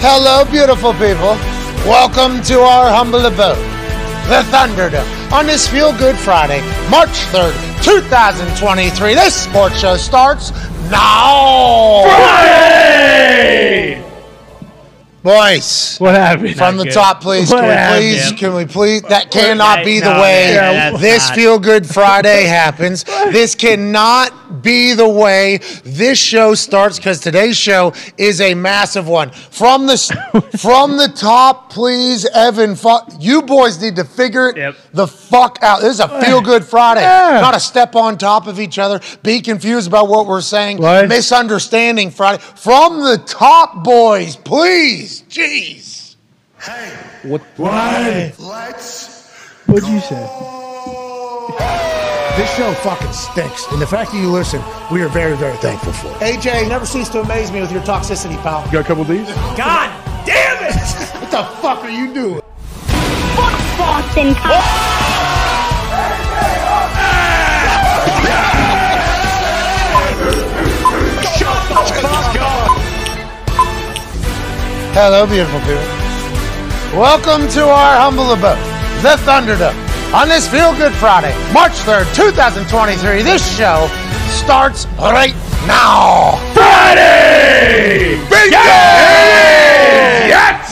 Hello, beautiful people. Welcome to our humble abode, the Thunderdome. On this Feel Good Friday, March 3rd, 2023, this sports show starts now. Friday! Boys, What happened? from the Not top, please. What Can we happened? please? Can we please? That cannot be the no, way yeah, this not. Feel Good Friday happens. This cannot be the way this show starts because today's show is a massive one. From the from the top, please, Evan. Fu- you boys need to figure it Yep. the fuck out. This is a Feel Good Friday, not a step on top of each other. Be confused about what we're saying. What? Misunderstanding Friday. From the top, boys, please. Jeez. Hey! What? Why? Let's What'd you say? This show fucking stinks, and the fact that you listen, we are very, very thankful for. AJ, never cease to amaze me with your toxicity, pal. You got a couple of these? God damn it! What the fuck are you doing? Fuck Boston College. Hello, beautiful people. Welcome to our humble abode, the Thunderdome. On this Feel Good Friday, March 3rd, 2023, this show starts right now. Friday! Yay!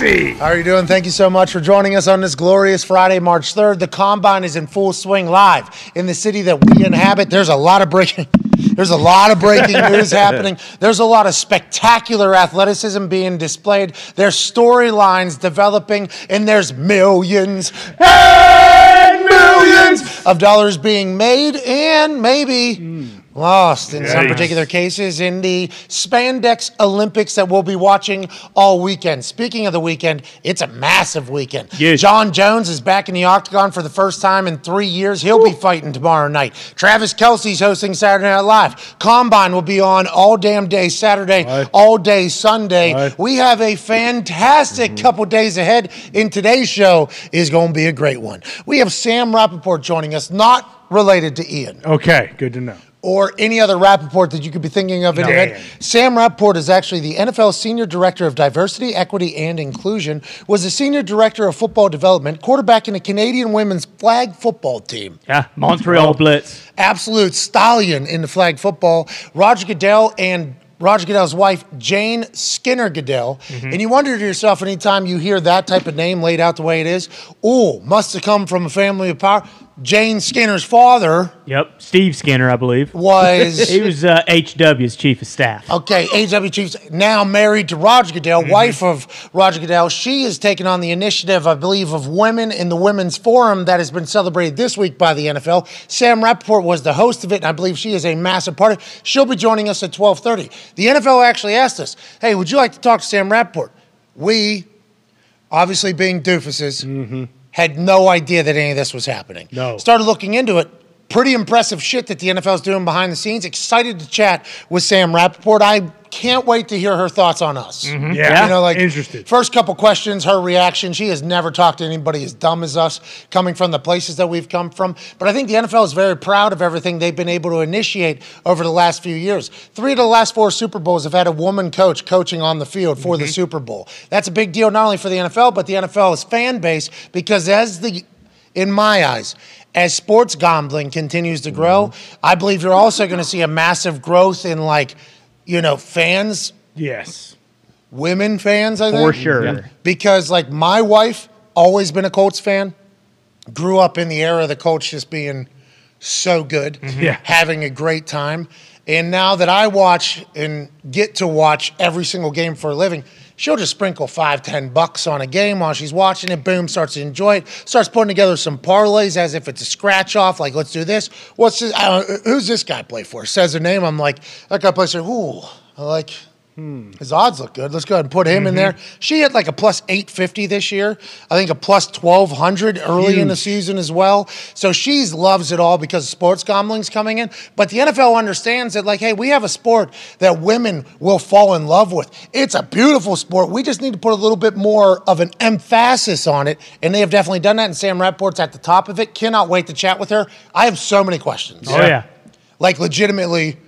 How are you doing? Thank you so much for joining us on this glorious Friday, March 3rd. The combine is in full swing live in the city that we inhabit. There's a lot of breaking there's a lot of breaking news happening. There's a lot of spectacular athleticism being displayed. There's storylines developing and there's millions and millions of dollars being made and maybe hmm. Lost in some particular cases in the spandex Olympics that we'll be watching all weekend. Speaking of the weekend, it's a massive weekend. Yes. Jon Jones is back in the octagon for the first time in three years. He'll be fighting tomorrow night. Travis Kelce's hosting Saturday Night Live. Combine will be on all damn day Saturday, Right. all day Sunday. Right. We have a fantastic mm-hmm. couple days ahead. In today's show is going to be a great one. We have Sam Rapoport joining us, not related to Ian Okay, good to know. Or any other Rapoport that you could be thinking of in your head. Sam Rapoport is actually the NFL Senior Director of Diversity, Equity, and Inclusion, was the Senior Director of Football Development, quarterback in the Canadian women's flag football team. Yeah, Montreal Blitz. Absolute stallion in the flag football. Roger Goodell and Roger Goodell's wife, Jane Skinner Goodell. Mm-hmm. And you wonder to yourself anytime you hear that type of name laid out the way it is, oh, must have come from a family of power. Jane Skinner's father Yep, Steve Skinner, I believe. was He was uh, HW's chief of staff. Okay, HW Chiefs now married to Roger Goodell, wife of Roger Goodell. She has taken on the initiative, I believe, of women in the Women's Forum that has been celebrated this week by the NFL. Sam Rapoport was the host of it, and I believe she is a massive part of it. She'll be joining us at 1230. The NFL actually asked us, hey, would you like to talk to Sam Rapoport? We, obviously being doofuses, had no idea that any of this was happening. No. Started looking into it. Pretty impressive shit that the NFL is doing behind the scenes. Excited to chat with Sam Rapoport. I can't wait to hear her thoughts on us. Mm-hmm. Yeah, You know, like interested. First couple questions, her reaction. She has never talked to anybody as dumb as us, coming from the places that we've come from. But I think the NFL is very proud of everything they've been able to initiate over the last few years. Three of the last four Super Bowls have had a woman coach coaching on the field for the mm-hmm. Super Bowl. That's a big deal not only for the NFL, but the NFL's fan base because as the in my eyes, as sports gambling continues to grow, mm-hmm. I believe you're also going to see a massive growth in like, you know, fans, Yes. women fans. I think For sure. because like my wife always been a Colts fan, grew up in the era of the Colts just being so good, mm-hmm. Yeah. having a great time, and now that I watch and get to watch every single game for a living. She'll just sprinkle five, ten bucks on a game while she's watching it. Boom, starts to enjoy it. Starts putting together some parlays as if it's a scratch off. Like, let's do this. What's this? Who's this guy play for? Says her name. I'm like, that guy plays for. Ooh, I like. Hmm. His odds look good. Let's go ahead and put him in mm-hmm. there. She had like a plus 850 this year. I think a plus 1200 early in the season as well. So she loves it all because sports gambling's coming in. But the NFL understands that, like, hey, we have a sport that women will fall in love with. It's a beautiful sport. We just need to put a little bit more of an emphasis on it. And they have definitely done that. And Sam Rapport's at the top of it. Cannot wait to chat with her. I have so many questions. Oh yeah. Like, legitimately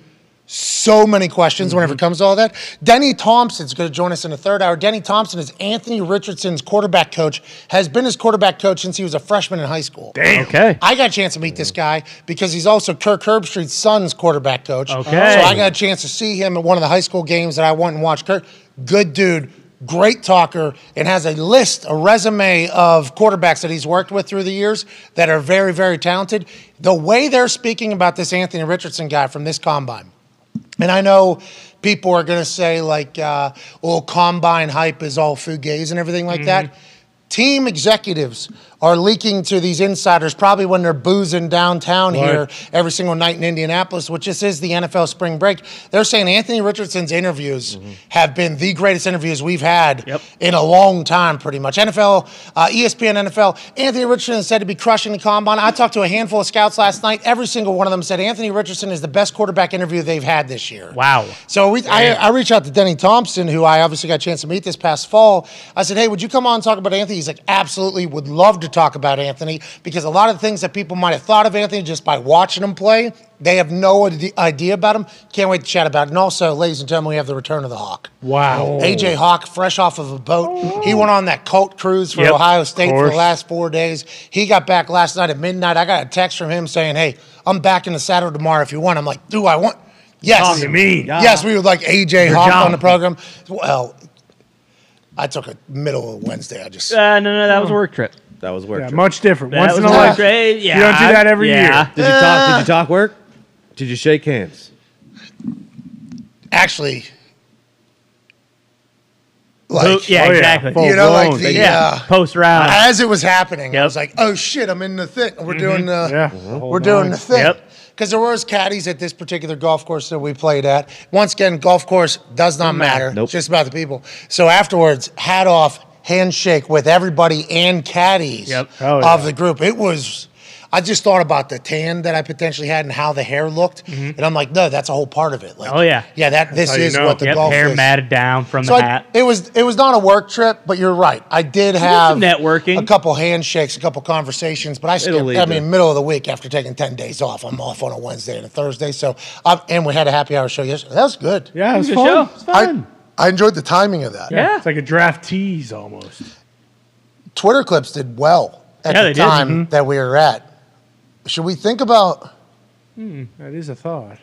so many questions whenever it mm-hmm. comes to all that. Denny Thompson's going to join us in the third hour. Denny Thompson is Anthony Richardson's quarterback coach, has been his quarterback coach since he was a freshman in high school. Okay. I got a chance to meet this guy because he's also Kirk Herbstreit's son's quarterback coach. Okay. So I got a chance to see him at one of the high school games that I went and watched. Kirk, good dude, great talker, and has a list, a resume of quarterbacks that he's worked with through the years that are very, very talented. The way they're speaking about this Anthony Richardson guy from this combine, and I know people are going to say, like, uh, well, combine hype is all fugazi and everything like that. Team executives are leaking to these insiders probably when they're boozing downtown here every single night in Indianapolis, which this is the NFL spring break. They're saying Anthony Richardson's interviews have been the greatest interviews we've had Yep. in a long time, pretty much. NFL, uh, ESPN, NFL. Anthony Richardson is said to be crushing the combine. I talked to a handful of scouts last night. Every single one of them said Anthony Richardson is the best quarterback interview they've had this year. Wow. So we, I, I reached out to Denny Thompson, who I obviously got a chance to meet this past fall. I said, "Hey, would you come on and talk about Anthony?" He's like, "Absolutely, would love to talk about Anthony because a lot of things that people might have thought of Anthony just by watching him play, they have no idea about him. Can't wait to chat about it." And also, ladies and gentlemen, we have the return of the Hawk. Wow. AJ Hawk, fresh off of a boat. He went on that cult cruise for Yep, Ohio State for the last four days. He got back last night at midnight. I got a text from him saying, Hey, I'm back in the saddle tomorrow if you want. I'm like, Do I want? Yes. Talk to me. Yes, we would like AJ Hawk job. on the program. Well, I took a middle of Wednesday. I just. Uh, no, no, that was a work trip. That was work. Yeah, trip. much different. That Once was in a a work life. trip. Yeah. You don't do that every yeah. year. Did you talk? Did you talk work? Did you shake hands? Actually, Who- like, yeah, Oh, yeah. exactly. Full you know, like the. yeah. Uh, Post round. as it was happening, I was like, "Oh shit, I'm in the thing. We're doing the, Yeah. we're doing the thing." Yep. Because there was caddies at this particular golf course that we played at. Once again, golf course does not matter. Nope. It's just about the people. So afterwards, hat off, handshake with everybody and caddies Yep. Oh, yeah. of the group. It was. I just thought about the tan that I potentially had and how the hair looked, and I'm like, no, that's a whole part of it. Like, Oh, yeah. yeah. That this is know. what the Yep, golf hair is. matted down from So the I- hat. it was it was not a work trip, but you're right. I did have networking. a couple handshakes, a couple conversations, but I skipped. I to- mean, middle of the week after taking ten days off, I'm off on a Wednesday and a Thursday. So, um, and we had a happy hour show yesterday. That was good. Yeah, it was Good fun. show. It's I fun. I enjoyed the timing of that. Yeah. It's like a draft tease almost. Twitter clips did well at Yeah, the they did. Mm-hmm. time that we were at. Should we think about That is a thought.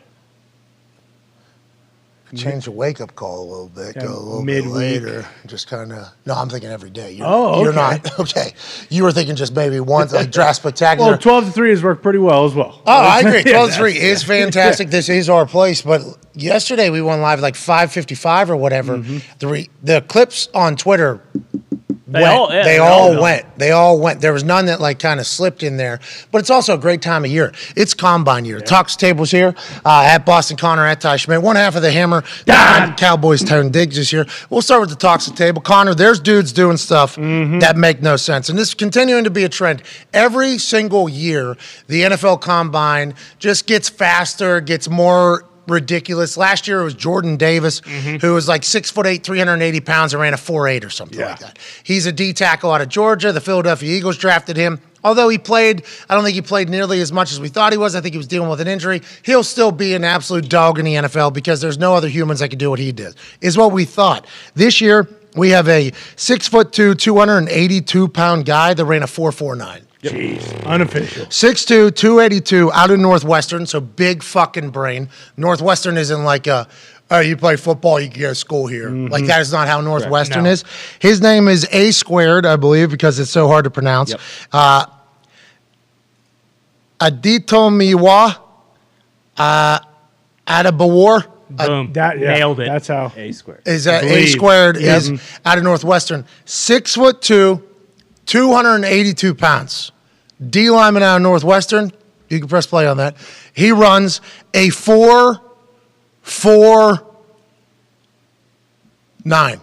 Change the wake up call a little bit, Yeah, go a little midweek. bit later, just kind of. No, I'm thinking every day. You're, Oh, you're not okay. You were thinking just maybe once, like draft spectacular. Well, 12 to 3 has worked pretty well as well. Oh, I agree. Yeah, 12 3 is fantastic. This is our place. But yesterday we went live like 555 or whatever. Mm-hmm. The, re- the clips on Twitter They went. all- yeah, they they all all went. They all went. There was none that like kind of slipped in there. But it's also a great time of year. It's combine year. Talks tables here uh, at Boston Connor at Ty Schmidt. One half of the Hammer. Cowboys Tone Diggs is here. We'll start with the talks at table. Connor, there's dudes doing stuff Mm-hmm. that make no sense, and this is continuing to be a trend. Every single year, the NFL Combine just gets faster, gets more ridiculous. Last year it was Jordan Davis, Mm-hmm. who was like six foot eight, 380 pounds, and ran a four eight or something Yeah. like that. He's a D tackle out of Georgia. The Philadelphia Eagles drafted him. Although he played, I don't think he played nearly as much as we thought he was. I think he was dealing with an injury. He'll still be an absolute dog in the NFL because there's no other humans that can do what he did, is what we thought. This year, we have a six foot two, 282 pound guy that ran a 449. Jeez. Unofficial. 6'2", 282 out of Northwestern, so big fucking brain. Northwestern isn't like a, oh, you play football, you can go to school here. Like that is not how Northwestern No. is. His name is A squared, I believe, because it's so hard to pronounce. Yep. Uh, Adetomiwa uh, Adebawore. Boom. That, yeah, Nailed it. That's how. A square. Is that A squared Yep. is out of Northwestern. Six foot two, 282 pounds. D lineman out of Northwestern. You can press play on that. He runs a four, four, nine.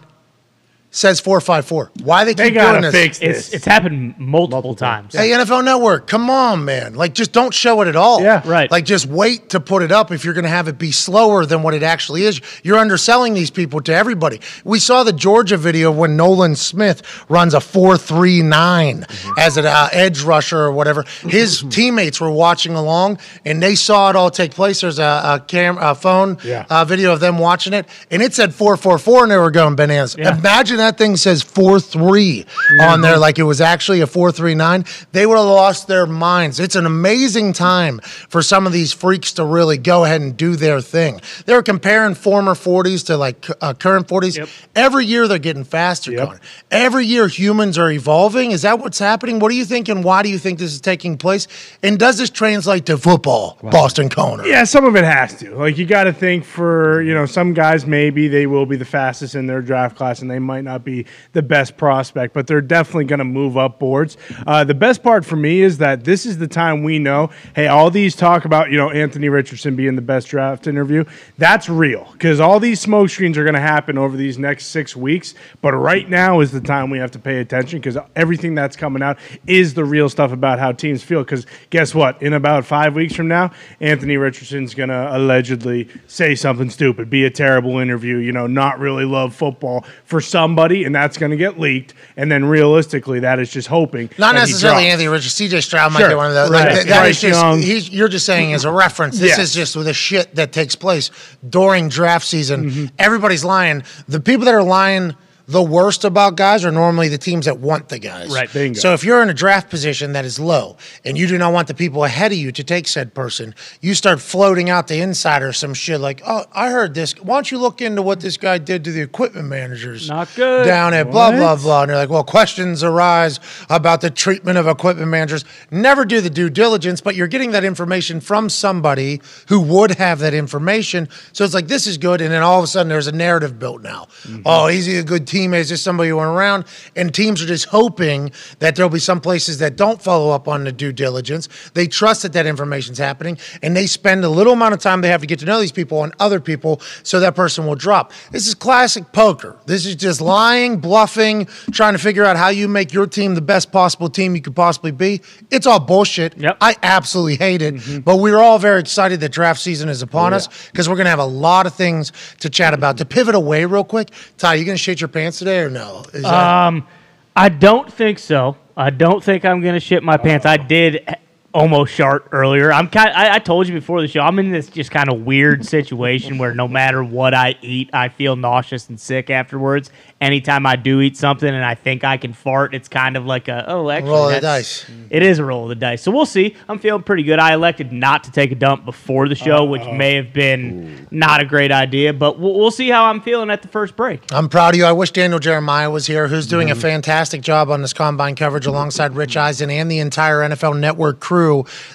Says four five four. Why they They keep doing gotta this? fix It's this. it's happened multiple, times. Hey, NFL Network, come on, man. Like, just don't show it at all. Yeah. Right. Like, just wait to put it up if you're going to have it be slower than what it actually is. You're underselling these people to everybody. We saw the Georgia video when Nolan Smith runs a 4.39 as an uh, edge rusher or whatever. His teammates were watching along and they saw it all take place. There's a, a, cam- a phone Yeah. uh, video of them watching it, and it said 444, and they were going bananas. Yeah. Imagine that thing says 43 on there, like it was actually a 439. They would have lost their minds. It's an amazing time for some of these freaks to really go ahead and do their thing. They were comparing former 40s to like uh, current 40s. Yep. Every year they're getting faster, Yep. Connor. Every year humans are evolving. Is that what's happening? What do you think, and why do you think this is taking place? And does this translate to football, Boston Connor? Yeah, some of it has to. Like you got to think for you know some guys maybe they will be the fastest in their draft class and they might not be the best prospect, but they're definitely going to move up boards. Uh, the best part for me is that this is the time we know. Hey, all these talk about you know Anthony Richardson being the best draft interview. That's real because all these smoke screens are going to happen over these next six weeks. But right now is the time we have to pay attention because everything that's coming out is the real stuff about how teams feel. Because guess what? In about five weeks from now, Anthony Richardson's going to allegedly say something stupid, be a terrible interview, you know, not really love football for somebody, and that's going to get leaked. And then realistically, that is just hoping. Not necessarily. Anthony Richards. CJ Stroud might Sure. get one of those. Right. Like, th- that Bryce just, Young. he's, you're just saying as a reference. This Yes. is just with the shit that takes place during draft season. Mm-hmm. Everybody's lying. The people that are lying the worst about guys are normally the teams that want the guys. Right. Bingo. So if you're in a draft position that is low and you do not want the people ahead of you to take said person, you start floating out the insider some shit like, oh, I heard this. Why don't you look into what this guy did to the equipment managers? Not good. Down at blah, blah, What? blah. And they're like, well, questions arise about the treatment of equipment managers. Never do the due diligence, but you're getting that information from somebody who would have that information. So it's like, this is good. And then all of a sudden, there's a narrative built now. Mm-hmm. Oh, is he a good teammate? Is this somebody who went around? And teams are just hoping that there'll be some places that don't follow up on the due diligence. They trust that that information's happening, and they spend a little amount of time they have to get to know these people on other people so that person will drop. This is classic poker. This is just lying, bluffing, trying to figure out how you make your team the best possible team you could possibly be. It's all bullshit. Yep. I absolutely hate it, mm-hmm. but we're all very excited that draft season is upon oh, us because we're going to have a lot of things to chat about. To pivot away real quick, Ty, you're going to shit your pants today or no? Is that- Um, I don't think so. I don't think I'm gonna shit my pants. I did almost shart earlier. I'm kind. I, I told you before the show. I'm in this just kind of weird situation where no matter what I eat, I feel nauseous and sick afterwards. Anytime I do eat something and I think I can fart, it's kind of like a oh, actually, Roll of the that's- dice. It is a roll of the dice. So we'll see. I'm feeling pretty good. I elected not to take a dump before the show, which may have been not a great idea, but we'll, we'll see how I'm feeling at the first break. I'm proud of you. I wish Daniel Jeremiah was here, who's doing a mm-hmm. fantastic job on this combine coverage alongside Rich Eisen and the entire NFL Network crew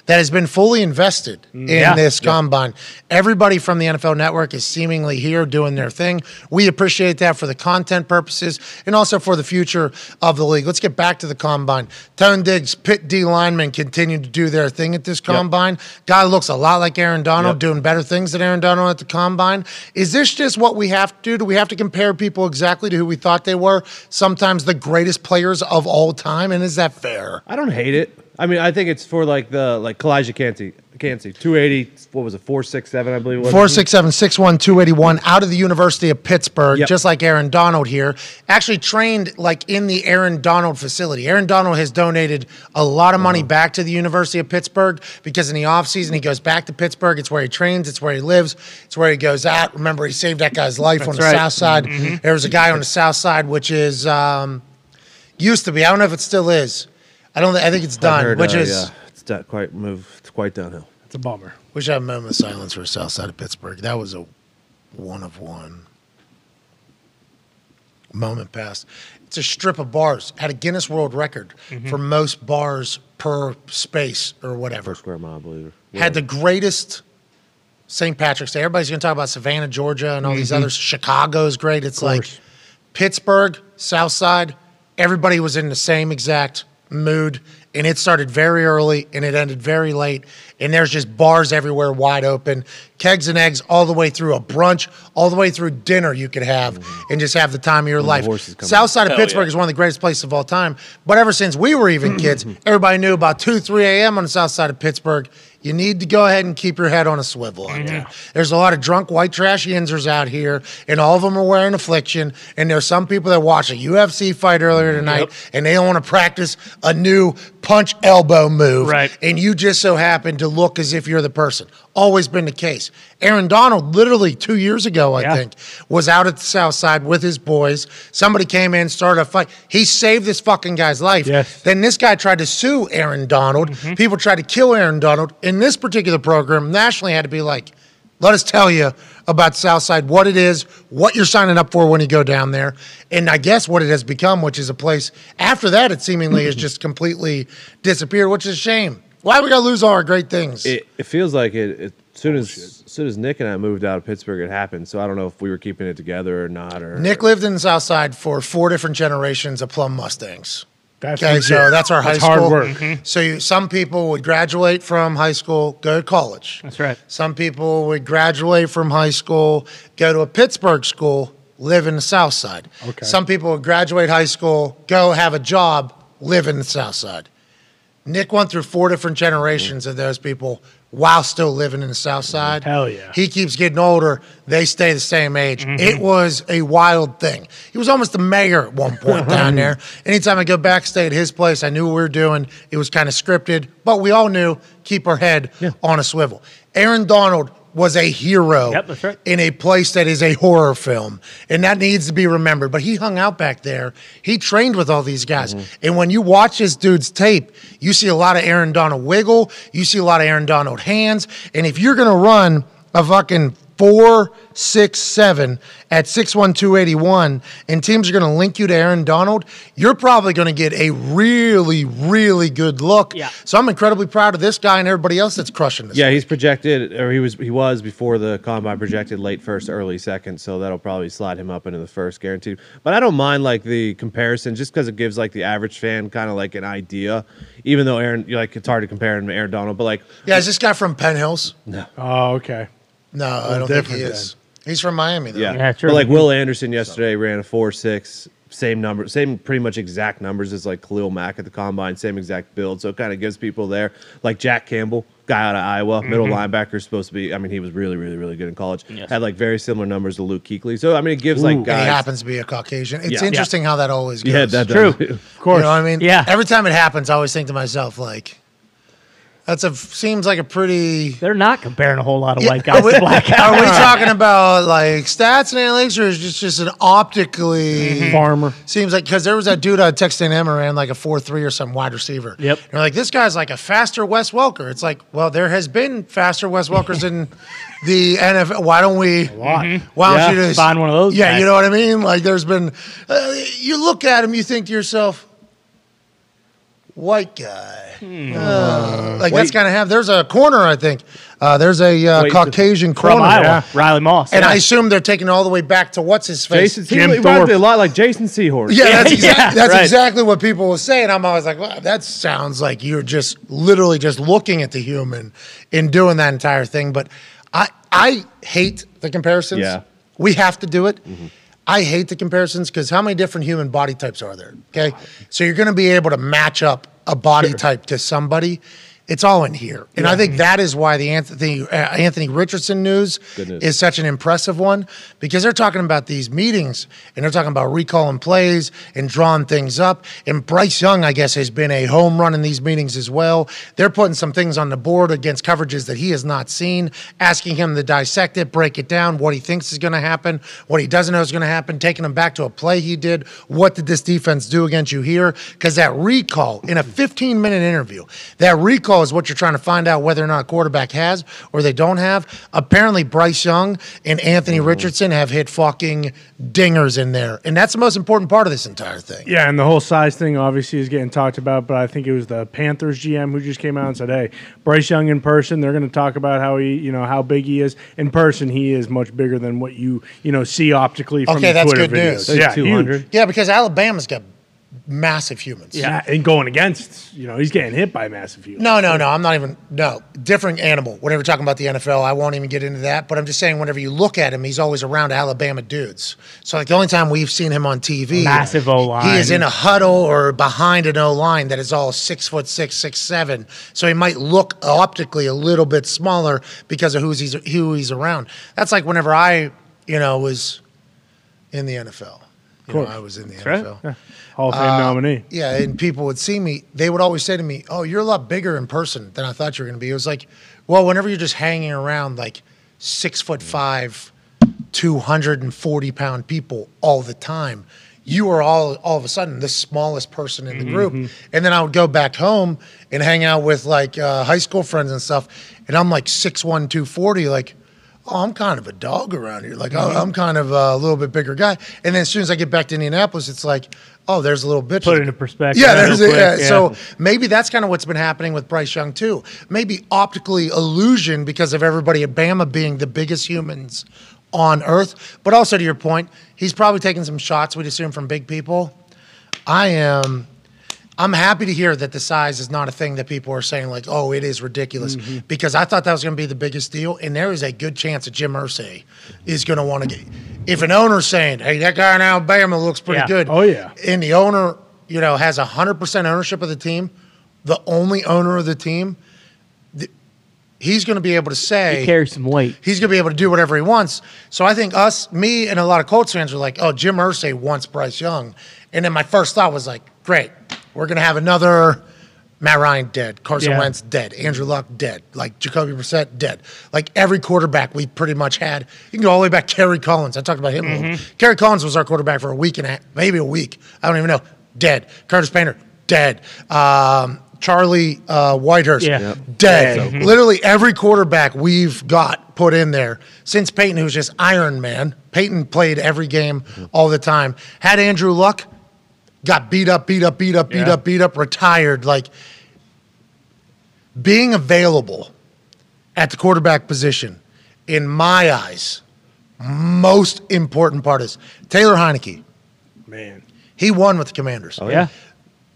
that has been fully invested mm. in Yeah. this combine. Everybody from the NFL Network is seemingly here doing their thing. We appreciate that for the content purposes and also for the future of the league. Let's get back to the combine. Tone Diggs, Pitt D linemen continue to do their thing at this combine. Guy looks a lot like Aaron Donald, Yep. doing better things than Aaron Donald at the combine. Is this just what we have to do? Do we have to compare people exactly to who we thought they were? Sometimes the greatest players of all time, and is that fair? I don't hate it. I mean, I think it's for like the like Calijah Kancey, Kancey, two eighty. What was it? Four six seven, I believe. it was. Four six seven six one two eighty one out of the University of Pittsburgh, Yep. just like Aaron Donald here. Actually trained like in the Aaron Donald facility. Aaron Donald has donated a lot of money back to the University of Pittsburgh because in the offseason he goes back to Pittsburgh. It's where he trains, it's where he lives, it's where he goes out. Remember, he saved that guy's life on the right. south side. There was a guy on the south side, which is um, used to be. I don't know if it still is. I don't. thi- I think it's I've done. heard, which uh, is yeah, it's da- quite move. It's quite downhill. It's a bummer. we should have a moment of silence for south side of Pittsburgh. That was a one of one. Moment passed. It's a strip of bars. Had a Guinness World Record for most bars per space or whatever. Per square mile, I believe. Had the greatest St. Patrick's Day. Everybody's going to talk about Savannah, Georgia, and all these others. Chicago's great. It's like Pittsburgh, South Side. Everybody was in the same exact mood, and it started very early and it ended very late. And there's just bars everywhere, wide open, kegs and eggs, all the way through a brunch, all the way through dinner you could have, mm-hmm. and just have the time of your life. horses come South side of Hell Pittsburgh yeah. is one of the greatest places of all time. But ever since we were even kids, everybody knew about two, three a.m. on the south side of Pittsburgh. You need to go ahead and keep your head on a swivel out mm-hmm. there. There's a lot of drunk white trash yinzers out here, and all of them are wearing affliction. And there's some people that watched a UFC fight earlier mm-hmm. tonight, and they don't want to practice a new punch elbow move. Right. And you just so happen to look as if you're the person. Always been the case. Aaron Donald, literally two years ago, I Yeah. think, was out at the south side with his boys. Somebody came in, started a fight. He saved this fucking guy's life. Yes. Then this guy tried to sue Aaron Donald. Mm-hmm. People tried to kill Aaron Donald. In this particular program, nationally had to be like, let us tell you about Southside, what it is, what you're signing up for when you go down there, and I guess what it has become, which is a place. After that, it seemingly has just completely disappeared, which is a shame. Why are we gotta lose all our great things? It, it feels like it, it as soon as as soon as Nick and I moved out of Pittsburgh, it happened. So I don't know if we were keeping it together or not. Or Nick lived in the South Side for four different generations of Plum Mustangs. That's Okay, so that's our high That's school. hard work. Mm-hmm. So you, some people would graduate from high school, go to college. That's right. Some people would graduate from high school, go to a Pittsburgh school, live in the South Side. Okay. Some people would graduate high school, go have a job, live in the South Side. Nick went through four different generations of those people while still living in the South mm, Side. Hell yeah. He keeps getting older. They stay the same age. Mm-hmm. It was a wild thing. He was almost the mayor at one point down there. Anytime I go back, stay at his place, I knew what we were doing. It was kind of scripted, but we all knew keep our head on a swivel. Aaron Donald was a hero Yep, right. in a place that is a horror film, and that needs to be remembered. But he hung out back there. He trained with all these guys, mm-hmm. and when you watch this dude's tape, you see a lot of Aaron Donald wiggle. You see a lot of Aaron Donald hands, and if you're gonna run a fucking four, six, seven at six one two eighty one, and teams are gonna link you to Aaron Donald, you're probably gonna get a really, really good look. Yeah. So I'm incredibly proud of this guy and everybody else that's crushing this. yeah, he's projected, or he was he was before the combine projected late first, early second. So that'll probably slide him up into the first, guaranteed. But I don't mind like the comparison, just because it gives like the average fan kind of like an idea. Even though Aaron, you're like it's hard to compare him to Aaron Donald, but like Yeah, is this guy from Penn Hills? No. Oh, okay. No, I don't think he different is. He's from Miami, though. Yeah, Yeah, true. But like Will Anderson yesterday ran a four six, same number, same pretty much exact numbers as like Khalil Mack at the combine, same exact build. So it kind of gives people there like Jack Campbell, guy out of Iowa, mm-hmm. middle linebacker, supposed to be. I mean, he was really, really, really good in college. Yes. Had like very similar numbers to Luke Kuechly. So I mean, it gives like And guys. he happens to be a Caucasian. It's Yeah. interesting how that always goes. yeah, that True. does. Of course. You know what I mean? Yeah. Every time it happens, I always think to myself, like, that's a seems like a pretty. They're not comparing a whole lot of Yeah, white guys are we, to black guys. are we talking about like stats and analytics, or is it just just an optically Mm-hmm. Farmer. Seems like because there was that dude on texting him ran like a four three or some wide receiver. Yep. And you're like, this guy's like a faster Wes Welker. It's like, well, there has been faster Wes Welkers in the NFL. Why don't we? Why don't Yeah, you just find one of those Yeah, guys. you know what I mean. Like, there's been. Uh, you look at him, you think to yourself, white guy. Hmm. Uh, like that's kind of have. There's a corner, I think. Uh, there's a uh, Wait, Caucasian From corner. Iowa, yeah. Riley Moss. And yeah. I assume they're taking it all the way back to what's his face. Jason, Jim he reminds Thorpe. a lot like Jason Seahorse. Yeah, that's, Yeah, exactly, yeah, that's right. exactly what people will say. And I'm always like, wow, that sounds like you're just literally just looking at the human and doing that entire thing. But I I hate the comparisons. Yeah. We have to do it. I hate the comparisons because how many different human body types are there? Okay. So you're going to be able to match up a body type to somebody. It's all in here. And I think that is why the Anthony uh, Anthony Richardson news Goodness. is such an impressive one because they're talking about these meetings and they're talking about recalling plays and drawing things up. And Bryce Young, I guess, has been a home run in these meetings as well. They're putting some things on the board against coverages that he has not seen, asking him to dissect it, break it down, what he thinks is going to happen, what he doesn't know is going to happen, taking him back to a play he did. What did this defense do against you here? Because that recall in a 15 minute interview, that recall is what you're trying to find out whether or not a quarterback has or they don't have. Apparently, Bryce Young and Anthony mm-hmm. Richardson have hit fucking dingers in there. And that's the most important part of this entire thing. Yeah, and the whole size thing obviously is getting talked about, but I think it was the Panthers GM who just came out and said, "Hey, Bryce Young in person, they're going to talk about how he, you know, how big he is in person. He is much bigger than what you, you know, see optically from Okay, the that's Twitter good videos. news. Like Yeah, 200. huge. Yeah, because Alabama's got massive humans. Yeah, and going against, you know, he's getting hit by massive humans. No, no, no. I'm not even. No, different animal. Whenever we're talking about the NFL, I won't even get into that. But I'm just saying, whenever you look at him, he's always around Alabama dudes. So, like, the only time we've seen him on TV, Massive O-line. he is in a huddle or behind an O line that is all six foot six, six seven. So he might look optically a little bit smaller because of who's he's who he's around. That's like whenever I, you know, was in the NFL. You know. I was in the right. NFL. Hall of Fame Uh, nominee. Yeah, and people would see me. They would always say to me, "Oh, you're a lot bigger in person than I thought you were going to be." It was like, well, whenever you're just hanging around like six foot five, two hundred and forty pound people all the time, you are all all of a sudden the smallest person in the group. And then I would go back home and hang out with like uh, high school friends and stuff, and I'm like six one, two forty, like. Oh, I'm kind of a dog around here. Like, oh, I'm kind of a little bit bigger guy. And then as soon as I get back to Indianapolis, it's like, oh, there's a little bitch. Put it into perspective. Yeah, there's a, yeah. yeah. So maybe that's kind of what's been happening with Bryce Young too. Maybe optically illusion because of everybody at Bama being the biggest humans on earth. But also to your point, he's probably taking some shots. We'd assume from big people. I am. I'm happy to hear that the size is not a thing that people are saying like, oh, it is ridiculous, mm-hmm. because I thought that was going to be the biggest deal, and there is a good chance that Jim Irsay is going to want to get. If an owner's saying, hey, that guy in Alabama looks pretty Yeah. good, Oh, yeah. and the owner, you know, has hundred percent ownership of the team, the only owner of the team, th- he's going to be able to say He carries some weight. he's going to be able to do whatever he wants. So I think us, me, and a lot of Colts fans are like, oh, Jim Irsay wants Bryce Young. And then my first thought was like, great, we're going to have another Matt Ryan dead, Carson Yeah. Wentz dead, Andrew Luck dead, like Jacoby Brissett dead. Like every quarterback we pretty much had. You can go all the way back, Kerry Collins. I talked about him. a little. Mm-hmm. Kerry Collins was our quarterback for a week and a half, maybe a week. I don't even know. Dead. Curtis Painter, dead. Um, Charlie uh, Whitehurst, Yeah. Yep. dead. Literally every quarterback we've got put in there since Peyton, who's just Iron Man. Peyton played every game all the time. Had Andrew Luck, got beat up, beat up, beat up, beat Yeah. up, beat up, retired. Like being available at the quarterback position, in my eyes, most important part is Taylor Heinicke. Man. He won with the Commanders. Oh, Yeah.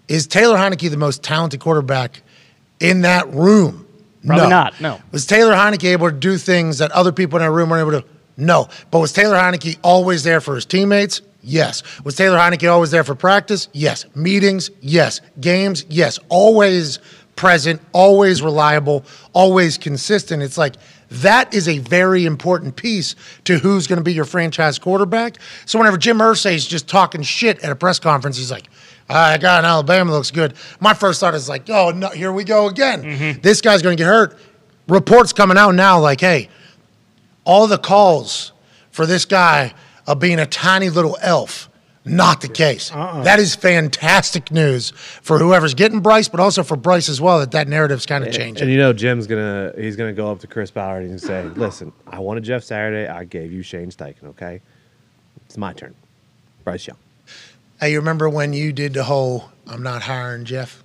Is Taylor Heinicke the most talented quarterback in that room? Probably no. not, no. Was Taylor Heinicke able to do things that other people in that room weren't able to? No. But was Taylor Heinicke always there for his teammates? Yes. Was Taylor Heinicke always there for practice? Yes. Meetings? Yes. Games? Yes. Always present, always reliable, always consistent. It's like that is a very important piece to who's going to be your franchise quarterback. So whenever Jim Irsay is just talking shit at a press conference, he's like, ah, I got in Alabama looks good." My first thought is like, "Oh no, here we go again. Mm-hmm. This guy's going to get hurt." Reports coming out now, like, "Hey, all the calls for this guy of being a tiny little elf." Not the case. Uh-uh. That is fantastic news for whoever's getting Bryce, but also for Bryce as well. That that narrative's kind of changing. And you know, Jim's gonna he's gonna go up to Chris Ballard and say, "Listen, I wanted Jeff Saturday. I gave you Shane Steichen. Okay, it's my turn. Bryce Young. Hey, you remember when you did the whole "I'm not hiring Jeff"?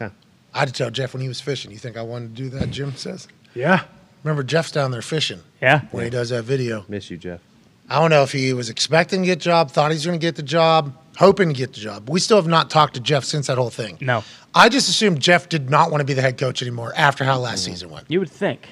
Okay, I had to tell Jeff when he was fishing. You think I wanted to do that? Jim says. Yeah. Remember, Jeff's down there fishing Yeah. when he does that video. miss you, Jeff. I don't know if he was expecting to get the job, thought he was going to get the job, hoping to get the job. We still have not talked to Jeff since that whole thing. No. I just assumed Jeff did not want to be the head coach anymore after how last season went. You would think.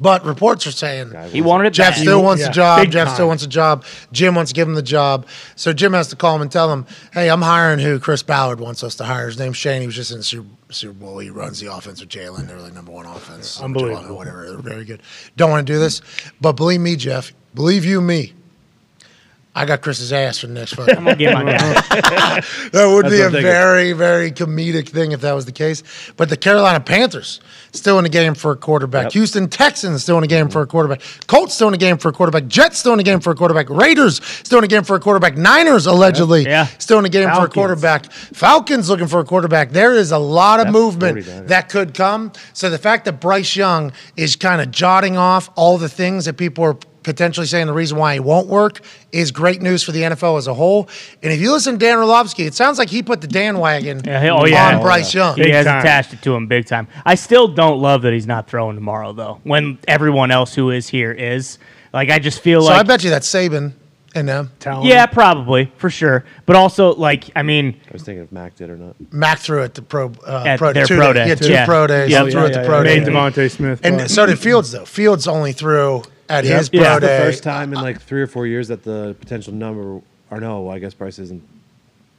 But reports are saying He wanted it Jeff bad. still wants yeah, a job. big Jeff time. still wants a job. Jim wants to give him the job. So Jim has to call him and tell him, hey, I'm hiring who Chris Ballard wants us to hire. His name's Shane. He was just in the Super, Super Bowl. He runs the offense with Jalen. They're like number one offense. Unbelievable. Whatever. They're very good. Don't want to do this. But believe me, Jeff, believe you me, I got Chris's ass for the next fucking I'm gonna get my guy. that would be what a very, very comedic thing if that was the case. But the Carolina Panthers still in the game for a quarterback. Yep. Houston Texans still in the game for a quarterback. Colts still in the game for a quarterback. Jets still in the game for a quarterback. Raiders still in the game for a quarterback. Niners allegedly Yeah. still in the game for a quarterback. Falcons looking for a quarterback. There is a lot of That's movement that could come. So the fact that Bryce Young is kind of jotting off all the things that people are potentially saying the reason why he won't work is great news for the NFL as a whole. And if you listen to Dan Orlovsky, it sounds like he put the Dan wagon Yeah, oh, yeah. on Bryce Young. He Big has time. attached it to him big time. I still don't love that he's not throwing tomorrow though. When everyone else who is here is like, I just feel So like So I bet you that Saban And them. Talent. Yeah, probably for sure. But also, like, I mean, I was thinking if Mac did or not. Mac threw it the pro uh, At pro, their two pro days. day. Yeah, two Yeah. pro days. Yeah, threw Yeah, it the yeah, pro yeah. day. Made DeVonta Smith. And so did Fields though. Fields only threw at his Yeah. pro Yeah. the first time in like three or four years that the potential number, or no, I guess Bryce isn't.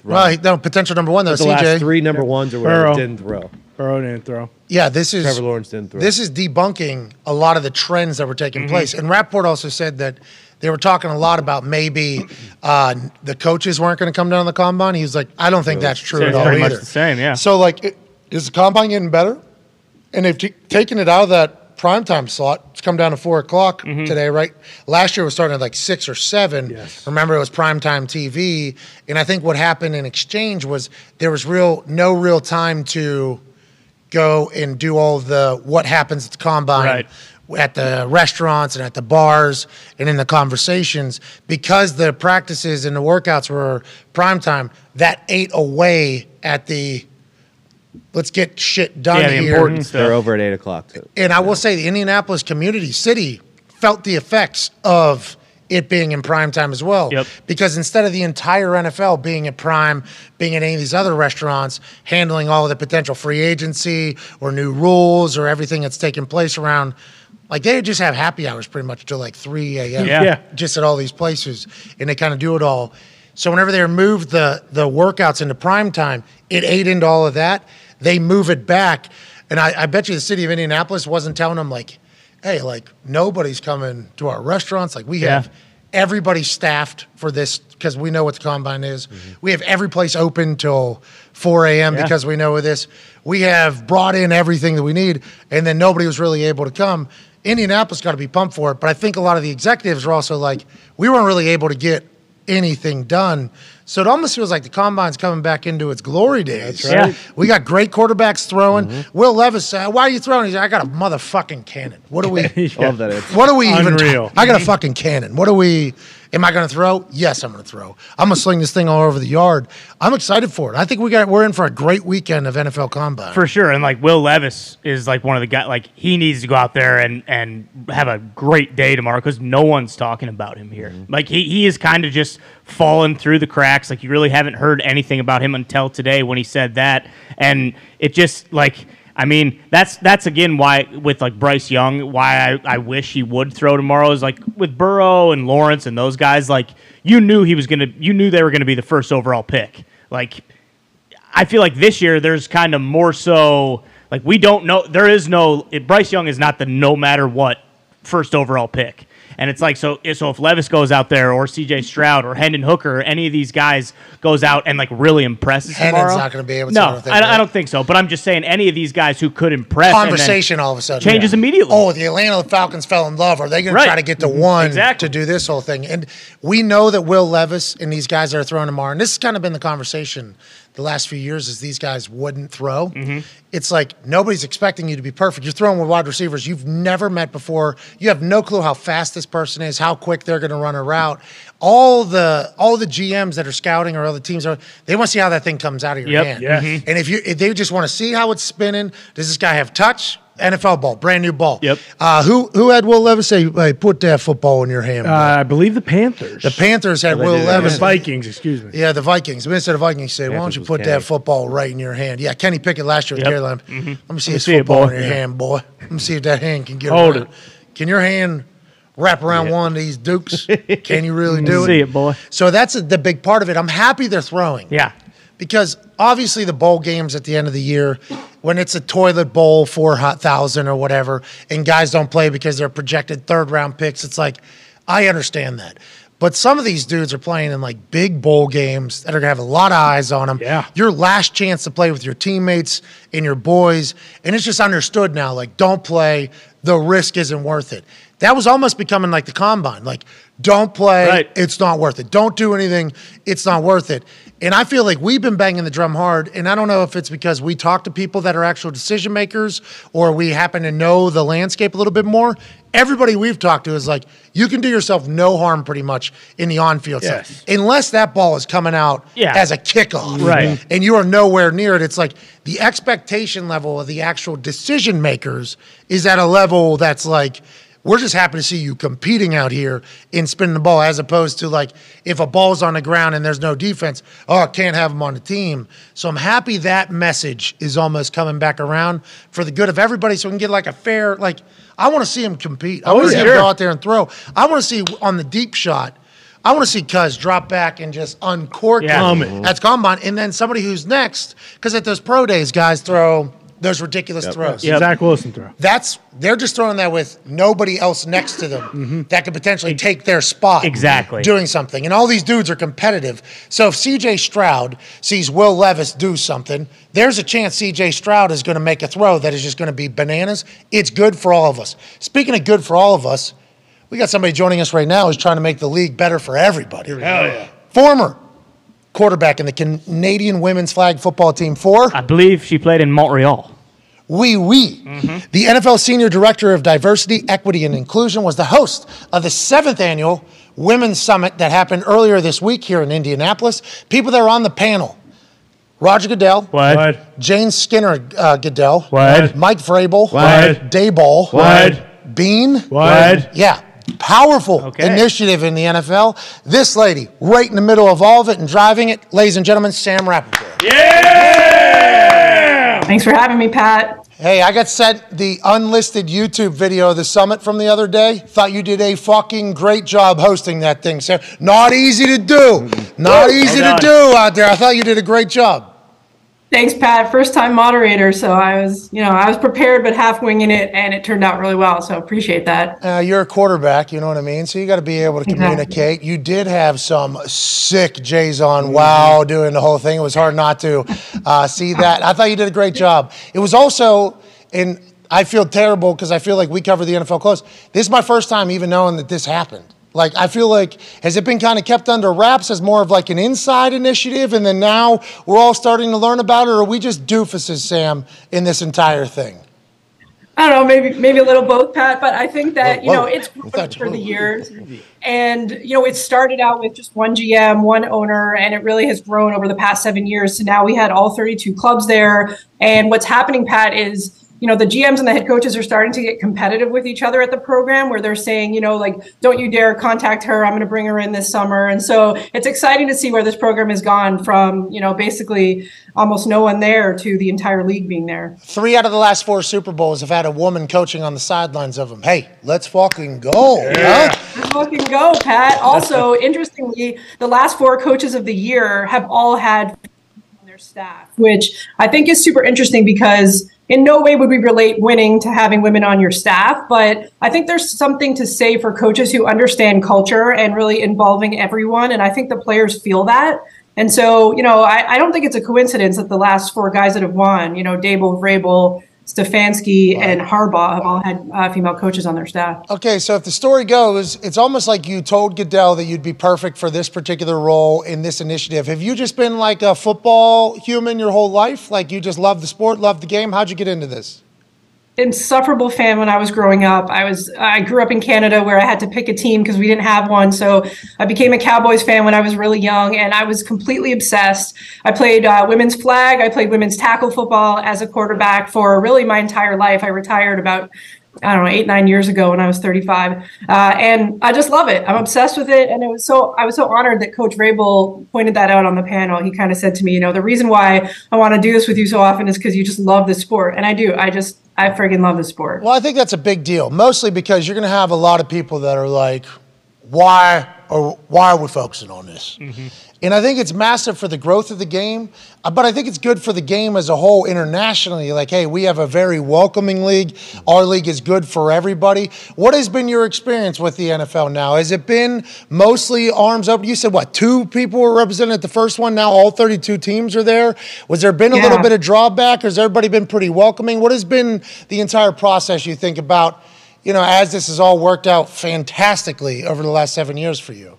Well, he- no potential number one though. the CJ. last three number ones or whatever Burrow. didn't throw. Burrow didn't throw. Yeah, this is Trevor Lawrence didn't throw. This is debunking a lot of the trends that were taking Mm-hmm. place. And Rapport also said that they were talking a lot about maybe uh, the coaches weren't going to come down on the combine. He was like, I don't think that's true it's at all pretty much either. the same, yeah. So like, it, is the combine getting better? And they've t- taken it out of that primetime slot. It's come down to four o'clock Mm-hmm. today, right? Last year it was starting at like six or seven. Yes. Remember, it was primetime TV. And I think what happened in exchange was there was real no real time to go and do all the what happens at the combine Right. at the restaurants and at the bars and in the conversations because the practices and the workouts were prime time that ate away at the let's get shit done Yeah, the here important mm-hmm. stuff. They're over at eight o'clock too. and I will say the Indianapolis community city felt the effects of it being in prime time as well. Yep. Because instead of the entire NFL being at prime, being at any of these other restaurants, handling all of the potential free agency or new rules or everything that's taking place around, like they just have happy hours pretty much till like 3 a.m. Yeah. Yeah. Just at all these places, and they kind of do it all. So whenever they moved the the workouts into prime time, it ate into all of that. They move it back, and I, I bet you the city of Indianapolis wasn't telling them like, "Hey, like nobody's coming to our restaurants. Like we Yeah. have everybody staffed for this because we know what the combine is. Mm-hmm. We have every place open till 4 a.m. Yeah. because we know of this. We have brought in everything that we need, and then nobody was really able to come. Indianapolis got to be pumped for it, but I think a lot of the executives were also like, we weren't really able to get anything done. So it almost feels like the combine's coming back into its glory days. That's right. Yeah. We got great quarterbacks throwing. Mm-hmm. Will Levis said, "Why are you throwing?" He's like, "I got a motherfucking cannon. What do we? I love that answer. What are we even? Unreal. I got a fucking cannon. What are we? Am I going to throw? Yes, I'm going to throw. I'm going to sling this thing all over the yard. I'm excited for it. I think we got we're in for a great weekend of NFL Combine. For sure, and like Will Levis is like one of the guys. Like he needs to go out there and and have a great day tomorrow because no one's talking about him here. Mm-hmm. Like he he is kind of just fallen through the cracks. Like you really haven't heard anything about him until today when he said that, and it just like. I mean, that's that's again why with like Bryce Young, why I, I wish he would throw tomorrow is like with Burrow and Lawrence and those guys, like you knew he was gonna you knew they were gonna be the first overall pick. Like I feel like this year there's kind of more so like we don't know. There is no Bryce Young is not the no matter what first overall pick, and it's like so. So if Levis goes out there, or C.J. Stroud, or Hendon Hooker, or any of these guys goes out and like really impresses Hendon's tomorrow, not gonna be able to, No, I. I don't think so. But I'm just saying any of these guys who could impress Conversation all of a sudden changes immediately. Oh, the Atlanta Falcons fell in love. Are they going Right. to try to get the one Exactly. to do this whole thing? And we know that Will Levis and these guys that are throwing tomorrow, and this has kind of been the conversation the last few years, is these guys wouldn't throw. Mm-hmm. It's like nobody's expecting you to be perfect. You're throwing with wide receivers you've never met before. You have no clue how fast this person is, how quick they're going to run a route. All the all the GMs that are scouting or other teams are they want to see how that thing comes out of your Yep. hand. Yes. Mm-hmm. And if you if they just want to see how it's spinning, does this guy have touch? NFL ball, brand new ball. Yep. Uh, who who had Will Levis say, "Hey, put that football in your hand"? Uh. I believe the Panthers. the Panthers had they Will did. The Levis. Vikings, excuse me. Yeah, the Vikings. The Minister of the Vikings said, "Why don't you was put that football right in your hand?" Yeah, Kenny Pickett last year with Yep. Carolina. Let me see his see football boy. in your hand, boy. Let me see if that hand can get Hold around. it. Can your hand wrap around one of these dukes? can you really do it? See it, boy. So that's the big part of it. I'm happy they're throwing Yeah, because obviously the bowl games at the end of the year when it's a toilet bowl four thousand or whatever and guys don't play because they're projected third round picks it's like i understand that. But some of these dudes are playing in like big bowl games that are gonna have a lot of eyes on them Yeah. your last chance to play with your teammates and your boys and it's just understood now like don't play the risk isn't worth it. That was almost becoming like the combine. Like don't play Right. it's not worth it. Don't do anything. It's not worth it. And I feel like we've been banging the drum hard. And I don't know if it's because we talk to people that are actual decision makers or we happen to know the landscape a little bit more. Everybody we've talked to is like, you can do yourself no harm pretty much in the on field Yes. stuff. Unless that ball is coming out Yeah. as a kickoff. Right. Mm-hmm. And you are nowhere near it. It's like the expectation level of the actual decision makers is at a level that's like, We're just happy to see you competing out here in spinning the ball, as opposed to like if a ball's on the ground and there's no defense, oh, I can't have them on the team. So I'm happy that message is almost coming back around for the good of everybody, so we can get like a fair like. I want to see him compete. I oh, want to see him go out there and throw. I want to see on the deep shot. I want to see Cuz drop back and just uncork Yeah. at combine, and then somebody who's next, because at those pro days, guys throw those ridiculous throws. Yep. Zach Wilson throw. That's they're just throwing that with nobody else next to them mm-hmm. that could potentially take their spot. Exactly. Doing something. And all these dudes are competitive. So if CJ Stroud sees Will Levis do something, there's a chance CJ Stroud is going to make a throw that is just going to be bananas. It's good for all of us. Speaking of good for all of us, we got somebody joining us right now who's trying to make the league better for everybody. Hell yeah. Former quarterback in the Canadian women's flag football team for I believe she played in Montreal. Wee Wee. The NFL Senior Director of Diversity, Equity, and Inclusion was the host of the seventh annual Women's Summit that happened earlier this week here in Indianapolis. People that are on the panel Roger Goodell, What? What? Jane Skinner uh, Goodell, What? Mike Vrabel, What? Daboll, What? Bean, What? yeah. Powerful Okay. initiative in the NFL. This lady, right in the middle of all of it and driving it, ladies and gentlemen, Sam Rapoport. Thanks for having me, Pat. Hey, I got sent the unlisted YouTube video of the summit from the other day. Thought you did a fucking great job hosting that thing, Sam. Not easy to do. Not easy to do out there. I thought you did a great job. Thanks, Pat. First time moderator, so I was, you know, I was prepared but half winging it, and it turned out really well. So I appreciate that. Uh, you're a quarterback, you know what I mean? So you got to be able to communicate. You did have some sick J's on wow doing the whole thing. It was hard not to uh, see that. I thought you did a great job. It was also, and I feel terrible because I feel like we cover the NFL close. This is my first time even knowing that this happened. Like, I feel like, has it been kind of kept under wraps as more of like an inside initiative, and then now we're all starting to learn about it, or are we just doofuses, Sam, in this entire thing? I don't know, maybe maybe a little both, Pat. But I think that you know it's grown for the years, and you know it started out with just one GM, one owner, and it really has grown over the past seven years. So now we had all 32 clubs there, and what's happening, Pat, is you know the GMs and the head coaches are starting to get competitive with each other at the program, where they're saying, you know, like, don't you dare contact her. I'm going to bring her in this summer, and so it's exciting to see where this program has gone from you know basically almost no one there to the entire league being there. Three out of the last four Super Bowls have had a woman coaching on the sidelines of them. Hey, let's fucking go. yeah. Huh? fucking go, Pat. Also, interestingly, the last four coaches of the year have all had on their staff, which I think is super interesting because in no way would we relate winning to having women on your staff. But I think there's something to say for coaches who understand culture and really involving everyone. And I think the players feel that. And so, you know, I, I don't think it's a coincidence that the last four guys that have won, you know, Daboll, Vrabel, Stefanski, and Harbaugh have all had uh, female coaches on their staff. Okay, so if the story goes, it's almost like you told Goodell that you'd be perfect for this particular role in this initiative. Have you just been like a football human your whole life? Like you just love the sport, love the game? How'd you get into this? Insufferable fan when I was growing up. I was I grew up in Canada where I had to pick a team because we didn't have one. So I became a Cowboys fan when I was really young, and I was completely obsessed. I played uh, women's flag. I played women's tackle football as a quarterback for really my entire life. I retired about. I don't know, eight, nine years ago when I was 35. Uh, and I just love it. I'm obsessed with it. And it was so, I was so honored that Coach Vrabel pointed that out on the panel. He kind of said to me, you know, the reason why I want to do this with you so often is because you just love the sport. And I do. I just, I friggin' love the sport. Well, I think that's a big deal, mostly because you're going to have a lot of people that are like, why or why are we focusing on this? And I think it's massive for the growth of the game, uh, but I think it's good for the game as a whole internationally. Like, hey, we have a very welcoming league. Our league is good for everybody. What has been your experience with the NFL now? Has it been mostly arms open? You said what? Two people were represented at the first one. Now all 32 teams are there. Was there been a little bit of drawback, has everybody been pretty welcoming? What has been the entire process you think about? You know, as this has all worked out fantastically over the last seven years for you.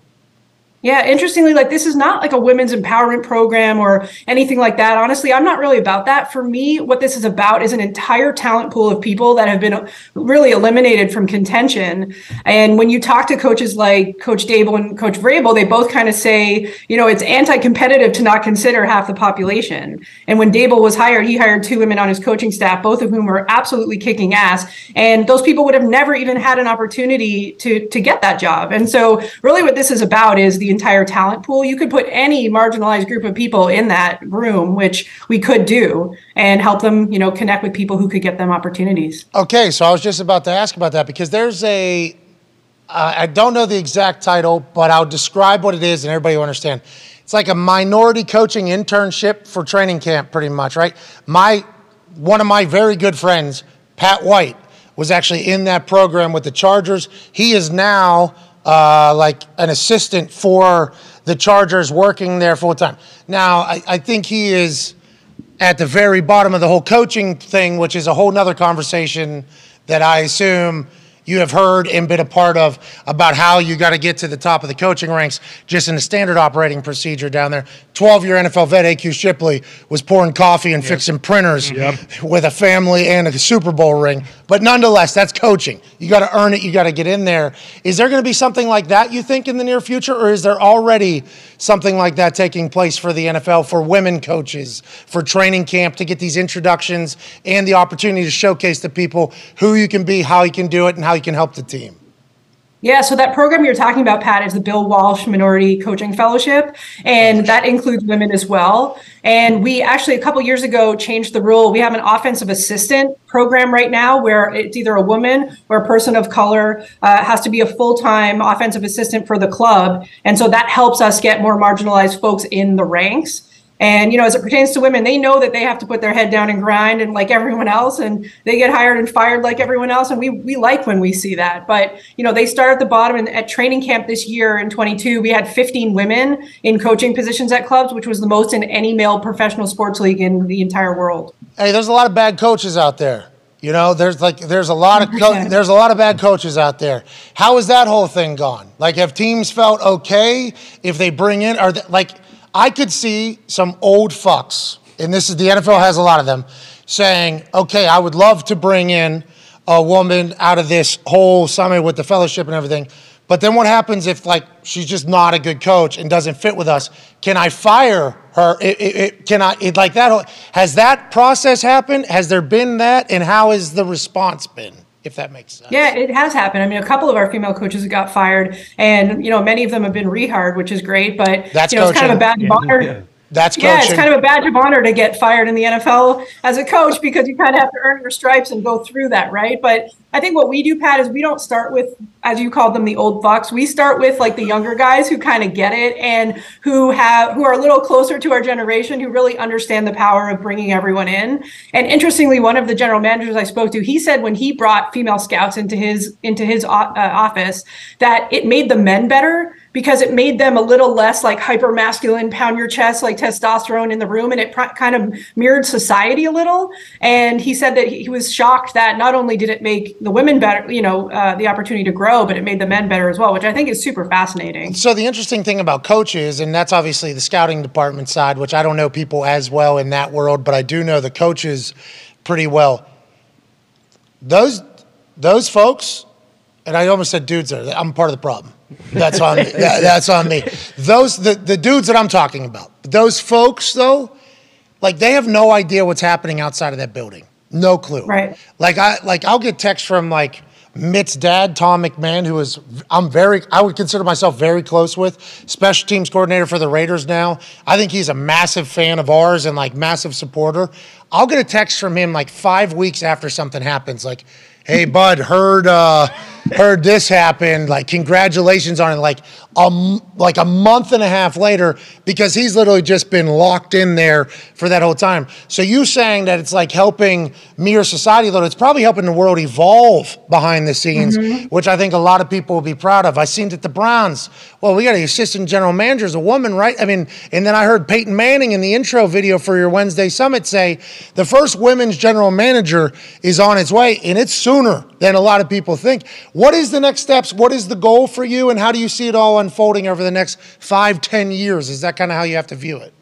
Yeah, interestingly, like this is not like a women's empowerment program or anything like that. Honestly, I'm not really about that. For me, what this is about is an entire talent pool of people that have been really eliminated from contention. And when you talk to coaches like Coach Daboll and Coach Vrabel, they both kind of say, you know, it's anti-competitive to not consider half the population. And when Daboll was hired, he hired two women on his coaching staff, both of whom were absolutely kicking ass. And those people would have never even had an opportunity to to get that job. And so, really, what this is about is the entire talent pool. You could put any marginalized group of people in that room, which we could do, and help them, you know, connect with people who could get them opportunities. Okay, so I was just about to ask about that because there's a, uh, I don't know the exact title, but I'll describe what it is and everybody will understand. It's like a minority coaching internship for training camp, pretty much, right? My, one of my very good friends, Pat White, was actually in that program with the Chargers. He is now uh, like an assistant for the Chargers working there full time. Now, I, I think he is at the very bottom of the whole coaching thing, which is a whole nother conversation that I assume you have heard and been a part of about how you got to get to the top of the coaching ranks just in the standard operating procedure down there. 12 year NFL vet AQ Shipley was pouring coffee and fixing printers mm-hmm. with a family and a Super Bowl ring. But nonetheless, that's coaching. You got to earn it, you got to get in there. Is there going to be something like that, you think, in the near future, or is there already something like that taking place for the NFL for women coaches, for training camp to get these introductions and the opportunity to showcase to people who you can be, how you can do it, and how you can help the team? Yeah, so that program you're talking about, Pat, is the Bill Walsh Minority Coaching Fellowship, and that includes women as well. And we actually, a couple years ago, changed the rule. We have an offensive assistant program right now where it's either a woman or a person of color uh, has to be a full time offensive assistant for the club. And so that helps us get more marginalized folks in the ranks. And you know, as it pertains to women, they know that they have to put their head down and grind, and like everyone else, and they get hired and fired like everyone else. And we we like when we see that. But you know, they start at the bottom. And at training camp this year in 22, we had 15 women in coaching positions at clubs, which was the most in any male professional sports league in the entire world. Hey, there's a lot of bad coaches out there. You know, there's like there's a lot of co- there's a lot of bad coaches out there. How has that whole thing gone? Like, have teams felt okay if they bring in? Are they, like I could see some old fucks, and this is the NFL has a lot of them, saying, "Okay, I would love to bring in a woman out of this whole summit with the fellowship and everything." But then what happens if like she's just not a good coach and doesn't fit with us? Can I fire her? It, it, it- can I like that? Has that process happened? Has there been that? And how has the response been? If that makes sense. Yeah, it has happened. I mean, a couple of our female coaches got fired, and you know, many of them have been rehired, which is great. But That's you know, it's kind of a bad badge of honor. That's Yeah, coaching. it's kind of a badge of honor to get fired in the NFL as a coach because you kind of have to earn your stripes and go through that, right? But I think what we do, Pat, is we don't start with, as you called them, the old fucks. We start with like the younger guys who kind of get it and who have who are a little closer to our generation, who really understand the power of bringing everyone in. And interestingly, one of the general managers I spoke to, he said when he brought female scouts into his into his uh, office that it made the men better because it made them a little less like hyper masculine, pound your chest, like testosterone in the room, and it pr- kind of mirrored society a little. And he said that he was shocked that not only did it make the women better, you know, uh, the opportunity to grow, but it made the men better as well, which I think is super fascinating. So the interesting thing about coaches, and that's obviously the scouting department side, which I don't know people as well in that world, but I do know the coaches pretty well. Those those folks, and I almost said dudes there. I'm part of the problem. That's on me. That- that's on me. Those the, the dudes that I'm talking about. Those folks though, like they have no idea what's happening outside of that building. No clue. Right. Like I like I'll get texts from like Mitt's dad, Tom McMahon, who is I'm very I would consider myself very close with, special teams coordinator for the Raiders now. I think he's a massive fan of ours and like massive supporter. I'll get a text from him like five weeks after something happens, like, hey bud, heard uh heard this happened, like congratulations on it, like a like a month and a half later, because he's literally just been locked in there for that whole time. So you saying that it's like helping me or society, though it's probably helping the world evolve behind the scenes, mm-hmm. which I think a lot of people will be proud of. I seen that the Browns, well, we got an assistant general manager is a woman, right? I mean, and then I heard Peyton Manning in the intro video for your Wednesday summit say the first women's general manager is on its way, and it's sooner than a lot of people think. What is the next steps? What is the goal for you, and how do you see it all unfolding over the next five, ten years? Is that kind of how you have to view it?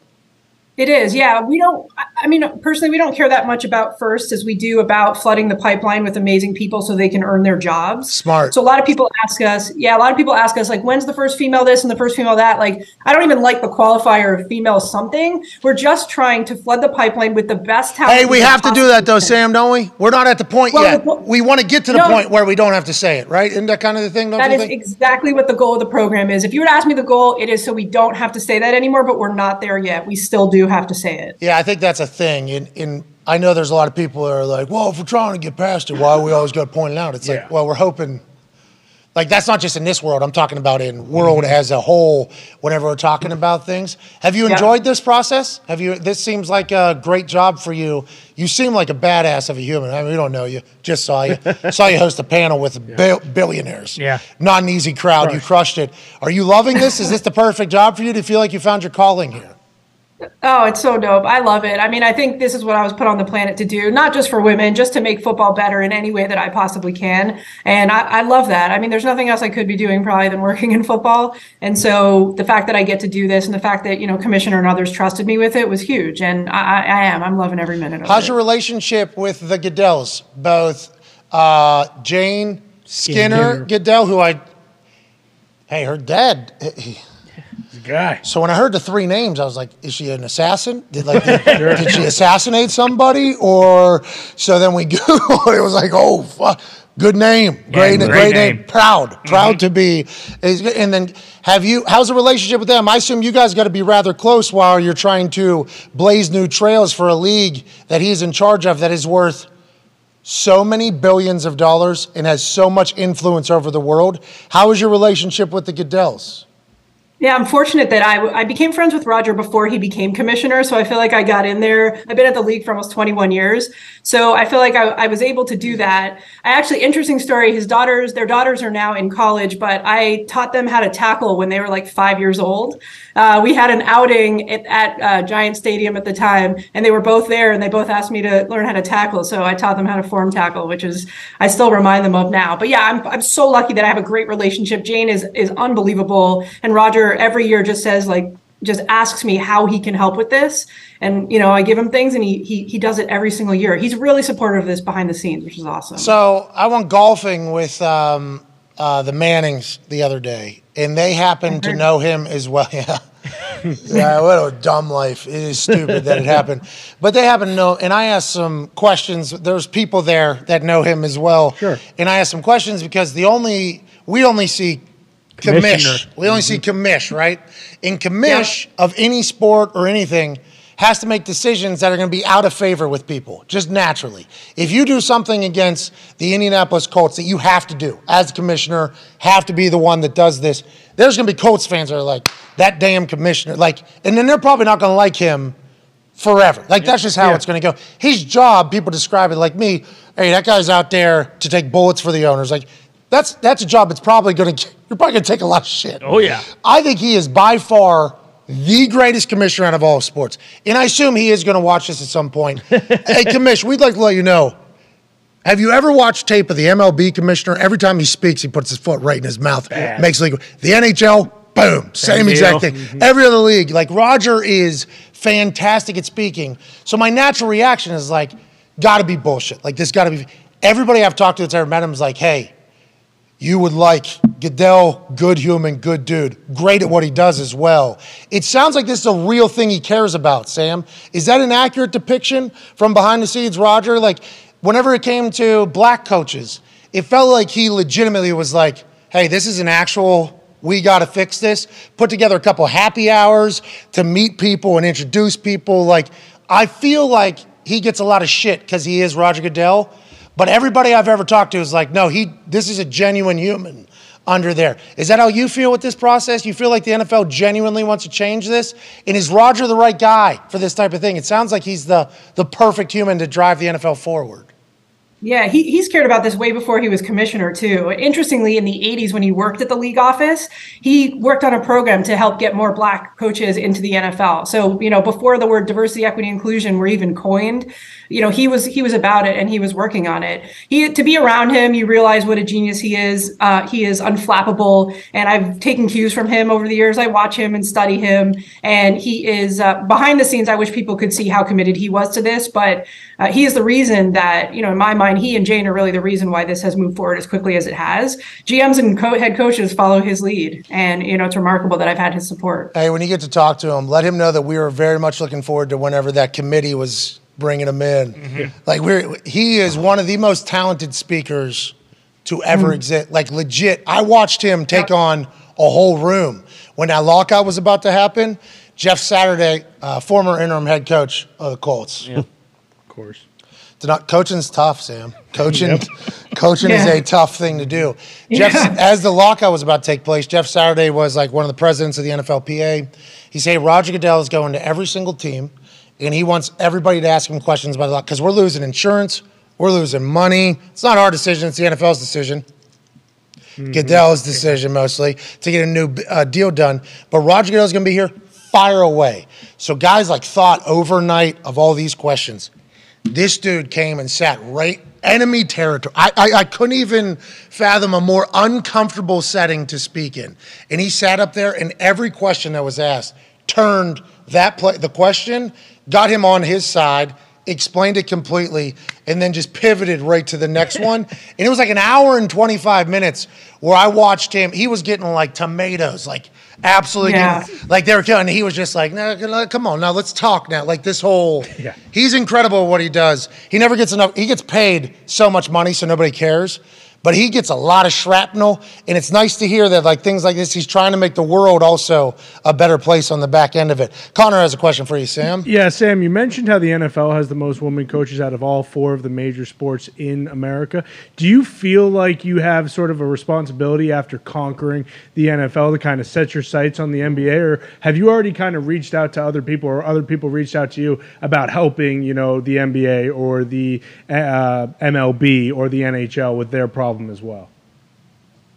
It is, yeah. We don't, I- mean, personally, we don't care that much about first as we do about flooding the pipeline with amazing people so they can earn their jobs. Smart. So a lot of people ask us, yeah, a lot of people ask us, like, when's the first female this and the first female that? Like, I don't even like the qualifier of female something. We're just trying to flood the pipeline with the best talent. Hey, we have to do that though, Sam, don't we? We're not at the point Well, yet. the- we want to get to the No. point where we don't have to say it, right? Isn't that kind of the thing? Don't That is think? exactly what the goal of the program is. If you were to ask me the goal, it is so we don't have to say that anymore, but we're not there yet. We still do have to say it. Yeah, I think that's a thing. In, in I know there's a lot of people that are like, well, if we're trying to get past it, why are we always got to point it out? It's Yeah. like, well, we're hoping. Like that's not just in this world. I'm talking about in world mm-hmm. as a whole. Whenever we're talking about things, have you Yeah. enjoyed this process? Have you? This seems like a great job for you. You seem like a badass of a human. I mean, we don't know you. Just saw you. saw you host a panel with bil- billionaires. Yeah. Not an easy crowd. You crushed it. Are you loving this? Is this the perfect job for you? Do you feel like you found your calling here? Oh, it's so dope. I love it. I mean, I think this is what I was put on the planet to do, not just for women, just to make football better in any way that I possibly can. And I, I love that. I mean, there's nothing else I could be doing probably than working in football. And so the fact that I get to do this and the fact that, you know, Commissioner and others trusted me with it was huge. And I, I I am. I'm loving every minute of How's it. How's your relationship with the Goodells? Both uh, Jane Skinner, Skinner. Goodell, who I, hey, her dad. he- Guy. so when I heard the three names, I was like, is she an assassin? Did like did, did she assassinate somebody? Or so then we Googled. It was like, oh, fuck. Good name, great, great great name. name. Proud, mm-hmm. proud to be. And then, have you? How's the relationship with them? I assume you guys got to be rather close while you're trying to blaze new trails for a league that he's in charge of that is worth so many billions of dollars and has so much influence over the world. How is your relationship with the Goodells? Yeah, I'm fortunate that I, I became friends with Roger before he became commissioner. So I feel like I got in there. I've been at the league for almost 21 years. So I feel like I, I was able to do that. I actually, interesting story. His daughters, their daughters are now in college, but I taught them how to tackle when they were like five years old. Uh, we had an outing at, at uh, Giant Stadium at the time, and they were both there and they both asked me to learn how to tackle. So I taught them how to form tackle, which is, I still remind them of now. But yeah, I'm, I'm so lucky that I have a great relationship. Jane is, is unbelievable. And Roger every year just says like, just asks me how he can help with this. And, you know, I give him things and he, he, he does it every single year. He's really supportive of this behind the scenes, which is awesome. So I went golfing with um, uh, the Mannings the other day, and they happened to know him as well. Yeah. yeah, what a dumb life. It is stupid that it happened. But they happen to know, and I asked some questions. There's people there that know him as well. Sure. And I asked some questions because the only, we only see Commissioner. Commish. We only see commish, right? In commish of any sport or anything has to make decisions that are going to be out of favor with people, just naturally. If you do something against the Indianapolis Colts that you have to do as commissioner, have to be the one that does this, there's going to be Colts fans that are like, that damn commissioner. Like, and then they're probably not going to like him forever. Like that's just how Yeah. it's going to go. His job, people describe it like me. Hey, that guy's out there to take bullets for the owners. Like that's that's a job that's probably going to you're probably going to take a lot of shit. Oh, yeah. I think he is by far the greatest commissioner out of all sports, and I assume he is going to watch this at some point. hey, commissioner, we'd like to let you know. Have you ever watched tape of the MLB commissioner? Every time he speaks, he puts his foot right in his mouth, makes legal. The NHL, boom, same, deal. exact thing. Every other league, like Roger is fantastic at speaking. So my natural reaction is like, got to be bullshit. Like this got to be. Everybody I've talked to that's ever met him is like, hey, you would like Goodell, good human, good dude, great at what he does as well. It sounds like this is a real thing he cares about, Sam. Is that an accurate depiction from behind the scenes, Roger? Like, whenever it came to black coaches, it felt like he legitimately was like, hey, this is an actual, we got to fix this. Put together a couple happy hours to meet people and introduce people. Like, I feel like he gets a lot of shit because he is Roger Goodell. But everybody I've ever talked to is like, no, he. This is a genuine human under there. Is that how you feel with this process? You feel like the NFL genuinely wants to change this? And is Roger the right guy for this type of thing? It sounds like he's the the perfect human to drive the NFL forward. Yeah, he, he's cared about this way before he was commissioner, too. Interestingly, in the 80s, when he worked at the league office, he worked on a program to help get more black coaches into the NFL. So, you know, before the word diversity, equity, inclusion were even coined, you know, he was he was about it and he was working on it. He to be around him, you realize what a genius he is. Uh, he is unflappable, and I've taken cues from him over the years. I watch him and study him, and he is uh, behind the scenes. I wish people could see how committed he was to this, but uh, he is the reason that, you know, in my mind, he and Jane are really the reason why this has moved forward as quickly as it has. GMs and co- head coaches follow his lead. And, you know, it's remarkable that I've had his support. Hey, when you get to talk to him, let him know that we are very much looking forward to whenever that committee was bringing him in. Like we're he is one of the most talented speakers to ever exist. Like legit, I watched him take on a whole room when that lockout was about to happen. Jeff Saturday, uh, former interim head coach of the Colts. Of course. To not coaching's tough, Sam. Coaching, coaching is a tough thing to do. Jeff, as the lockout was about to take place, Jeff Saturday was like one of the presidents of the NFLPA. He said Roger Goodell is going to every single team, and he wants everybody to ask him questions about the lock because we're losing insurance, we're losing money. It's not our decision; it's the NFL's decision. Goodell's decision mostly to get a new uh, deal done. But Roger Goodell's going to be here. Fire away. So guys like thought overnight of all these questions. This dude came and sat right enemy territory. I, I, I couldn't even fathom a more uncomfortable setting to speak in. And he sat up there, and every question that was asked turned that play, the question, got him on his side, explained it completely, and then just pivoted right to the next one. And it was like an hour and 25 minutes where I watched him. He was getting like tomatoes, like absolutely, Yeah. getting- like they were killing. He was just like, no, no, come on, now let's talk now. Like this whole, Yeah. he's incredible what he does. He never gets enough. He gets paid so much money, so nobody cares. But he gets a lot of shrapnel, and it's nice to hear that like things like this. He's trying to make the world also a better place on the back end of it. Connor has a question for you, Sam. Yeah, Sam, you mentioned how the NFL has the most women coaches out of all four of the major sports in America. Do you feel like you have sort of a responsibility after conquering the NFL to kind of set your sights on the NBA, or have you already kind of reached out to other people, or other people reached out to you about helping, you know, the NBA or the uh, MLB or the NHL with their problem as well?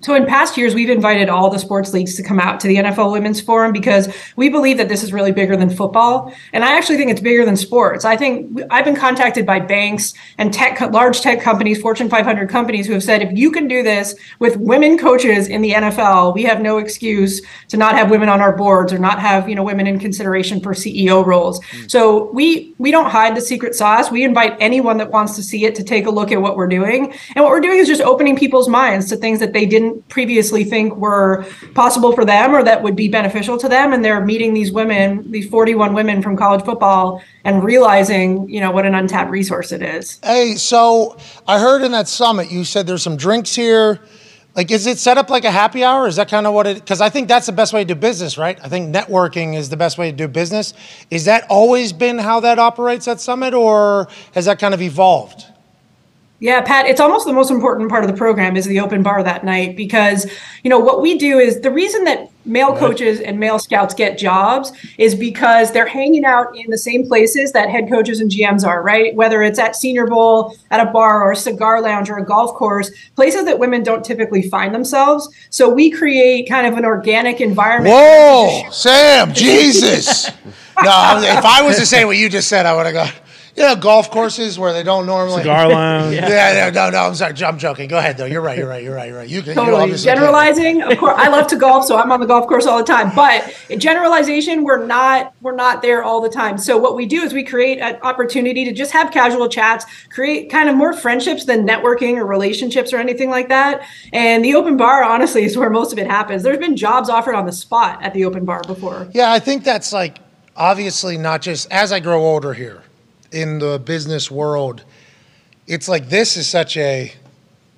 So in past years, we've invited all the sports leagues to come out to the NFL Women's Forum because we believe that this is really bigger than football, and I actually think it's bigger than sports. I think I've been contacted by banks and tech, large tech companies, Fortune 500 companies, who have said if you can do this with women coaches in the NFL, we have no excuse to not have women on our boards or not have you know women in consideration for CEO roles. Mm. So we we don't hide the secret sauce. We invite anyone that wants to see it to take a look at what we're doing, and what we're doing is just opening people's minds to things that they didn't previously think were possible for them or that would be beneficial to them and they're meeting these women these 41 women from college football and realizing you know what an untapped resource it is Hey, so I heard in that summit you said there's some drinks here. Like, is it set up like a happy hour? Is that kind of what it? Because I think that's the best way to do business, right? I think networking is the best way to do business. Is that always been how that operates at Summit, or has that kind of evolved? Yeah, Pat, it's almost the most important part of the program is the open bar that night because, you know, what we do is the reason that male coaches and male scouts get jobs is because they're hanging out in the same places that head coaches and GMs are, right? Whether it's at Senior Bowl, at a bar or a cigar lounge or a golf course, places that women don't typically find themselves. So we create kind of an organic environment. Whoa, Sam, Jesus! No, if I was to say what you just said, I would have gone. You know, golf courses where they don't normally. Cigar lounge. Yeah, no, no, no. I'm sorry. I'm joking. Go ahead, though. You're right. You're right. You're right. You're right. You can you Totally. can't- Generalizing, of course, I love to golf, so I'm on the golf course all the time. But in generalization, we're not we're not there all the time. So what we do is we create an opportunity to just have casual chats, create kind of more friendships than networking or relationships or anything like that. And the open bar, honestly, is where most of it happens. There's been jobs offered on the spot at the open bar before. Yeah, I think that's like obviously not just as I grow older here in the business world. It's like this is such a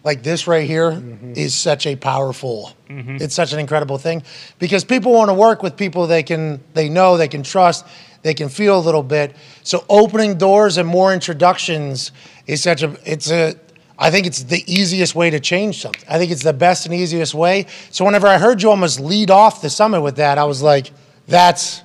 like this right here mm-hmm. is such a powerful. Mm-hmm. It's such an incredible thing because people want to work with people they can they know they can trust they can feel a little bit. So opening doors and more introductions is such a it's a I think it's the easiest way to change something. I think it's the best and easiest way. So whenever I heard you almost lead off the summit with that, I was like, that's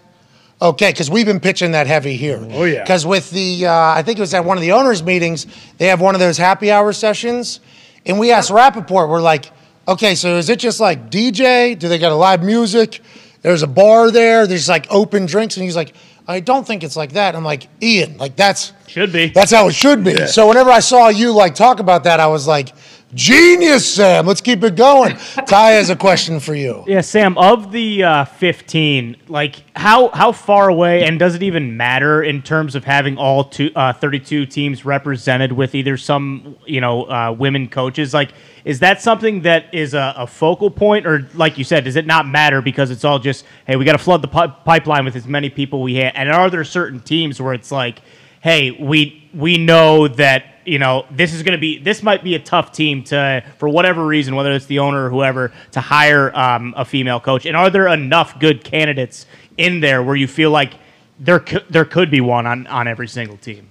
Okay, because we've been pitching that heavy here. Oh, yeah. Because with the, uh, I think it was at one of the owners' meetings, they have one of those happy hour sessions, and we asked Rapoport, we're like, okay, so is it just like DJ? Do they got a live music? There's a bar there. There's like open drinks, and he's like, I don't think it's like that. I'm like, Ian, like that's Should be. that's how it should be. So whenever I saw you like talk about that, I was like, genius, Sam. Let's keep it going. Ty has a question for you. Yeah, Sam. Of the uh, fifteen, like how how far away, and does it even matter in terms of having all two, uh, 32 teams represented with either some you know uh, women coaches? Like, is that something that is a, a focal point, or like you said, does it not matter because it's all just hey, we got to flood the pi- pipeline with as many people we have? And are there certain teams where it's like, hey, we we know that you know this is going to be this might be a tough team to for whatever reason whether it's the owner or whoever to hire um, a female coach and are there enough good candidates in there where you feel like there could, there could be one on on every single team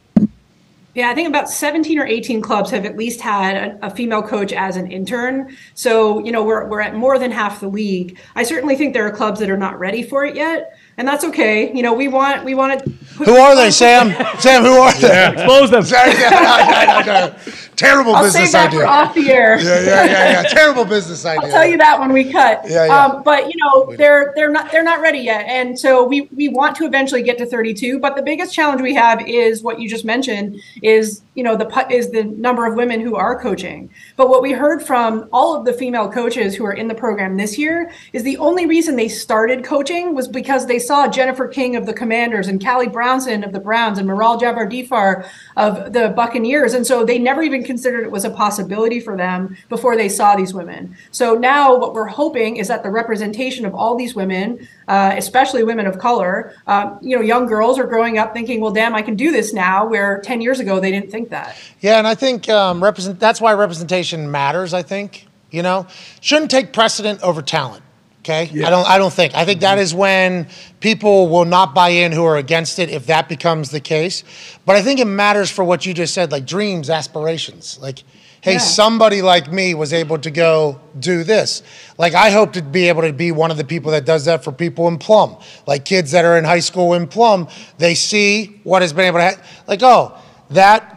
Yeah, I think about 17 or 18 clubs have at least had a, a female coach as an intern. So, you know, we're, we're at more than half the league. I certainly think there are clubs that are not ready for it yet. And that's okay. You know, we want, we want to. Who are they, Sam? Sam, who are they? expose them. Terrible I'll business save that idea. for off the air. Yeah, yeah, yeah, yeah. Terrible business idea. I'll tell you that when we cut. Yeah, yeah. Um, but you know, they're they're not they're not ready yet, and so we we want to eventually get to 32. But the biggest challenge we have is what you just mentioned is you know the pu- is the number of women who are coaching. But what we heard from all of the female coaches who are in the program this year is the only reason they started coaching was because they saw Jennifer King of the Commanders and Callie Brownson of the Browns and Maral Javadifar of the Buccaneers, and so they never even considered it was a possibility for them before they saw these women. So now what we're hoping is that the representation of all these women, uh, especially women of color, um, you know, young girls are growing up thinking, well, damn, I can do this now, where 10 years ago they didn't think that. Yeah, and I think um, represent. That's why representation matters. I think you know shouldn't take precedent over talent. Okay, yeah. I don't. I don't think. I think that mm-hmm. is when people will not buy in who are against it if that becomes the case. But I think it matters for what you just said, like dreams, aspirations. Like, hey, Yeah. somebody like me was able to go do this. Like, I hope to be able to be one of the people that does that for people in Plum, like kids that are in high school in Plum. They see what has been able to, ha- like, oh, that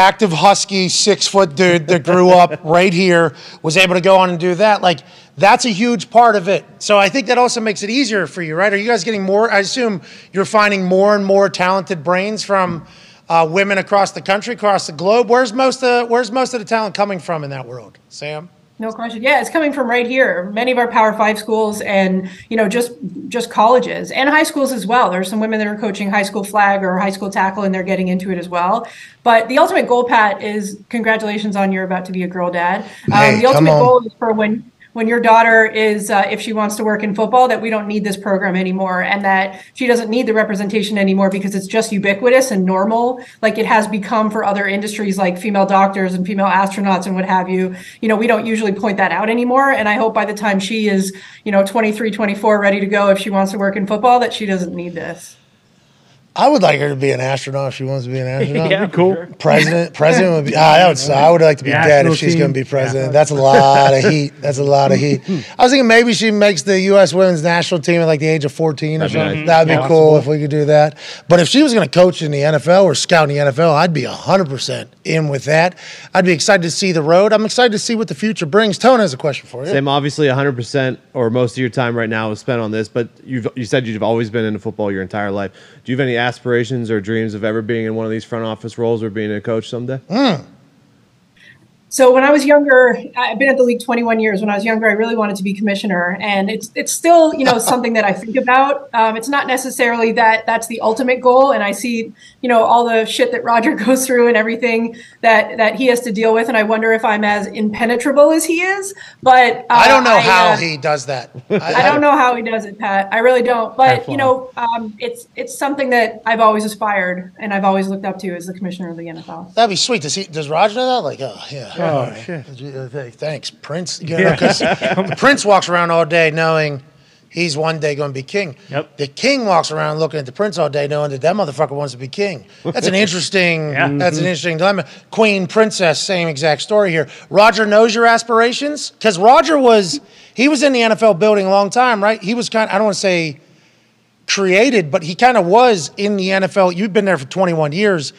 active husky six foot dude that grew up right here was able to go on and do that. Like that's a huge part of it. So i think that also makes it easier for you right? Are you guys getting more i assume you're finding more and more talented brains from uh, women across the country across the globe? Where's most of where's most of the talent coming from in that world sam No question. Yeah, it's coming from right here. Many of our Power Five schools, and you know, just just colleges and high schools as well. There's some women that are coaching high school flag or high school tackle, and they're getting into it as well. But the ultimate goal, Pat, is congratulations on you're about to be a girl dad. Um, Hey, the ultimate goal is for when when your daughter is, uh, if she wants to work in football, that we don't need this program anymore, and that she doesn't need the representation anymore because it's just ubiquitous and normal, like it has become for other industries like female doctors and female astronauts and what have you. You know, we don't usually point that out anymore, and I hope by the time she is, you know, 23, 24, ready to go, if she wants to work in football, that she doesn't need this. I would like her to be an astronaut if she wants to be an astronaut yeah Cool. President, president would be. Ah, that would. suck. I would like to be The dead if she's going to be president. That's a lot of heat. That's a lot of heat. I was thinking maybe she makes the U.S. women's national team at like the age of fourteen or That'd be something. nice. That'd be Yeah. cool if we could do that. But if she was going to coach in the NFL or scout in the NFL, I'd be hundred percent in with that. I'd be excited to see the road. I'm excited to see what the future brings. Tone has a question for you. Sam, obviously, 100% or most of your time right now is spent on this, but you've you said you've always been into football your entire life. Do you have any aspirations or dreams of ever being in one of these front office roles or being a coach someday? Hmm. So when I was younger, I've been at the league 21 years. When I was younger, I really wanted to be commissioner, and it's it's still you know something that I think about. Um, it's not necessarily that that's the ultimate goal, and I see you know all the shit that Roger goes through and everything that that he has to deal with, and I wonder if I'm as impenetrable as he is. But uh, I don't know how uh, he does that. I don't know how he does it, Pat. I really don't. But you know, um, it's it's something that I've always aspired and I've always looked up to as the commissioner of the NFL. That'd be sweet. Does he? Does Roger know that? Like, oh yeah. Oh, shit. Uh, thanks, Prince. You know, the Prince walks around all day knowing he's one day going to be king. Yep. The king walks around looking at the prince all day knowing that that motherfucker wants to be king. That's an interesting. Yeah. That's an mm-hmm. interesting dilemma. Queen, princess, same exact story here. Roger knows your aspirations because Roger was he was in the NFL building a long time, right? He was kind. Of, I don't want to say created, but he kind of was in the NFL. You've been there for 21 years.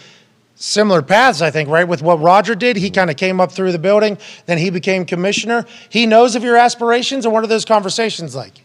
Similar paths, I think, right? With what Roger did, he kind of came up through the building, then he became commissioner. He knows of your aspirations, and what are those conversations like?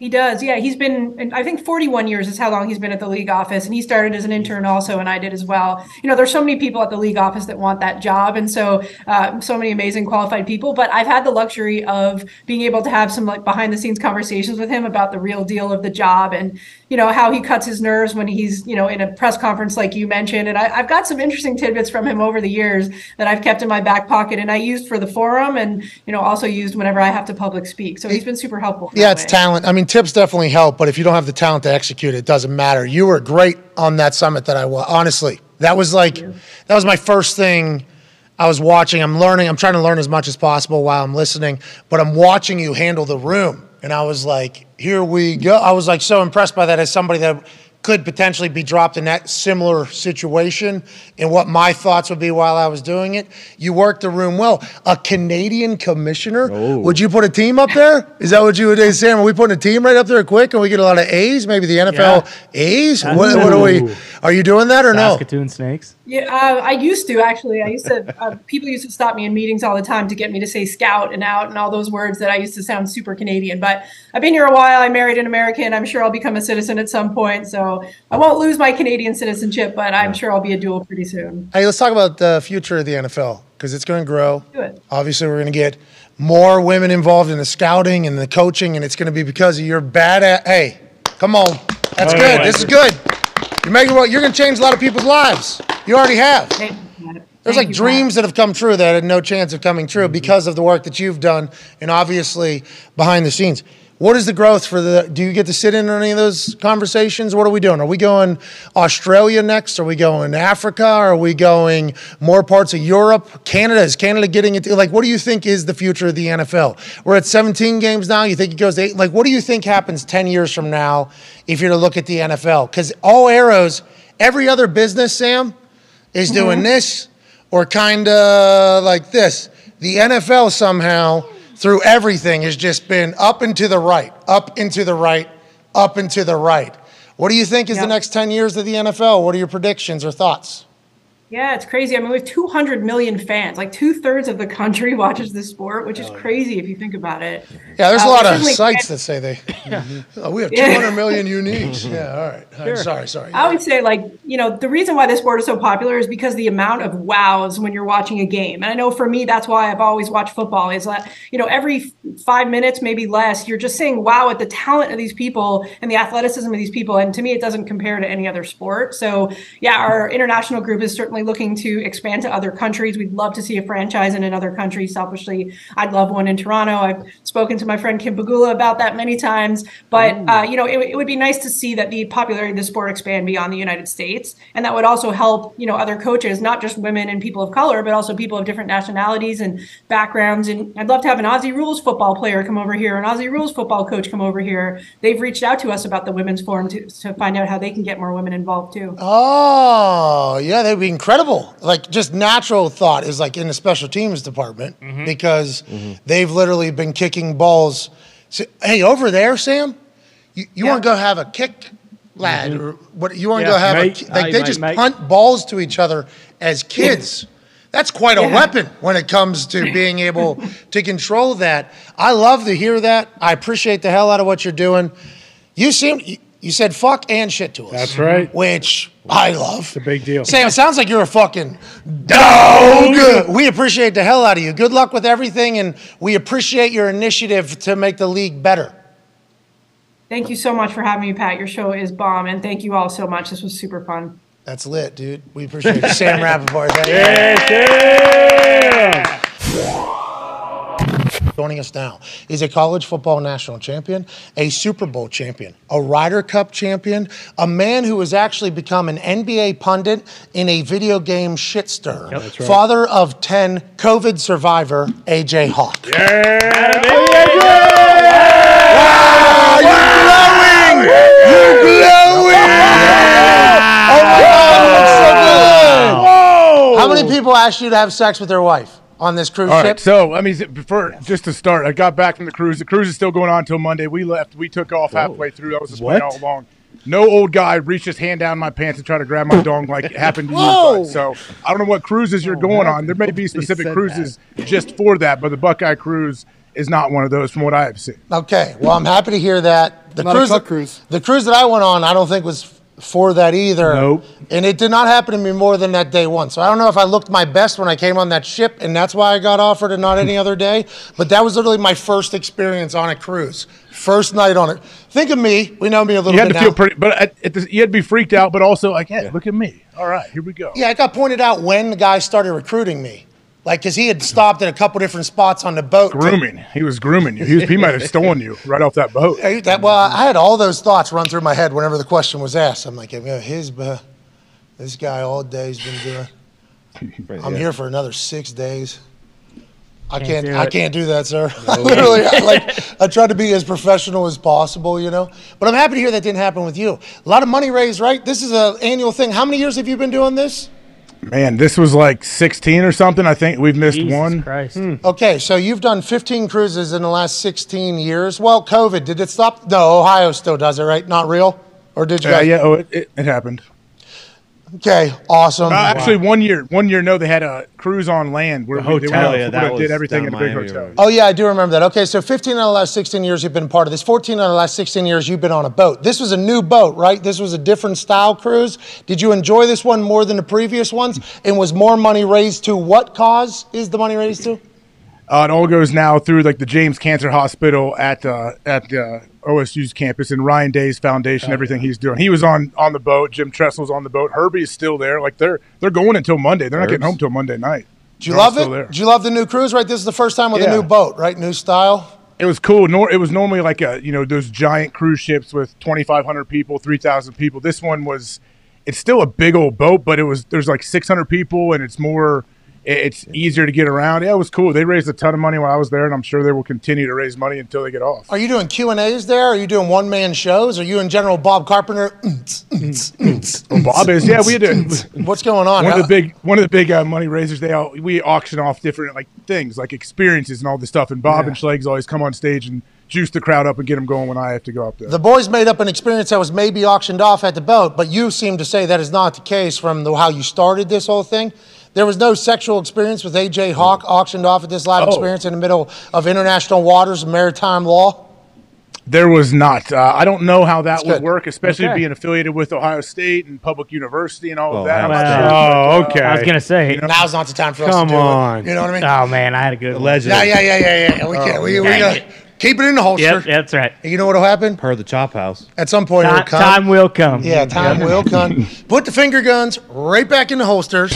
He does. Yeah, he's been, I think 41 years is how long he's been at the league office. And he started as an intern also, and I did as well. You know, there's so many people at the league office that want that job. And so, uh, so many amazing qualified people. But I've had the luxury of being able to have some like behind the scenes conversations with him about the real deal of the job and, you know, how he cuts his nerves when he's, you know, in a press conference like you mentioned. And I, I've got some interesting tidbits from him over the years that I've kept in my back pocket and I used for the forum and, you know, also used whenever I have to public speak. So he's been super helpful. Yeah, it's way. talent. I mean, tips definitely help, but if you don't have the talent to execute, it doesn't matter. You were great on that summit that I was. Honestly, that was like that was my first thing. I was watching. I'm learning. I'm trying to learn as much as possible while I'm listening, but I'm watching you handle the room, and I was like, "Here we go." I was like so impressed by that as somebody that could potentially be dropped in that similar situation and what my thoughts would be while I was doing it. You worked the room well. A Canadian commissioner? Oh. Would you put a team up there? Is that what you would say, Sam? Are we putting a team right up there quick and we get a lot of A's? Maybe the NFL yeah. A's? What, what, are we? Are you doing that or no? Saskatoon Snakes? Yeah, uh, I used to actually. I used to. Uh, people used to stop me in meetings all the time to get me to say "scout" and "out" and all those words that I used to sound super Canadian. But I've been here a while. I married an American. I'm sure I'll become a citizen at some point. So I won't lose my Canadian citizenship, but I'm sure I'll be a dual pretty soon. Hey, let's talk about the future of the NFL because it's going to grow. Good. Obviously, we're going to get more women involved in the scouting and the coaching, and it's going to be because of your bad. At, hey, come on, that's oh, good. This is good. You're making what you're going to change a lot of people's lives. You already have. There's like dreams that have come true that had no chance of coming true mm-hmm. because of the work that you've done and obviously behind the scenes. What is the growth for the? Do you get to sit in on any of those conversations? What are we doing? Are we going Australia next? Are we going Africa? Are we going more parts of Europe? Canada is Canada getting into like? What do you think is the future of the NFL? We're at 17 games now. You think it goes to eight? Like, what do you think happens 10 years from now if you're to look at the NFL? Because all arrows, every other business, Sam, is mm-hmm. doing this or kind of like this. The NFL somehow through everything has just been up and to the right, up and to the right, up and to the right. What do you think is the next 10 years of the NFL? What are your predictions or thoughts? Yeah, it's crazy. I mean, we have 200 million fans. Like two thirds of the country watches this sport, which is crazy if you think about it. Yeah, there's uh, a lot of sites that say they. oh, we have 200 million uniques. Yeah, all right. Sure. Sorry, sorry. I would say, like, you know, the reason why this sport is so popular is because the amount of wows when you're watching a game. And I know for me, that's why I've always watched football. Is that you know every five minutes, maybe less, you're just saying wow at the talent of these people and the athleticism of these people. And to me, it doesn't compare to any other sport. So yeah, our international group is certainly looking to expand to other countries. We'd love to see a franchise in another country. Selfishly, I'd love one in Toronto. I've spoken to my friend Kim Pegula about that many times. But uh, you know, it, it, would be nice to see that the popularity of the sport expand beyond the United States, and that would also help you know other coaches, not just women and people of color, but also people of different nationalities and backgrounds. And I'd love to have an Aussie rules football player come over here, an Aussie rules football coach come over here. They've reached out to us about the women's forum to, to find out how they can get more women involved too. Oh, yeah, that'd be incredible. Like just natural thought is like in the special teams department mm-hmm. because mm-hmm. they've literally been kicking balls. So, hey, over there, Sam, you, you yeah. want to go have a kick, lad, mm-hmm. or what? You want to yeah, go have mate, a like they just mate. punt balls to each other as kids. That's quite a weapon when it comes to being able to control that. I love to hear that. I appreciate the hell out of what you're doing. You seem you said fuck and shit to us. That's right. Which I love. It's a big deal. Sam, it sounds like you're a fucking dog. We appreciate the hell out of you. Good luck with everything, and we appreciate your initiative to make the league better. Thank you so much for having me, Pat. Your show is bomb, and thank you all so much. This was super fun. That's lit, dude. We appreciate it. Sam Rapoport. Thank yeah, Joining us now is a college football national champion, a Super Bowl champion, a Ryder Cup champion, a man who has actually become an NBA pundit in a video game shitstir. Yep, right. Father of 10, COVID survivor, AJ Hawk. Yeah! Wow, you're glowing! You're glowing! Oh my God, looks so good. Whoa. How many people asked you to have sex with their wife? On this cruise All ship? Right, so I mean, before just to start, I got back from the cruise. The cruise is still going on until Monday. We left. We took off halfway through. That was the plan all along. no old guy reached his hand down my pants and tried to grab my dong like it happened to you guys. So I don't know what cruises you're oh, going on. There may be specific said cruises just for that, but the Buckeye cruise is not one of those from what I have seen. Okay, well, I'm happy to hear that. The Not cruise, truck cruise. the cruise that I went on, I don't think was for that either. Nope. And it did not happen to me more than that day one. So I don't know if I looked my best when I came on that ship, and that's why I got offered and not any other day. But that was literally my first experience on a cruise, first night on it. Think of me. We know me a little bit. You had bit to now. feel pretty, but at, at the, you had to be freaked out, but also like, hey, look at me. All right, here we go. Yeah, I got pointed out when the guy started recruiting me. Like, because he had stopped at a couple different spots on the boat. to- Grooming. He was grooming you. He, was, he might have stolen you right off that boat. Hey, that, well, I had all those thoughts run through my head whenever the question was asked. I'm like, his, uh, this guy all day's been doing. I'm here for another six days. I can't. do I can't do that, sir. Literally, I, like I tried to be as professional as possible, you know. But I'm happy to hear that didn't happen with you. A lot of money raised, right? This is an annual thing. How many years have you been doing this? Man, this was like 16 or something. I think we've missed Jesus one. Christ. Okay, so you've done 15 cruises in the last 16 years. Well, COVID did it stop? No, Ohio still does it, right? Not real, or did you? Uh, guys- yeah, oh, it, it, it happened. Okay, awesome. Uh, actually, one year, one year, no, they had a cruise on land where we, they went hotel, out, yeah, that did was everything in a big hotel. Road. Oh yeah, I do remember that. Okay, so 15 out of the last 16 years you've been part of this. 14 out of the last 16 years you've been on a boat. This was a new boat, right? This was a different style cruise. Did you enjoy this one more than the previous ones? And was more money raised to what cause? Is the money raised to? Uh, it all goes now through like the James Cancer Hospital at uh, at uh, OSU's campus and Ryan Day's foundation. Oh, everything he's doing. He was on on the boat. Jim Tressel's on the boat. Herbie is still there. Like they're they're going until Monday. They're not getting home till Monday night. Did you They're love it? there. Did you love the new cruise? Right, this is the first time with a new boat, right? New style. It was cool. Nor it was normally like a you know those giant cruise ships with twenty five hundred people, three thousand people. This one was. It's still a big old boat, but it was there's like six hundred people, and it's more. It- It's easier to get around. Yeah, it was cool. They raised a ton of money while I was there, and I'm sure they will continue to raise money until they get off. Are you doing Q and A's there? Are you doing one man shows? Are you in general Bob Carpenter? Well, Bob is. Yeah, we to, What's going on? one of the big one of the big uh, money raisers. They all, we auction off different like things like experiences and all this stuff. And Bob and Schlegs always come on stage and juice the crowd up and get them going when I have to go up there. The boys made up an experience that was maybe auctioned off at the boat, but you seem to say that is not the case from the, how you started this whole thing. There was no sexual experience with AJ Hawk auctioned off at this live Oh. experience in the middle of international waters and maritime law. There was not. Uh, I don't know how that would good. work, especially Okay. being affiliated with Ohio State and public university and all Well, of that. I'm not that's sure. Oh, okay. I was gonna say. Now's not the time for us Come to do on. it. You know what I mean? Oh man, I had a good legend. Yeah, yeah, yeah, yeah, yeah. We can't. we we dang gotta it. Keep it in the holster. Yep, that's right. You know what'll happen? per the chop house. At some point, Time, it'll come. time will come. Yeah, time will come. Put the finger guns right back in the holsters,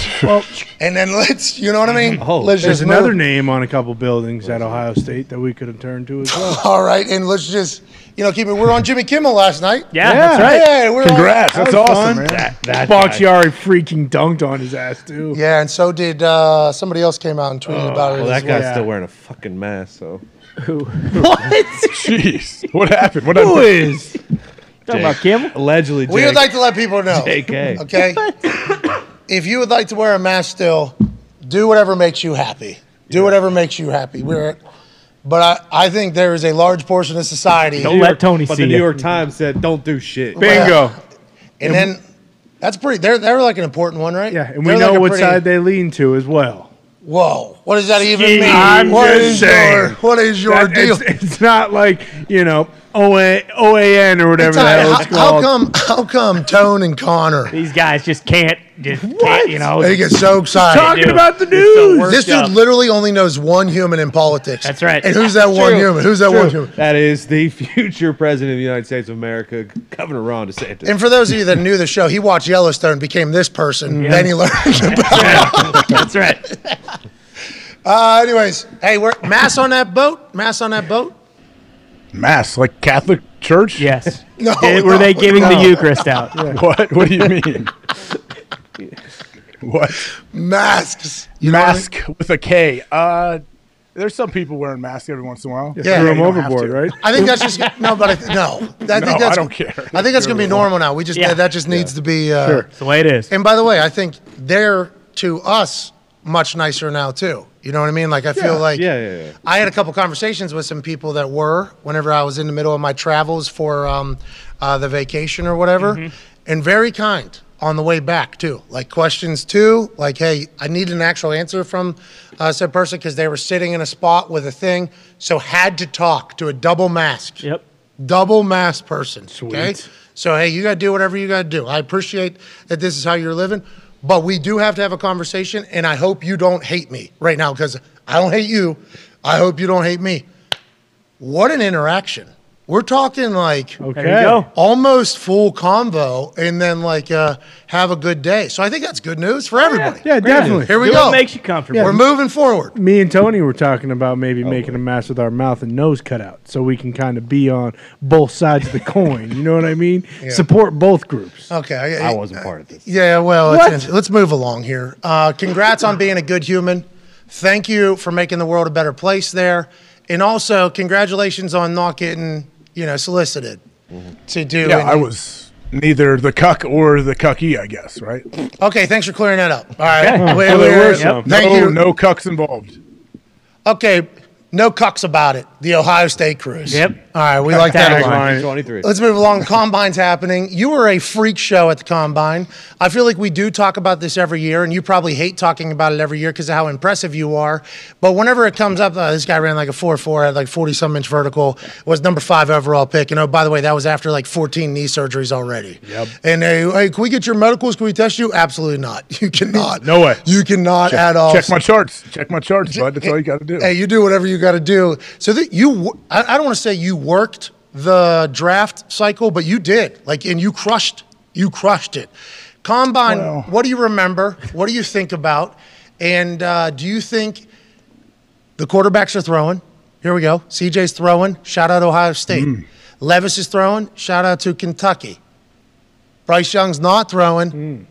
and then let's. You know what I mean? Oh, let's There's just another move. name on a couple buildings at Ohio State that we could have turned to as well. All right, and let's just, you know, keep it. We're on Jimmy Kimmel last night. Yeah, that's right. Hey, we're on- Congrats. That's was awesome, fun. man. That, that Bakhtiari freaking dunked on his ass too. yeah, and so did uh, somebody else came out and tweeted about it. Well, as that guy's well. still wearing a fucking mask. So Jeez, what happened? What Who happened? is? Talking about Kim. allegedly, We would like to let people know. JK. Okay. if you would like to wear a mask still, do whatever makes you happy. Do whatever makes you happy. We're, but I, I think there is a large portion of society, Don't let Tony But see the New you. York Times said, "Don't do shit." Bingo. and then that's pretty. They're they're like an important one, right? Yeah, and we They're know like a what pretty- side they lean to as well. Whoa, what does that even mean? I'm What just is saying. your what is your That- deal? It's, it's not like you know OA, OAN or whatever the Ty, hell how, it's how called. come how come Tone and Connor These guys just can't. Just can't. You know. they get so excited? Talking do. about the news. worst. This dude job. literally only knows one human in politics. That's right. And who's that one True. human? Who's that one human? That is the future president of the United States of America, Governor Ron DeSantis. And for those of you that knew the show, he watched Yellowstone, became this person. Then he learned about. That's right. Uh, anyways, hey, we're mass on that boat. Mass on that boat. Mass, like Catholic Church? Yes. No, Did- were they no, giving the. Eucharist out? What? What do you mean? what? masks. You know what I mean? Mask with a K. Uh, there's some people wearing masks every once in a while. Yeah. Threw him You overboard, right? I think that's just no, but I th- no. I think No, that's, I don't care. I think that's gonna be normal now. We just Yeah. that just needs to be. Uh, It's the way it is. And by the way, I think they're to us much nicer now too. You know what I mean? Like I feel like yeah, yeah, yeah. I had a couple conversations with some people that were whenever I was in the middle of my travels for um, uh, the vacation or whatever, Mm-hmm. and very kind on the way back too. Like questions too, like hey, I need an actual answer from uh, said person because they were sitting in a spot with a thing, so had to talk to a double mask Yep. double mask person. Okay. Sweet. So hey, you gotta do whatever you gotta do. I appreciate that this is how you're living, but we do have to have a conversation, and I hope you don't hate me right now because I don't hate you. I hope you don't hate me. What an interaction. We're talking like Okay. There you go. almost full convo and then like uh, have a good day. So I think that's good news for everybody. Yeah, definitely. Here we Do go. what makes you comfortable. We're moving forward. Me and Tony were talking about maybe making a mask with our mouth and nose cut out so we can kind of be on both sides of the coin. You know what I mean? Support both groups. Okay. I wasn't part of this. Yeah, well, What? it's- let's move along here. Uh, congrats on being a good human. Thank you for making the world a better place there, and also congratulations on not getting you know solicited mm-hmm. to do. Yeah, any- I was neither the cuck or the cucky, I guess, right? Okay, thanks for clearing that up. All right, Okay. We- So there we're- were some. Thank no, you. no cucks involved. Okay, no cucks about it. The Ohio State cruise. Yep. All right, we like that. a. Tagline. 23. Let's move along. Combine's happening. You were a freak show at the combine. I feel like we do talk about this every year, and you probably hate talking about it every year because of how impressive you are. But whenever it comes up, uh, this guy ran like a 4 4 at like 40 some inch vertical, was number five overall pick. And oh, by the way, that was after like 14 knee surgeries already. Yep. And uh, hey, can we get your medicals? Can we test you? Absolutely not. You cannot. No way. You cannot at all. Check my charts. Check my charts, bud. That's all you got to do. Hey, you do whatever you got to do. So that you, wo- I, I don't want to say you worked the draft cycle, but you did. Like, and you crushed. You crushed it. Combine. Well. What do you remember? What do you think about? And uh, do you think the quarterbacks are throwing? Here we go. CJ's throwing. Shout out Ohio State. Levis is throwing. Shout out to Kentucky. Bryce Young's not throwing.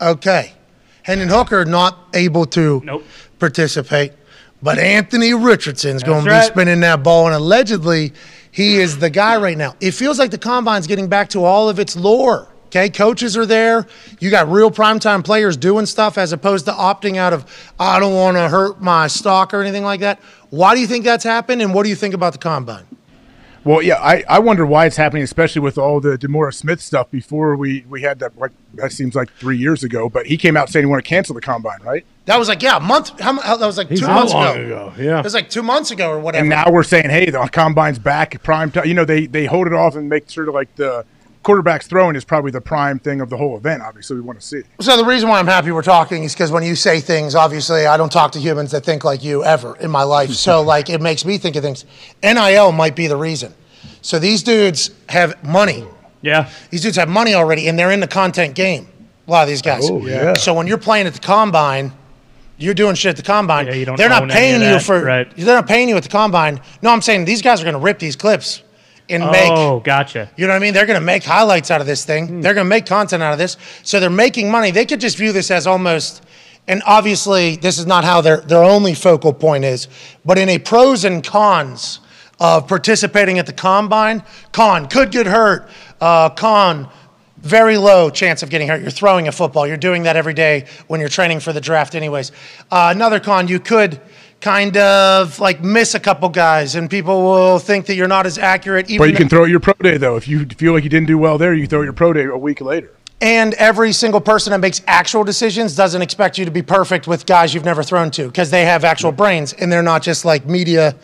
Okay. Hendon Hooker not able to Nope. participate. But Anthony Richardson's going to be spinning that ball, and allegedly, he is the guy right now. It feels like the combine's getting back to all of its lore. Okay, coaches are there. You got real primetime players doing stuff as opposed to opting out of, I don't want to hurt my stock or anything like that. Why do you think that's happened, and what do you think about the combine? Well, yeah, I, I wonder why it's happening, especially with all the DeMaurice Smith stuff before we, we had that, like, that seems like three years ago. But he came out saying he wanted to cancel the combine, right? That was like, yeah, a month. How, how- that was like two months long ago. ago? Yeah. It was like two months ago or whatever. And now we're saying, hey, the combine's back, prime time. You know, they, they hold it off and make sure to, like, the quarterback's throwing is probably the prime thing of the whole event, obviously, we want to see. So the reason why I'm happy we're talking is because when you say things, obviously I don't talk to humans that think like you ever in my life. So like it makes me think of things. NIL might be the reason. So these dudes have money. Yeah. These dudes have money already, and they're in the content game. A lot of these guys. Oh, yeah. So when you're playing at the combine, you're doing shit at the combine. Yeah, you don't they're not paying you that, for. right. They're not paying you at the combine. No, I'm saying these guys are going to rip these clips and make. Oh, gotcha. You know what I mean? They're going to make highlights out of this thing. They're going to make content out of this. So they're making money. They could just view this as almost, and obviously this is not how their their only focal point is, but in a pros and cons of participating at the combine, con could get hurt. Uh, con very low chance of getting hurt. You're throwing a football. You're doing that every day when you're training for the draft, anyways. Uh, another con, you could kind of like miss a couple guys, and people will think that you're not as accurate. Even But you can throw your pro day, though. If you feel like you didn't do well there, you can throw your pro day a week later. And every single person that makes actual decisions doesn't expect you to be perfect with guys you've never thrown to because they have actual brains and they're not just like media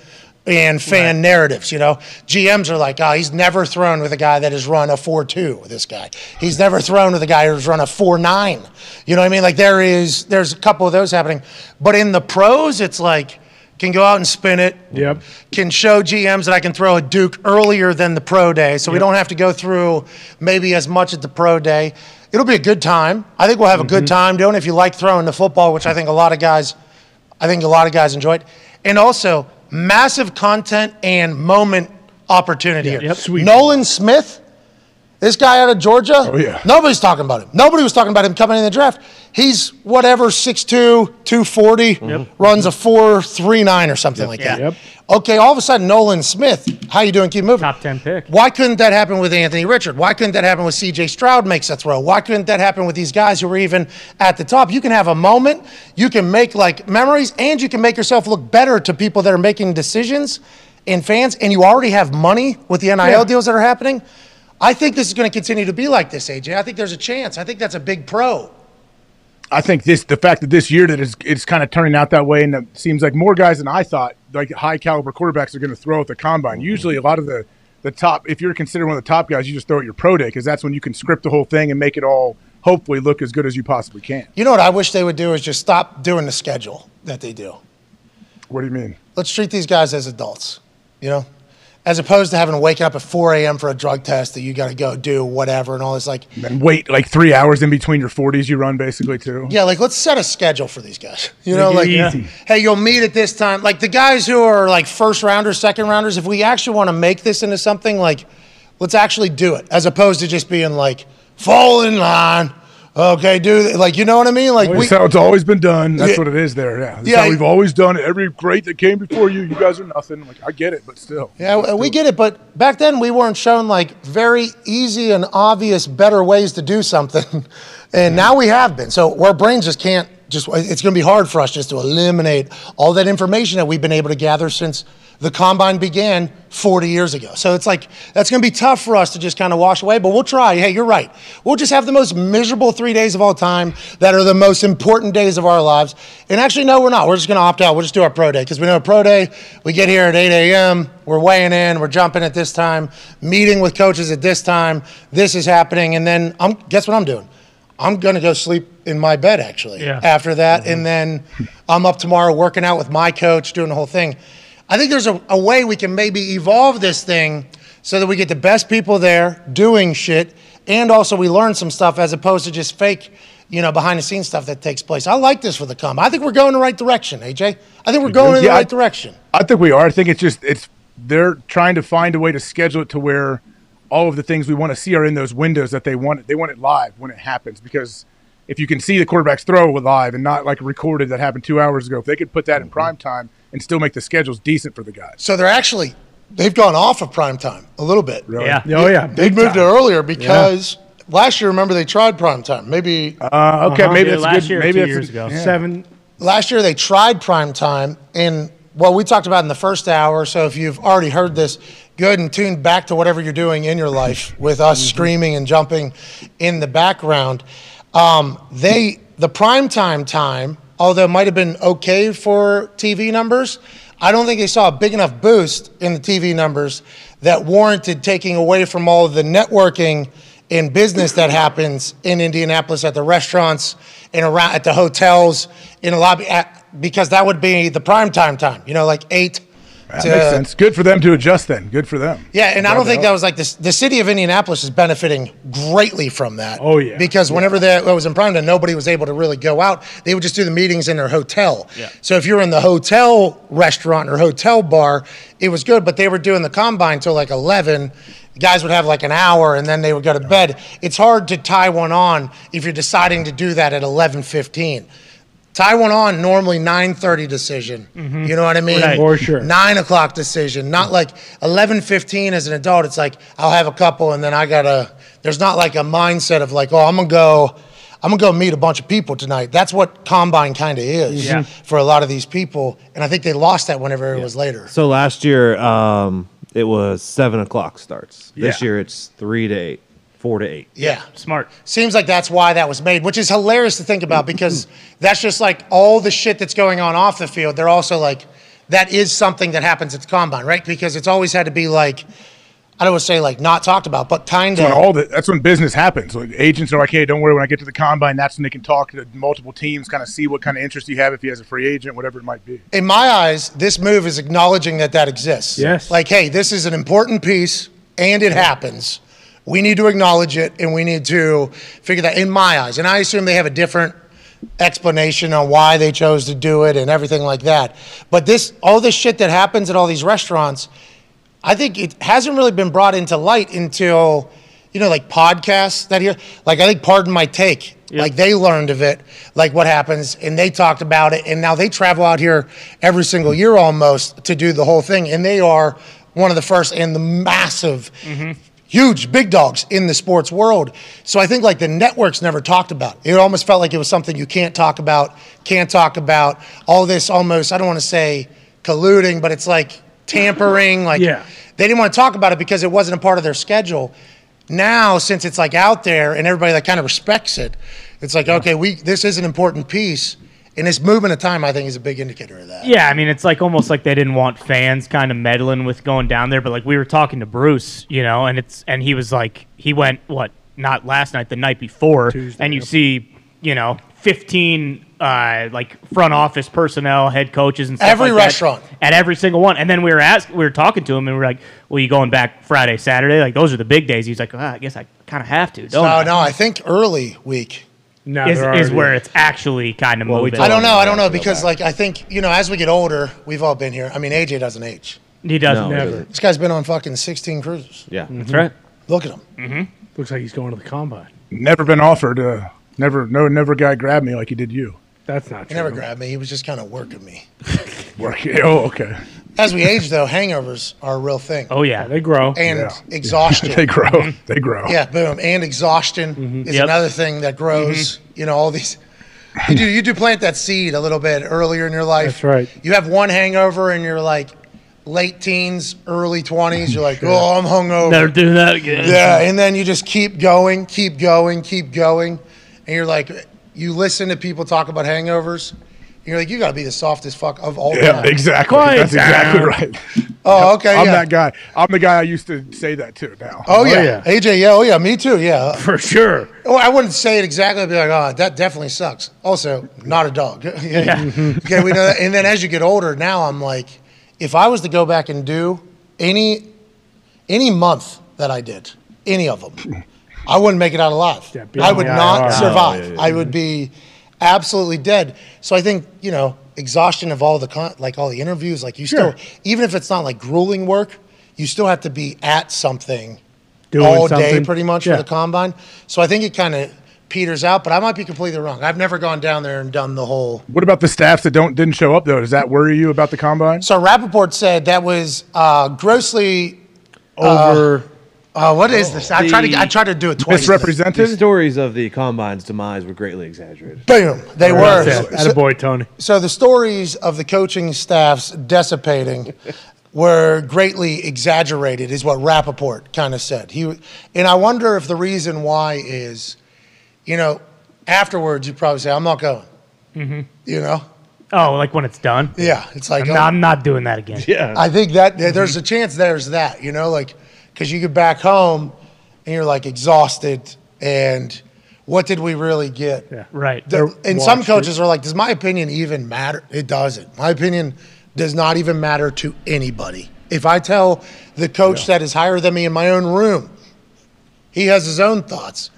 and fan narratives, you know. GMs are like, oh, he's never thrown with a guy that has run a 4 2, this guy. He's never thrown with a guy who's run a 4 9. You know what I mean? Like there is, there's a couple of those happening. But in the pros, it's like, can go out and spin it. Yep. Can show GMs that I can throw a Duke earlier than the pro day, so we don't have to go through maybe as much at the pro day. It'll be a good time. I think we'll have a good mm-hmm. time doing it if you like throwing the football, which I think a lot of guys, I think a lot of guys enjoy it. And also massive content and moment opportunity here. Yep. Sweet. Nolan Smith, this guy out of Georgia. Oh yeah. Nobody's talking about him. Nobody was talking about him coming in the draft. He's whatever 6'2", 240, mm-hmm. runs a 4.39 or something like that. Yep. Okay, all of a sudden Nolan Smith, how you doing? Keep moving. Top 10 pick. Why couldn't that happen with Anthony Richard? Why couldn't that happen with CJ Stroud makes a throw? Why couldn't that happen with these guys who were even at the top? You can have a moment, you can make like memories, and you can make yourself look better to people that are making decisions. and fans, and you already have money with the NIL Yeah. deals that are happening. I think this is going to continue to be like this, AJ. I think there's a chance. I think that's a big pro. I think this the fact that this year that it's, it's kind of turning out that way, and it seems like more guys than I thought, like high caliber quarterbacks, are going to throw at the combine. Mm-hmm. Usually, a lot of the the top, if you're considered one of the top guys, you just throw at your pro day because that's when you can script the whole thing and make it all hopefully look as good as you possibly can. You know what I wish they would do is just stop doing the schedule that they do. What do you mean? Let's treat these guys as adults, you know, as opposed to having to wake up at 4 a.m. for a drug test that you got to go do whatever and all this. Like, And wait like three hours in between your 40s you run basically too. yeah, like let's set a schedule for these guys. You know, like, hey, you'll meet at this time. Like the guys who are like first rounders, second rounders. If we actually want to make this into something, like, let's actually do it, as opposed to just being like, fall in line. Okay, dude, like you know what I mean? Like we, That's how it's always been done. That's Yeah. what it is there. Yeah. That's Yeah, how we've always done it. Every great that came before you, you guys are nothing. Like I get it, but still. Yeah, we get it, but back then we weren't shown like very easy and obvious better ways to do something, and now we have been. So our brains just can't. Just it's going to be hard for us just to eliminate all that information that we've been able to gather since the combine began 40 years ago. So it's like that's going to be tough for us to just kind of wash away, but we'll try. Hey, you're right. We'll just have the most miserable three days of all time that are the most important days of our lives. And actually, no, we're not. We're just going to opt out. We'll just do our pro day because we know pro day. We get here at 8 a.m. We're weighing in. We're jumping at this time. Meeting with coaches at this time. This is happening, and then I'm guess what I'm doing. I'm gonna go sleep in my bed actually Yeah. after that, mm-hmm. and then I'm up tomorrow working out with my coach, doing the whole thing. I think there's a, a way we can maybe evolve this thing so that we get the best people there doing shit, and also we learn some stuff as opposed to just fake, you know, behind the scenes stuff that takes place. I like this for the come. I think we're going the right direction, AJ. I think we're going in the Yeah, I- right direction. I think we are. I think it's just it's they're trying to find a way to schedule it to where all of the things we want to see are in those windows that they want. They want it live when it happens because if you can see the quarterbacks throw live and not like recorded that happened two hours ago, if they could put that in prime time and still make the schedules decent for the guys. So they're actually they've gone off of prime time a little bit. Really. Yeah. Oh yeah, They big moved it earlier because last year, remember, they tried prime time. Maybe Uh, okay, maybe Yeah, that's last good. year maybe two that's years ago. yeah. seven. last year they tried prime time. And what we talked about in the first hour, so if you've already heard this, good and tuned back to whatever you're doing in your life with us screaming and jumping in the background. Um, they, the prime time time, although it might have been okay for TV numbers, I don't think they saw a big enough boost in the TV numbers that warranted taking away from all of the networking and business that happens in Indianapolis at the restaurants and around at the hotels in a lobby at, because that would be the prime time time, you know, like eight. That to- makes sense. Good for them to adjust then. Good for them. yeah, and I don't think help. that was like this. The city of Indianapolis is benefiting greatly from that. Oh, yeah. because whenever that was in prime time, nobody was able to really go out. They would just do the meetings in their hotel. Yeah. So if you're in the hotel restaurant or hotel bar, it was good. But they were doing the combine till like eleven. Guys would have like an hour, and then they would go to bed. It's hard to tie one on if you're deciding to do that at eleven fifteen. Tie one on normally nine thirty decision. Mm-hmm. You know what I mean? Right. For sure. Nine o'clock decision, not mm. like eleven fifteen as an adult. It's like I'll have a couple, and then I gotta. There's not like a mindset of like, oh, I'm gonna go. I'm gonna go meet a bunch of people tonight. That's what combine kind of is mm-hmm. Yeah. for a lot of these people, and I think they lost that whenever it was later. So last year, um, it was seven o'clock starts. This Yeah. year, it's three to eight, four to eight. Yeah. Smart. Seems like that's why that was made, which is hilarious to think about because that's just like all the shit that's going on off the field. They're also like, that is something that happens at the combine, right? Because it's always had to be like, I don't want to say like not talked about, but kind when of. all the, that's when business happens. Like agents are like, hey, don't worry. When I get to the combine, that's when they can talk to multiple teams, kind of see what kind of interest you have if he has a free agent, whatever it might be. In my eyes, this move is acknowledging that that exists. Yes. Like, hey, this is an important piece and it happens. We need to acknowledge it and we need to figure that in my eyes. And I assume they have a different explanation on why they chose to do it and everything like that. But this all this shit that happens at all these restaurants, I think it hasn't really been brought into light until you know, like podcasts that here. Like I think Pardon My Take. Like they learned of it, like what happens, and they talked about it, and now they travel out here every single year almost to do the whole thing, and they are one of the first and the massive mm-hmm. Huge big dogs in the sports world. So I think like the networks never talked about. It It almost felt like it was something you can't talk about, can't talk about. All this almost I don't want to say colluding, but it's like tampering. Like Yeah. they didn't want to talk about it because it wasn't a part of their schedule. Now, since it's like out there and everybody that kind of respects it, it's like okay, we this is an important piece, and this movement of time I think is a big indicator of that. Yeah, I mean, it's like almost like they didn't want fans kind of meddling with going down there. But like we were talking to Bruce, you know, and it's and he was like, he went what not last night, the night before, Tuesday, and you yep. see, you know, fifteen uh, like front office personnel, head coaches, and stuff Every like that restaurant. at every single one. And then we were asked, we were talking to him, and we were like, "Well, you going back Friday, Saturday? Like those are the big days." He's like, "Ah, "I guess I kind of have to." Don't No, I?" no, I think early week. No, Is, they're is where it's actually kind of Well, moving. I don't know. I don't know because like I think you know as we get older, we've all been here. I mean, AJ doesn't age. He doesn't. No, Never. doesn't. This guy's been on fucking 16 cruises. Yeah. That's right. Look at him. looks like he's going to the combine. Never been offered. Uh, never, no, never guy grabbed me like he did you. That's not He true. never grabbed me. He was just kind of working me. working. Oh, okay. As we age, though, hangovers are a real thing. Oh yeah. They grow. and Yeah. exhaustion. They grow. Mm-hmm. They grow. Yeah, boom. And exhaustion mm-hmm. is Yep. another thing that grows. Mm-hmm. You know, all these. You do you do plant that seed a little bit earlier in your life. That's right. You have one hangover and you're like late teens, early twenties. You're like, oh, I'm hungover. Never do that again. Yeah, and then you just keep going, keep going, keep going, and you're like, you listen to people talk about hangovers. And you're like, you got to be the softest fuck of all Yeah, time. exactly. Quiet That's exactly right. Oh, okay, I'm yeah. that guy. I'm the guy I used to say that to now. Oh, oh, yeah. yeah. AJ, yeah, oh yeah, me too, yeah. For sure. Oh, I wouldn't say it exactly. I'd be like, oh, that definitely sucks. Also, not a dog. yeah. okay, we know that. And then as you get older, now I'm like, if I was to go back and do any any month that I did, any of them, I wouldn't make it out alive. Yeah, I would not IR. survive. Oh, yeah, yeah, I would be absolutely dead. So I think you know, exhaustion of all the con- like all the interviews, like you Sure. still, even if it's not like grueling work, you still have to be at something Doing all day pretty much Yeah. for the combine. So I think it kind of peters out, but I might be completely wrong. I've never gone down there and done the whole. What about the staffs that don't didn't show up though? Does that worry you about the combine? So Rapoport said that was uh, grossly. Over. Uh, Oh, what is this? I tried to I tried to do it twice. The Misrepresented. stories of the combine's demise were greatly exaggerated. Boom! They were. That's it. So, Attaboy, Tony. so the stories of the coaching staffs dissipating were greatly exaggerated, is what Rapoport kind of said. He and I wonder if the reason why is, you know, afterwards you probably say, "I'm not going." Mm-hmm. You know. Oh, like when it's done. Yeah, it's like I'm oh, not, I'm not doing that again. Yeah. I think that yeah, there's a chance there's that, you know, like because you get back home and you're like exhausted and what did we really get? Yeah. Right. The- and some watched it. coaches are like, does my opinion even matter? It doesn't. My opinion does not even matter to anybody. If I tell the coach that is higher than me in my own room, he has his own thoughts.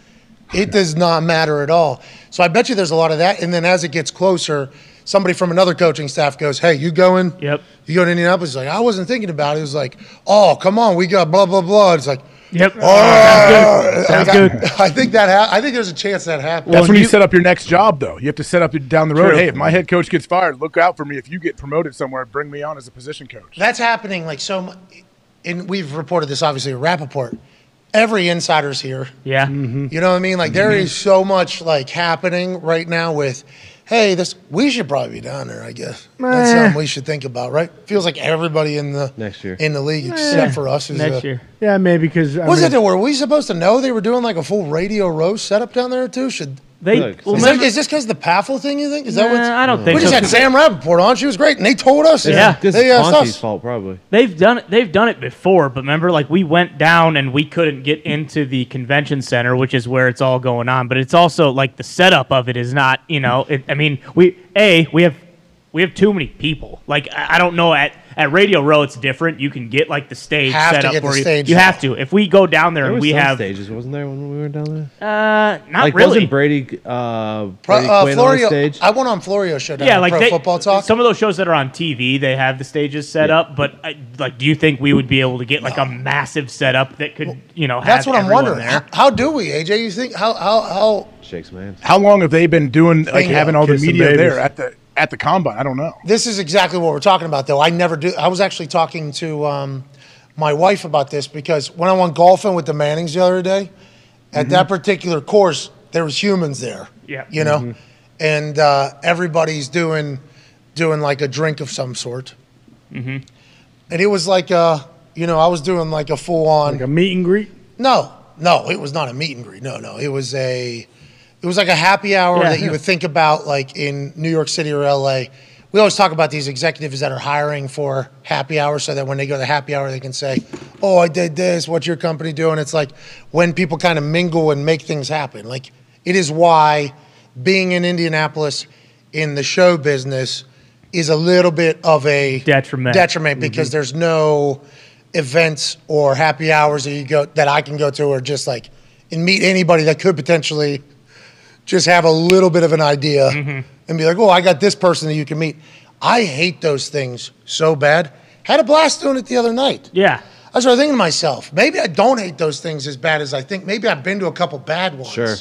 It does not matter at all. So I bet you there's a lot of that. And then as it gets closer, somebody from another coaching staff goes, "Hey, you going? Yep. You going to Indianapolis?" He's like, "I wasn't thinking about it." It was like, "Oh, come on, we got blah blah blah." It's like, Yep. "Oh, Sounds I- good. I think that ha- I think there's a chance that happens. That's when you, you- set up your next job, though. You have to set up down the road. True. Hey, if my head coach gets fired, look out for me. If you get promoted somewhere, bring me on as a position coach. That's happening like so much. And we've reported this obviously with Rapoport. Every insider's here. Yeah. Mm-hmm. You know what I mean? Like there is so much like happening right now with, hey, this we should probably be down there. I guess that's something we should think about, right? Feels like everybody in the Next year. in the league except for us is Next uh, year. Yeah, maybe because. Was it? Were we supposed to know they were doing like a full radio row setup down there too? Should They. Look, well, is, remember- that, is this because of the Paffle thing? You think is that Nah, what's? I don't think we just so. had Sam Rapoport on. She was great, and they told us. Yeah. This they is uh, asked fault, probably. They've done it. They've done it before, but remember, like we went down and we couldn't get into the convention center, which is where it's all going on. But it's also like the setup of it is not. You know, it, I mean, we a we have we have too many people. Like I I don't know at at Radio Row it's different. You can get like the stage Have set to up get the you, stage you set have to. If we go down there, There and were we some have stages, wasn't there when we were down there? uh not like really. wasn't Brady uh, Pro, Brady uh, Quinn on Florio, stage? I went on Florio's show down yeah, at like Pro they, Football Talk. Some of those shows that are on TV, they have the stages set up. But I, like, do you think we would be able to get like a massive setup that could, you know, have That's what I'm everyone wondering. there? How, how do we, AJ? You think how how how? Shakes man. How long have they been doing like Bingo. having all the Kiss the media babies. there at the at the combine? I don't know. This is exactly what we're talking about, though. I never do. I was actually talking to um, my wife about this because when I went golfing with the Mannings the other day, at that particular course, there was humans there. Yeah. you know, and uh, everybody's doing doing like a drink of some sort. Mm-hmm. and it was like a, you know, I was doing like a full on. Like a meet and greet. No, no, it was not a meet and greet. No, no, it was a, it was like a happy hour Yeah, that you would think about like in New York City or LA. We always talk about these executives that are hiring for happy hour so that when they go to happy hour, they can say, Oh, I did this. What's your company doing? It's like when people kind of mingle and make things happen. Like it is why being in Indianapolis in the show business is a little bit of a Detriment. detriment mm-hmm. because there's no events or happy hours that you go that I can go to or just like and meet anybody that could potentially just have a little bit of an idea mm-hmm. and be like, oh, I got this person that you can meet. I hate those things so bad. Had a blast doing it the other night. Yeah. I started thinking to myself, maybe I don't hate those things as bad as I think. Maybe I've been to a couple bad ones. Sure.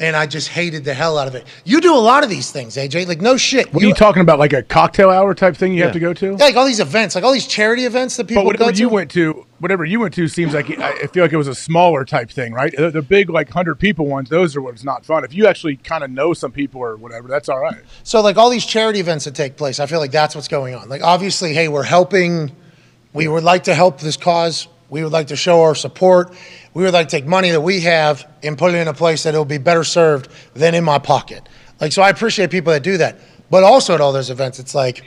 And I just hated the hell out of it. You do a lot of these things, AJ. Like, no shit. What are you talking about? Like a cocktail hour type thing you have to go to? Yeah, like all these events, like all these charity events that people But whatever you went to, whatever you went to, seems like I I feel like it was a smaller type thing, right? The, the big like hundred people ones, those are what's not fun. If you actually kind of know some people or whatever, that's all right. So like all these charity events that take place, I feel like that's what's going on. Like obviously, hey, we're helping. We would like to help this cause. We would like to show our support. We would like to take money that we have and put it in a place that it'll be better served than in my pocket. Like so, I appreciate people that do that. But also at all those events, it's like,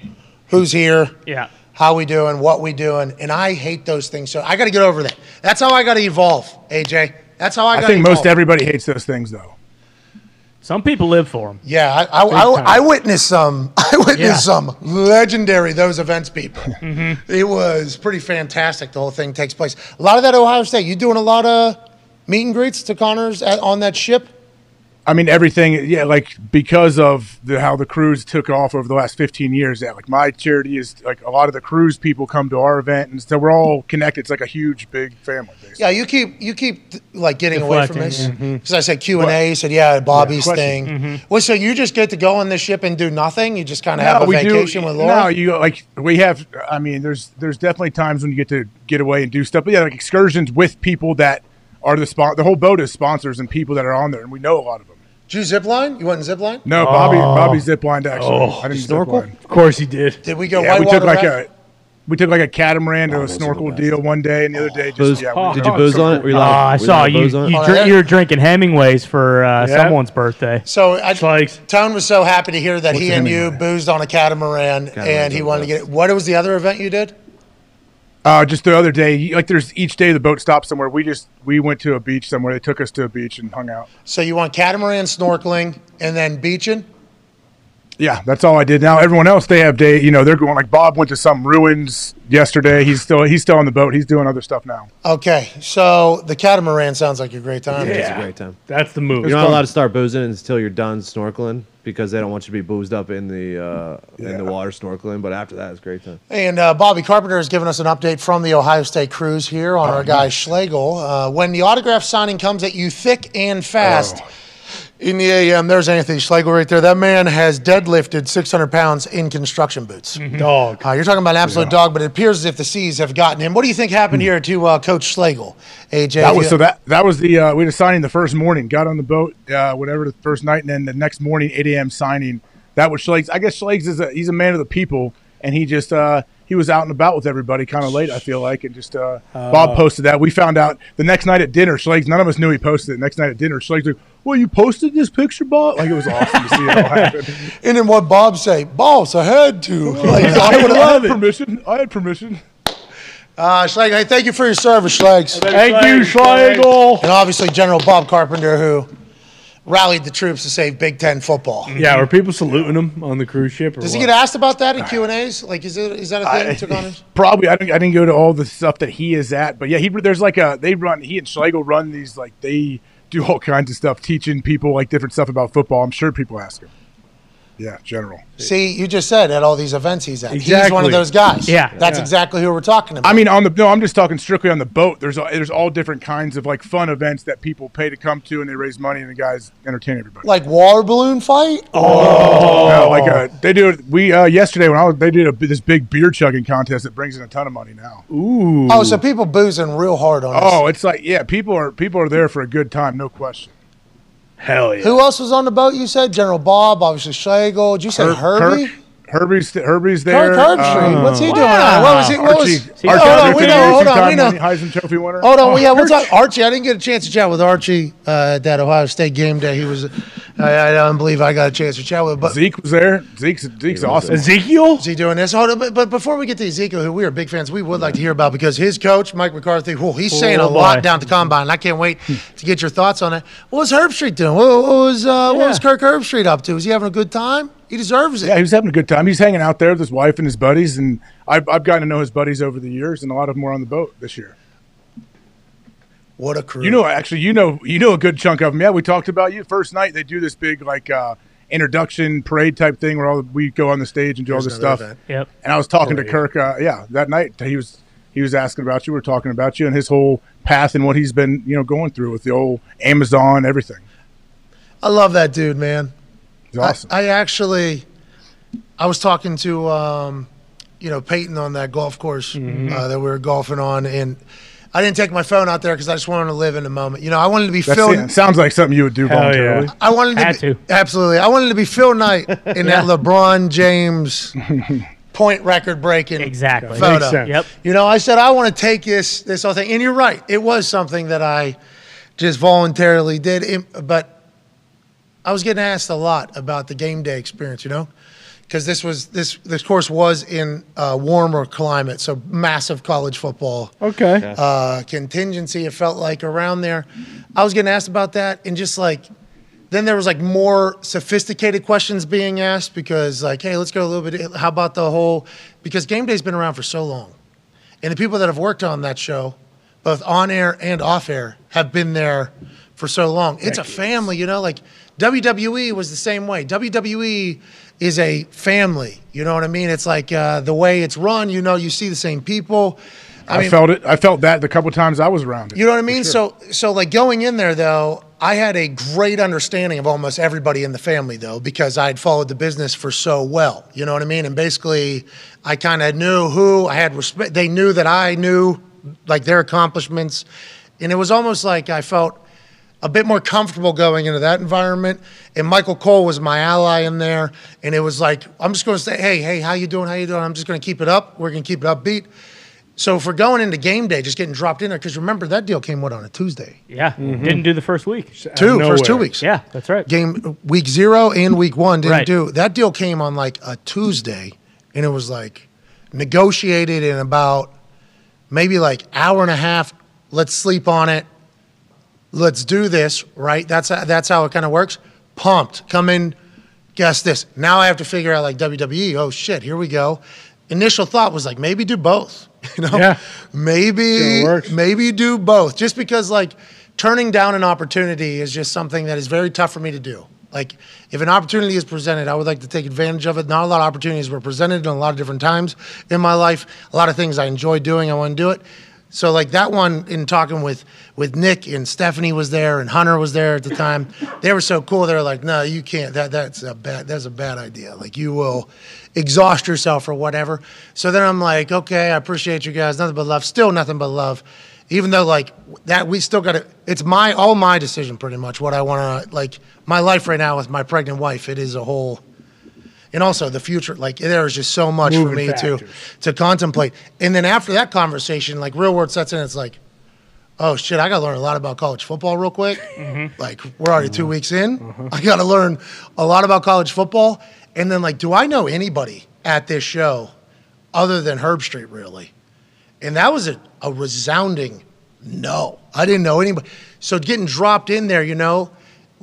who's here? Yeah. How we doing? What we doing? And I hate those things. So I got to get over that. That's how I got to evolve, AJ. That's how I got. I, got. think most everybody hates those things though. Some people live for them. Yeah, I, I, I, I witnessed some. I witnessed Yeah. some legendary those events people. Mm-hmm. It was pretty fantastic. The whole thing takes place. A lot of that Ohio State. You doing a lot of meet and greets to Connors at, on that ship? I mean, everything, yeah, like because of the, how the cruise took off over the last 15 years. Yeah, like my charity is like a lot of the cruise people come to our event, and so we're all connected. It's like a huge, big family. Basically. Yeah, you keep you keep like getting away from this Deflecting, because mm-hmm. I said Q and A. You said yeah, Bobby's question. thing. Mm-hmm. Well, so you just get to go on this ship and do nothing. You just kind of have a we vacation do, with Laura. No, you like we have. I mean, there's there's definitely times when you get to get away and do stuff. But yeah, like excursions with people that are the spon- The whole boat is sponsors and people that are on there, and we know a lot of them. Did you zip line? You went in zip line? No, Bobby Bobby ziplined actually. I didn't snorkel? zipline. Of course he did. Did we go Yeah, we took like raft? a we took like a catamaran to a those are the snorkel deal one day, and the other day just Booze, yeah. we- did you booze on it? Were you Oh, allowed- I were you saw you. booze on it? You, Oh, drink, yeah? you were drinking Hemingway's for uh, Yeah. someone's birthday. So I, like, Tone was so happy to hear that he What's and you boozed on a catamaran, and he wanted to the get. What was the other event you did? Uh, just the other day, like there's each day the boat stops somewhere. We just we went to a beach somewhere. They took us to a beach and hung out. So you want catamaran snorkeling and then beaching? Yeah, that's all I did. Now everyone else they have day. You know, they're going like Bob went to some ruins yesterday. He's still he's still on the boat. He's doing other stuff now. Okay, so the catamaran sounds like a great time. It's a great time. That's the move. You're not fun. allowed to start boozing until you're done snorkeling because they don't want you to be boozed up in the uh, in the water snorkeling. But after that, it's great time. And uh, Bobby Carpenter has given us an update from the Ohio State cruise here on our guy Schlegel. Uh, when the autograph signing comes at you thick and fast in the AM, there's Anthony Schlegel right there. That man has deadlifted 600 pounds in construction boots. Dog. Uh, you're talking about an absolute dog, but it appears as if the seas have gotten him. What do you think happened here to uh, Coach Schlegel, AJ? That was you- so that that was the uh, we had a signing the first morning. Got on the boat, uh, whatever the first night, and then the next morning, 8 a.m. signing. That was Schlegs. I guess Schlegs is a he's a man of the people, and he just uh, he was out and about with everybody, kind of late. I feel like, and just uh, Bob posted that. We found out the next night at dinner. Schlegs, none of us knew he posted it. Next night at dinner, Schlegs like, "Well, you posted this picture, Bob." Like it was awesome to see it all happen. and then what Bob say? Boss, I had to. Like, I, I would I love had it. permission. I had permission. Uh, Schlegel, hey, thank you for your service, Schlegs. Thank you, Schlegel. And obviously General Bob Carpenter, who rallied the troops to save Big Ten football. Yeah, were people saluting him on the cruise ship? Or Does he what? get asked about that in Q and A's? Like, is it is that a thing? I- to Connors? Probably, I didn't. I didn't go to all the stuff that he is at, but yeah, he there's like a they run. He and Schlegel run these like they do all kinds of stuff, teaching people like different stuff about football. I'm sure people ask him. Yeah, general. See, you just said at all these events he's at. He's one of those guys. Yeah. that's exactly who we're talking about. I mean, on the no, I'm just talking strictly on the boat. There's all- there's all different kinds of like fun events that people pay to come to, and they raise money, and the guys entertain everybody. like water balloon fight. Yeah, like uh, they do. it- We uh, yesterday when I was, they did a, this big beer chugging contest that brings in a ton of money now. Ooh. Oh, so people boozing real hard on Oh, this. it's like yeah, people are people are there for a good time, no question. Hell yeah. Who else was on the boat? You said General Bob, obviously Schlegel. Did you say Her- Herbie? Kirk, Herbie's Herbie's there. Kirk Herbstreit. Um, What's he doing? What was he? What was? Archie, Hold on, we know. Hold on, we know. Heisman Trophy winner. Hold on, yeah, we'll talk. Archie, I didn't get a chance to chat with Archie uh, that Ohio State game day. He was, I, I don't believe I got a chance to chat with. him, But Zeke was there. Zeke's Zeke's awesome. Ezekiel? is he doing this? Hold on, but, but before we get to Ezekiel, who we are big fans, we would like to hear about because his coach Mike McCarthy, whew, he's saying a Oh, lot down at the combine. I can't wait to get your thoughts on it. What was Herbstreit doing? What, what was uh, what was Kirk Herbstreit up to? Was he having a good time? He deserves it. Yeah, he was having a good time. He's hanging out there with his wife and his buddies, and I've, I've gotten to know his buddies over the years, and a lot of them were on the boat this year. What a crew! You know, actually, you know, you know a good chunk of them. Yeah, we talked about you first night. They do this big like uh, introduction parade type thing where all we go on the stage and do all Here's this stuff. event. Yep. And I was talking to Kirk. Uh, yeah, that night he was he was asking about you. We are talking about you and his whole path and what he's been you know going through with the old Amazon everything. I love that dude, man. He's awesome. I, I actually, I was talking to, um, you know, Peyton on that golf course Mm-hmm. uh, that we were golfing on, and I didn't take my phone out there because I just wanted to live in the moment. You know, I wanted to be That's Phil. it. Sounds like something you would do Hell voluntarily. yeah. I wanted to, Had be, to. absolutely. I wanted to be Phil Knight in that LeBron James point record breaking Exactly. photo. Makes sense. Yep. You know, I said I want to take this this whole thing, and you're right. It was something that I just voluntarily did, but I was getting asked a lot about the game day experience. You know, because this was this this course was in a warmer climate, so massive college football Okay. uh, contingency. It felt like around there. I was getting asked about that, and just like then there was like more sophisticated questions being asked because like, hey, let's go a little bit. How about the whole? Because game day's been around for so long, and the people that have worked on that show, both on air and off air, have been there for so long. It's a family, you know. Like WWE was the same way. WWE is a family. You know what I mean? It's like uh, the way it's run. You know, you see the same people. I, felt it. I felt that the couple times I was around it. You know what I mean? So so like going in there though, I had a great understanding of almost everybody in the family though because I'd followed the business for so well. You know what I mean? And basically I kind of knew who I had respect they knew that I knew like their accomplishments and it was almost like I felt a bit more comfortable going into that environment. And Michael Cole was my ally in there. And it was like, I'm just going to say, hey, hey, how you doing? How you doing? I'm just going to keep it up. We're going to keep it upbeat. So if we're going into game day, just getting dropped in there, because remember that deal came what on a Tuesday, Yeah. Didn't do the first week. two first two weeks. Yeah, that's right. Game week zero and week one didn't Right. do that. Deal came on like a Tuesday, and it was like negotiated in about maybe like hour and a half. Let's sleep on it. Let's do this. Right. That's that's how it kind of works. Pumped. Come in. Guess this. Now I have to figure out like WWE. Oh shit. Here we go. Initial thought was like maybe do both. You know. Yeah. Maybe maybe do both. Just because like turning down an opportunity is just something that is very tough for me to do. Like if an opportunity is presented, I would like to take advantage of it. Not a lot of opportunities were presented in a lot of different times in my life. A lot of things I enjoy doing, I want to do it. So like that one in talking with with Nick and Stephanie was there and Hunter was there at the time. They were so cool. They were like, "No, you can't. That that's a bad that's a bad idea. Like you will exhaust yourself or whatever." So then I'm like, "Okay, I appreciate you guys. Nothing but love. Still nothing but love." Even though like that, we still got to. It's my all my decision pretty much. What I want to like my life right now with my pregnant wife. It is a whole and also the future like there is just so much for me factors. to to contemplate. And then after that conversation like real world sets in it's like oh shit i gotta learn a lot about college football real quick. Mm-hmm. Like we're already two mm-hmm. weeks in. Mm-hmm. I gotta learn a lot about college football. And then like do i know anybody at this show other than Herbstreit really? And that was a, a resounding no. I didn't know anybody. So getting dropped in there, you know,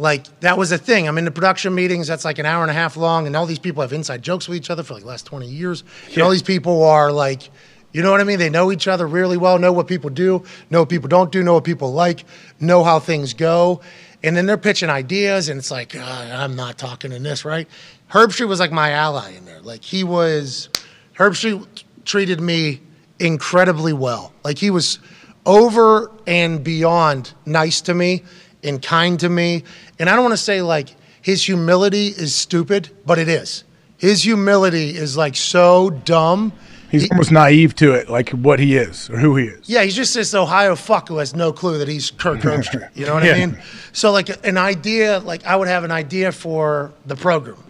like that was a thing. I'm in the production meetings, that's like an hour and a half long, and all these people have inside jokes with each other for like the last 20 years. And all these people are like, you know what I mean? They know each other really well, know what people do, know what people don't do, know what people like, know how things go. And then they're pitching ideas, and it's like, uh, I'm not talking in this, right? Herbstreit was like my ally in there. Like he was, Herbstreit treated me incredibly well. Like he was over and beyond nice to me and kind to me. And I don't want to say like his humility is stupid, but it is. His humility is like so dumb. He's almost naive to it, like what he is or who he is. Yeah, he's just this Ohio fuck who has no clue that he's Kirk Herbstreit. You know what I Yeah. mean? So like an idea, like I would have an idea for the program.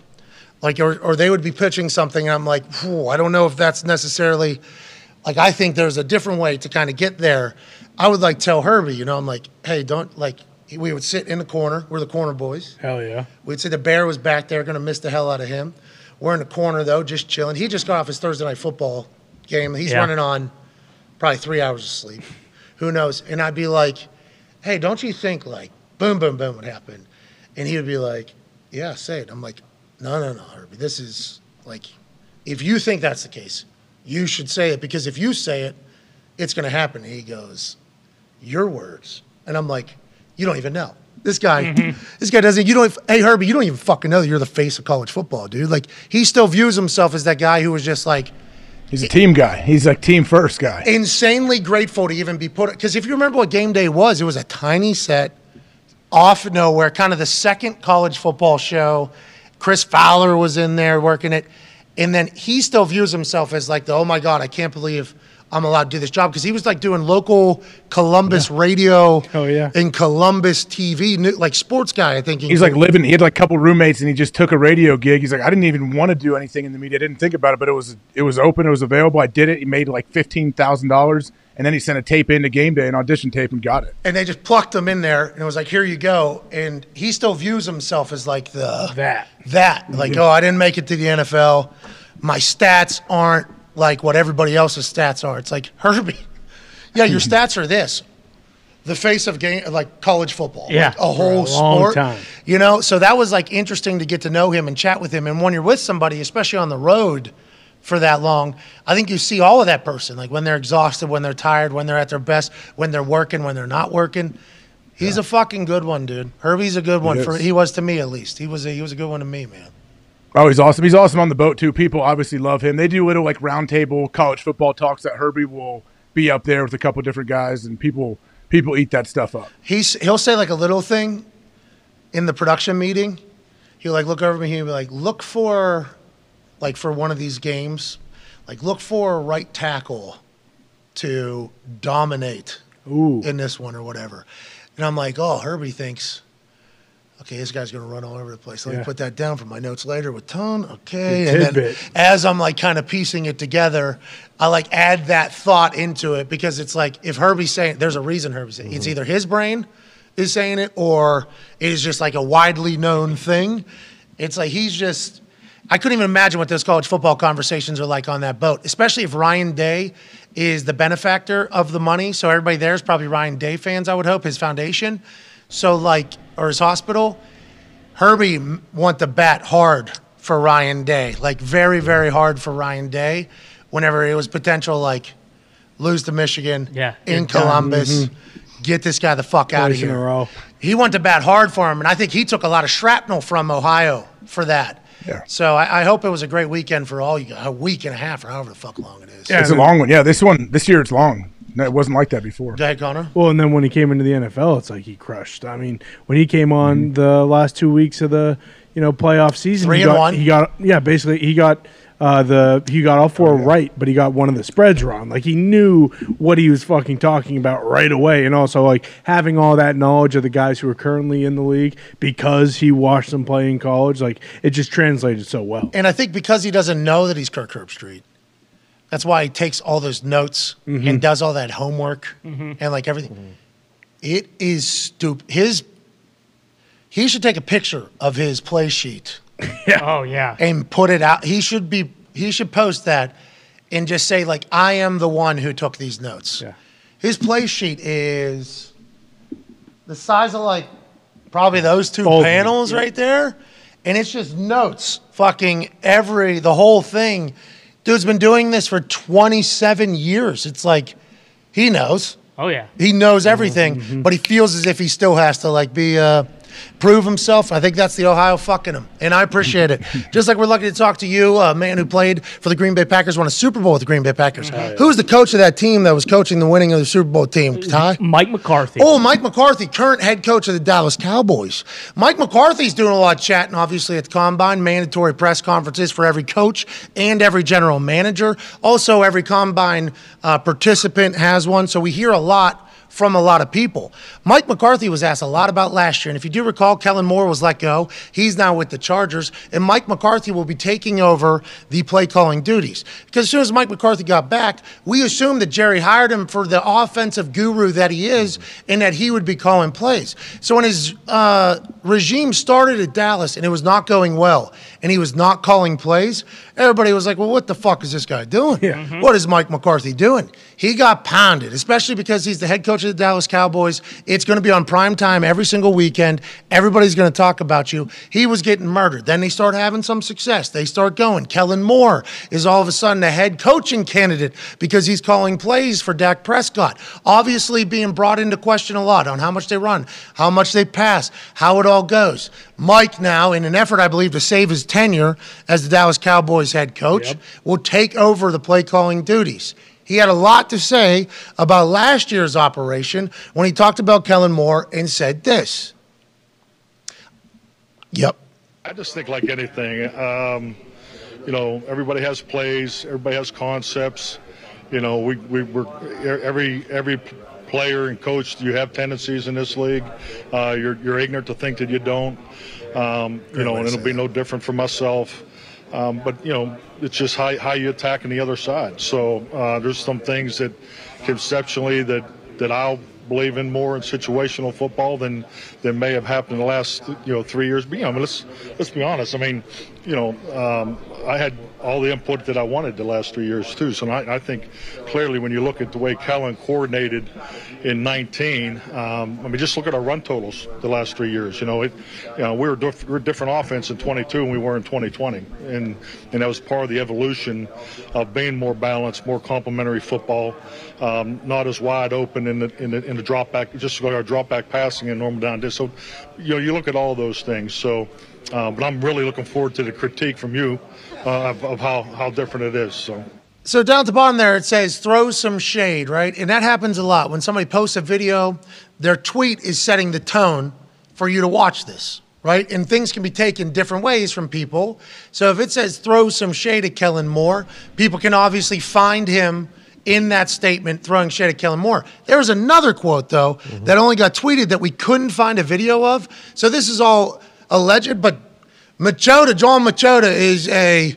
Like, or, or they would be pitching something, and I'm like, I don't know if that's necessarily, like, I think there's a different way to kind of get there. I would like tell Herbie, you know, I'm like, hey, don't, like, we would sit in the corner. We're the corner boys. Hell yeah. We'd say the bear was back there, to miss the hell out of him. We're in the corner though, just chilling. He just got off his Thursday night football game. He's Yeah. running on probably three hours of sleep. Who knows? And I'd be like, "Hey, don't you think like boom, boom, boom would happen?" And he would be like, "Yeah, say it." I'm like, "No, no, no, Herbie. This is like, if you think that's the case, you should say it because if you say it, it's to happen." And he goes, "Your words," and I'm like, "You don't even know." This guy, mm-hmm. this guy doesn't. You don't. Hey Herbie, you don't even fucking know that you're the face of college football, dude. Like he still views himself as that guy who was just like He's a team guy. He's like team first guy. insanely grateful to even be put. Because if you remember what game day was, it was a tiny set, off nowhere, kind of the second college football show. Chris Fowler was in there working it, and then he still views himself as like the oh my god, I can't believe I'm allowed to do this job because he was like doing local Columbus radio Oh, yeah. and Columbus TV, new- like sports guy. I think he He's like living. He had like a couple roommates, and he just took a radio gig. He's like, I didn't even want to do anything in the media. I didn't think about it, but it was it was open. It was available. I did it. He made like fifteen thousand dollars, and then he sent a tape into game day, an audition tape, and got it. and they just plucked him in there and it was like here you go and he still views himself as like the That. that like oh i didn't make it to the nfl my stats aren't like what everybody else's stats are. It's like herbie yeah your stats are this. The face of game like college football. Yeah, like a whole a long sport. time. you know so that was like interesting to get to know him and chat with him. And when you're with somebody especially on the road for that long i think you see all of that person like when they're exhausted when they're tired when they're at their best when they're working when they're not working. He's a fucking good one dude. Herbie's a good one He for, he was to me at least. He was a, he was a good one to me man Oh, he's awesome. He's awesome on the boat too. People obviously love him. They do little like roundtable college football talks that Herbie will be up there with a couple different guys, and people people eat that stuff up. he's he'll say like a little thing in the production meeting. He'll like look over me. He'll be like, look for, like for one of these games, like look for a right tackle to dominate Ooh. in this one or whatever. And I'm like, oh, Herbie thinks, okay, this guy's gonna run all over the place. Let me put that down for my notes later with tone. Okay, Good and then as I'm like kind of piecing it together, I like add that thought into it because it's like if Herbie's saying, there's a reason Herbie's saying it's mm-hmm. either his brain is saying it or it is just like a widely known thing. It's like he's just. I couldn't even imagine what those college football conversations are like on that boat, especially if Ryan Day is the benefactor of the money. So everybody there is probably Ryan Day fans, I would hope, his foundation. So like, or his hospital. Herbie m- want to bat hard for Ryan Day, like very, very hard for Ryan Day. Whenever it was potential, like lose to Michigan Yeah, in you're done. Columbus, get this guy the fuck out of here. He went to bat hard for him, and I think he took a lot of shrapnel from Ohio for that. Yeah. So I, I hope it was a great weekend for all you a week and a half or however the fuck long it is. Yeah. It's a long one. Yeah, this one this year it's long. No, It wasn't like that before. Go ahead, Connor. Well, and then when he came into the NFL, it's like he crushed. I mean, when he came on Mm-hmm. the last two weeks of the you know playoff season, Three he and got, one. He got yeah, basically he got uh, the he got all Oh, four right, but he got one of the spreads wrong. Like he knew what he was fucking talking about right away, and also like having all that knowledge of the guys who are currently in the league because he watched them play in college. Like it just translated so well. And I think because he doesn't know that he's Kirk Herbstreit, that's why he takes all those notes and mm-hmm. does all that homework mm-hmm. and like everything. It is stupid. His he should take a picture of his play sheet yeah. Oh yeah. and put it out. He should be he should post that and just say like I am the one who took these notes. Yeah. His play sheet is the size of like probably those two Fold. panels right there, and it's just notes. Fucking every the whole thing. Dude's been doing this for 27 years. It's like he knows. Oh yeah. He knows everything, but he feels as if he still has to like be uh, prove himself. I think that's the Ohio fucking him, and I appreciate it. Just like we're lucky to talk to you, a man who played for the Green Bay Packers, won a Super Bowl with the Green Bay Packers. Who's the coach of that team that was coaching the winning of the Super Bowl team? Ty. Mike McCarthy. Oh, Mike McCarthy, current head coach of the Dallas Cowboys. Mike McCarthy's doing a lot of chatting, obviously, at the combine, mandatory press conferences for every coach and every general manager. Also, every combine uh, participant has one. So we hear a lot from a lot of people. Mike McCarthy was asked a lot about last year. And if you do recall, Kellen Moore was let go. He's now with the Chargers. And Mike McCarthy will be taking over the play calling duties. Because as soon as Mike McCarthy got back, we assumed that Jerry hired him for the offensive guru that he is and that he would be calling plays. So when his uh, regime started at Dallas and it was not going well and he was not calling plays, everybody was like, well, what the fuck is this guy doing? Mm-hmm. What is Mike McCarthy doing? He got pounded, especially because he's the head coach of the Dallas Cowboys. It's going to be on prime time every single weekend. Everybody's going to talk about you. He was getting murdered. Then they start having some success. They start going. Kellen Moore is all of a sudden a head coaching candidate because he's calling plays for Dak Prescott. Obviously, being brought into question a lot on how much they run, how much they pass, how it all goes. Mike, now, in an effort, I believe, to save his tenure as the Dallas Cowboys head coach, will take over the play calling duties. He had a lot to say about last year's operation when he talked about Kellen Moore and said this. Yep. I just think like anything, um, you know, everybody has plays, everybody has concepts. You know, we, we we're every every player and coach. You have tendencies in this league. Uh, you're you're ignorant to think that you don't. Um, you know, and it'll be no different for myself. Um, but you know, it's just how, how you attack on the other side. So uh, there's some things that conceptually that that I'll believe in more in situational football than than may have happened in the last you know three years. But you know, I mean, let's let's be honest. I mean, you know, um, I had all the input that I wanted the last three years too. So I, I think clearly when you look at the way Kellen coordinated in 19, um, I mean, just look at our run totals the last three years. You know, it, you know, we were, diff- we different offense in 22 than we were in 2020, and and that was part of the evolution of being more balanced, more complementary football, um, not as wide open in the in the, in the drop back, just like our drop back passing and normal down. So, you know, you look at all those things. So. Uh, but I'm really looking forward to the critique from you uh, of, of how, how different it is. So. So down at the bottom there, it says throw some shade, right? And that happens a lot. When somebody posts a video, their tweet is setting the tone for you to watch this, right? And things can be taken different ways from people. So if it says throw some shade at Kellen Moore, people can obviously find him in that statement throwing shade at Kellen Moore. There was another quote, though, that only got tweeted that we couldn't find a video of. So this is all alleged, but Machota, Jon Machota, is a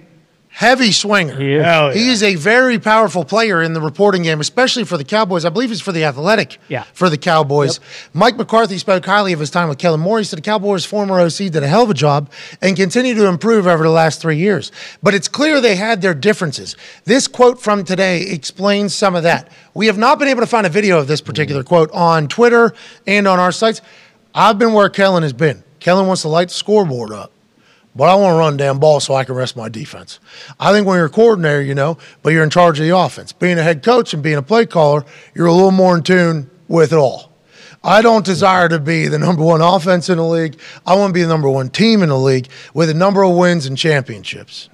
heavy swinger. He is. Yeah. He is a very powerful player in the reporting game, especially for the Cowboys. I believe he's for the Athletic. Yeah. For the Cowboys. Mike McCarthy spoke highly of his time with Kellen Moore. He said the Cowboys' former OC did a hell of a job and continue to improve over the last three years. But it's clear they had their differences. This quote from today explains some of that. We have not been able to find a video of this particular quote on Twitter and on our sites. I've been where Kellen has been. Kellen wants to light the scoreboard up but I want to run damn ball so I can rest my defense. I think when you're a coordinator, you know, but you're in charge of the offense. Being a head coach and being a play caller, you're a little more in tune with it all. I don't desire to be the number one offense in the league. I want to be the number one team in the league with a number of wins and championships.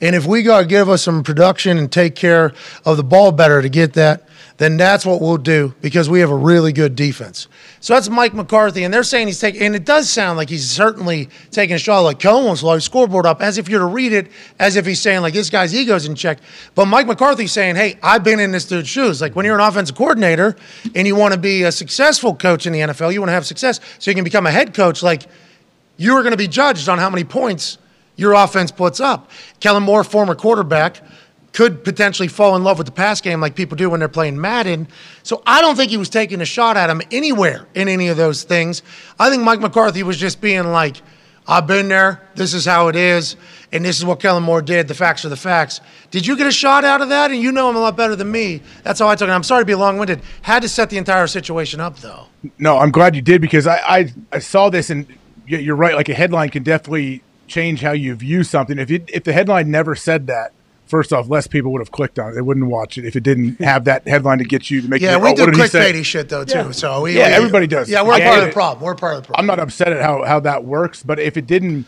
And if we got to give us some production and take care of the ball better to get that, then that's what we'll do because we have a really good defense. So that's Mike McCarthy, and they're saying he's taking, and it does sound like he's certainly taking a shot. Like Kellen wants to scoreboard up, as if you're to read it as if he's saying like this guy's ego's in check. But Mike McCarthy's saying, "Hey, I've been in this dude's shoes. Like when you're an offensive coordinator and you want to be a successful coach in the NFL, you want to have success, so you can become a head coach. Like you are going to be judged on how many points your offense puts up. Kellen Moore, former quarterback, could potentially fall in love with the pass game like people do when they're playing Madden. So I don't think he was taking a shot at him anywhere in any of those things. I think Mike McCarthy was just being like, I've been there. This is how it is. And this is what Kellen Moore did. The facts are the facts. Did you get a shot out of that? And you know him a lot better than me. That's how I took it. I'm sorry to be long winded. Had to set the entire situation up, though. No, I'm glad you did because I, I, I saw this and you're right. Like a headline can definitely change how you view something. If it, if the headline never said that, first off, less people would have clicked on it. They wouldn't watch it if it didn't have that headline to get you to make. Yeah, you, we oh, do what did he say? clickbaity shit, though, too. So we, Yeah, we- everybody does. Yeah, we're I part get of the problem. We're part of the problem. I'm not upset at how, how that works, but if it didn't,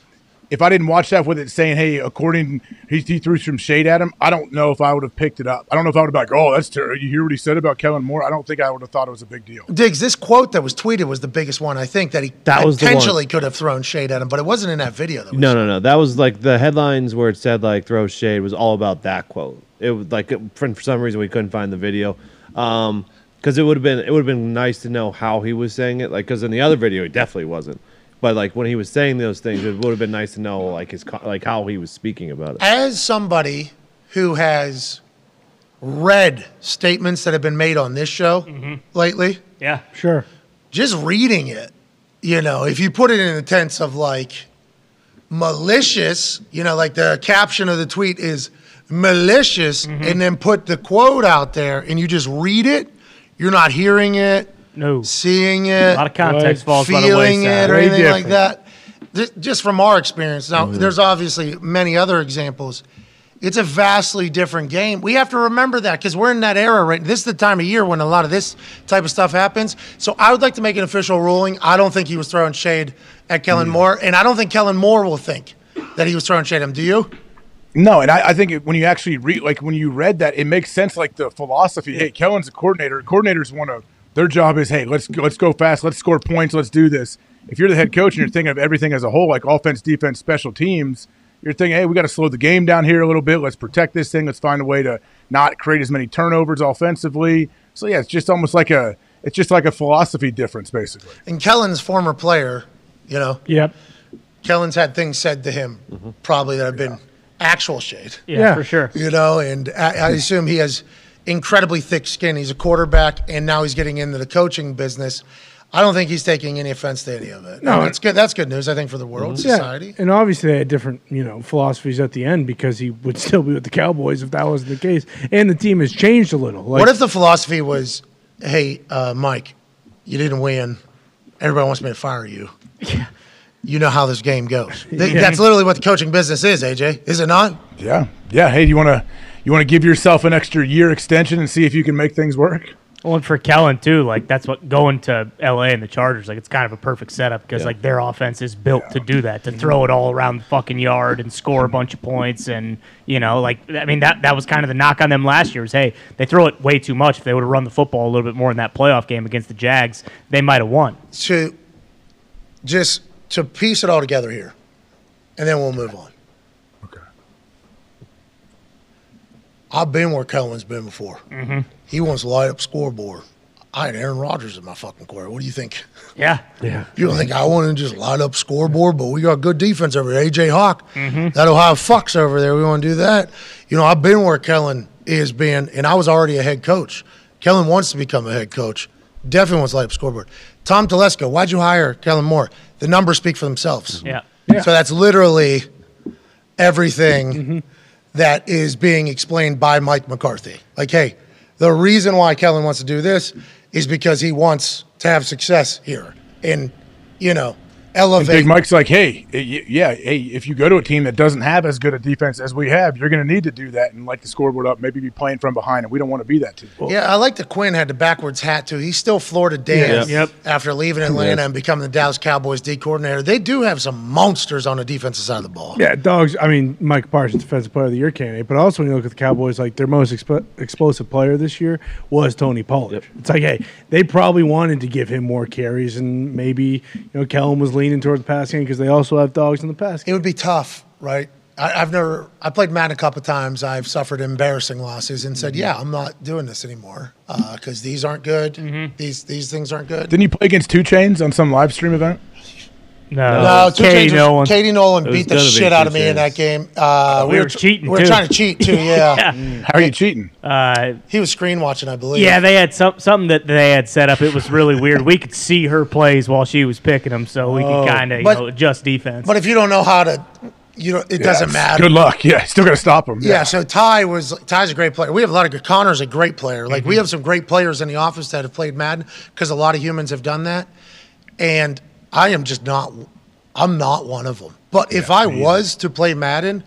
if I didn't watch that with it saying, "Hey, according he, he threw some shade at him," I don't know if I would have picked it up. I don't know if I would have been like, "Oh, that's terrible." You hear what he said about Kellen Moore? I don't think I would have thought it was a big deal. Diggs, this quote that was tweeted was the biggest one. I think that he That was potentially could have thrown shade at him, but it wasn't in that video. That was No, no, no. That was like the headlines where it said like throw shade was all about that quote. It was like it, for, for some reason we couldn't find the video. Um, because it would have been it would have been nice to know how he was saying it. Like because in the other video, he definitely wasn't. But like when he was saying those things, it would have been nice to know like his like how he was speaking about it. As somebody who has read statements that have been made on this show mm-hmm. lately, Yeah. Sure. just reading it, you know, if you put it in the tense of like malicious, you know, like the caption of the tweet is malicious, mm-hmm. and then put the quote out there and you just read it, you're not hearing it, No. seeing it. A lot of context falls by the feeling it or Way anything like that. Ju- Just from our experience. Now, Mm-hmm. there's obviously many other examples. It's a vastly different game. We have to remember that because we're in that era right. This is the time of year when a lot of this type of stuff happens. So I would like to make an official ruling. I don't think he was throwing shade at Kellen Mm. Moore, and I don't think Kellen Moore will think that he was throwing shade at him. Do you? No, and I, I think it, when you actually read, like when you read that, it makes sense. Like the philosophy. Hey, Kellen's a coordinator. Coordinators want to. Their job is, hey, let's go, let's go fast. Let's score points. Let's do this. If you're the head coach and you're thinking of everything as a whole, like offense, defense, special teams, you're thinking, hey, we got to slow the game down here a little bit. Let's protect this thing. Let's find a way to not create as many turnovers offensively. So yeah, it's just almost like a. It's just like a philosophy difference, basically. And Kellen's former player, you know, Yep. Kellen's had things said to him mm-hmm. probably that have been actual shade. Yeah, Yeah. for sure. you know, and I, I assume he has incredibly thick skin. He's a quarterback, and now he's getting into the coaching business. I don't think he's taking any offense to any of it. No. No, that's good. That's good news, I think, for the world, society. And obviously they had different, you know, philosophies at the end because he would still be with the Cowboys if that wasn't the case. And the team has changed a little. Like, what if the philosophy was, "Hey, uh, Mike, you didn't win. Everybody wants me to fire you. You know how this game goes. Th- That's literally what the coaching business is, AJ. Is it not? Yeah, yeah. Hey, do you want to you want to give yourself an extra year extension and see if you can make things work? Well, and for Kellen too, like that's what going to LA and the Chargers, like it's kind of a perfect setup because like their offense is built to do that, to throw it all around the fucking yard and score a bunch of points, and you know, like I mean that that was kind of the knock on them last year was hey they throw it way too much. If they would have run the football a little bit more in that playoff game against the Jags, they might have won. To just to piece it all together here, and then we'll move on. I've been where Kellen's been before. Mm-hmm. He wants to light up scoreboard. I had Aaron Rodgers in my fucking quarter. What do you think? Yeah, yeah. You don't think I want to just light up scoreboard, but we got good defense over there. AJ Hawk, Mm-hmm. that Ohio fucks over there. We want to do that. You know, I've been where Kellen is being, and I was already a head coach. Kellen wants to become a head coach. Definitely wants to light up scoreboard. Tom Telesco, why'd you hire Kellen Moore? The numbers speak for themselves. yeah. So that's literally everything Mm-hmm. That is being explained by Mike McCarthy. Like, hey, the reason why Kellen wants to do this is because he wants to have success here and, you know, And elevate. Big Mike's like, hey, y- y- yeah, hey, if you go to a team that doesn't have as good a defense as we have, you're going to need to do that and light the scoreboard up, maybe be playing from behind, and we don't want to be that team. Yeah, I like that Quinn had the backwards hat too. He's still Florida Dan Yeah. Yep. after leaving Atlanta and becoming the Dallas Cowboys D coordinator. They do have some monsters on the defensive side of the ball. Yeah, dogs. I mean, Micah Parsons, defensive player of the year candidate, but also when you look at the Cowboys, like their most expo- explosive player this year was Tony Pollard. It's like, hey, they probably wanted to give him more carries, and maybe you know Kellen was leaning toward the pass game because they also have dogs in the pass It would be tough, right? I, I've never. I played Madden a couple times. I've suffered embarrassing losses and said, mm-hmm. "Yeah, I'm not doing this anymore uh, because these aren't good. Mm-hmm. These these things aren't good." Didn't you play against 2 Chainz on some live stream event? No, No, two Katie Chains Nolan. Katie Nolan beat the shit out of me in that game. Uh, we were cheating, We were too. trying to cheat too. Yeah, How are you cheating? Uh, he was screen watching, I believe. Yeah, they had some, something that they had set up. It was really weird. We could see her plays while she was picking them, so we Oh. could kind of you But- know adjust defense. but if you don't know how to, you know, it doesn't matter. Good luck. Yeah, still got to stop them. Yeah, so Ty was Ty's a great player. We have a lot of good. Connor's a great player. Like Mm-hmm. we have some great players in the office that have played Madden because a lot of humans have done that, and I am just not. I'm not one of them. But if I was to play Madden,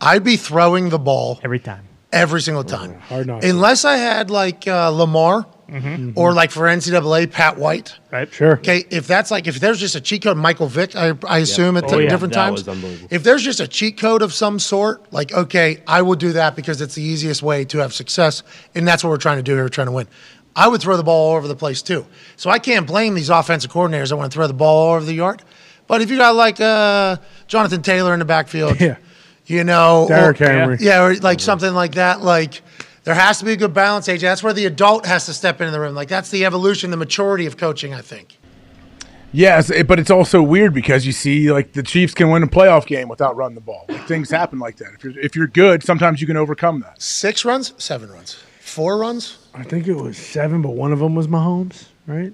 I'd be throwing the ball every time. every single time, hard not to. unless I had like uh, Lamar Mm-hmm. or like for NCAA Pat White. Right? Sure. Okay, if that's like if there's just a cheat code, Michael Vick, I, I assume at Oh, yeah. different That times. was unbelievable. If there's just a cheat code of some sort, like okay, I will do that because it's the easiest way to have success, and that's what we're trying to do here, we're trying to win. I would throw the ball all over the place too, so I can't blame these offensive coordinators that want to throw the ball all over the yard. But if you got like uh, Jonathan Taylor in the backfield, Yeah. you know, Derrick or- Henry. yeah, or like something like that, like There has to be a good balance, AJ. That's where the adult has to step into the room. Like that's the evolution, the maturity of coaching. I think. Yes, it- but it's also weird because you see, like the Chiefs can win a playoff game without running the ball. Like, things happen like that. If you're if you're good, sometimes you can overcome that. Six runs, seven runs, four runs. I think it was seven, but one of them was Mahomes, right?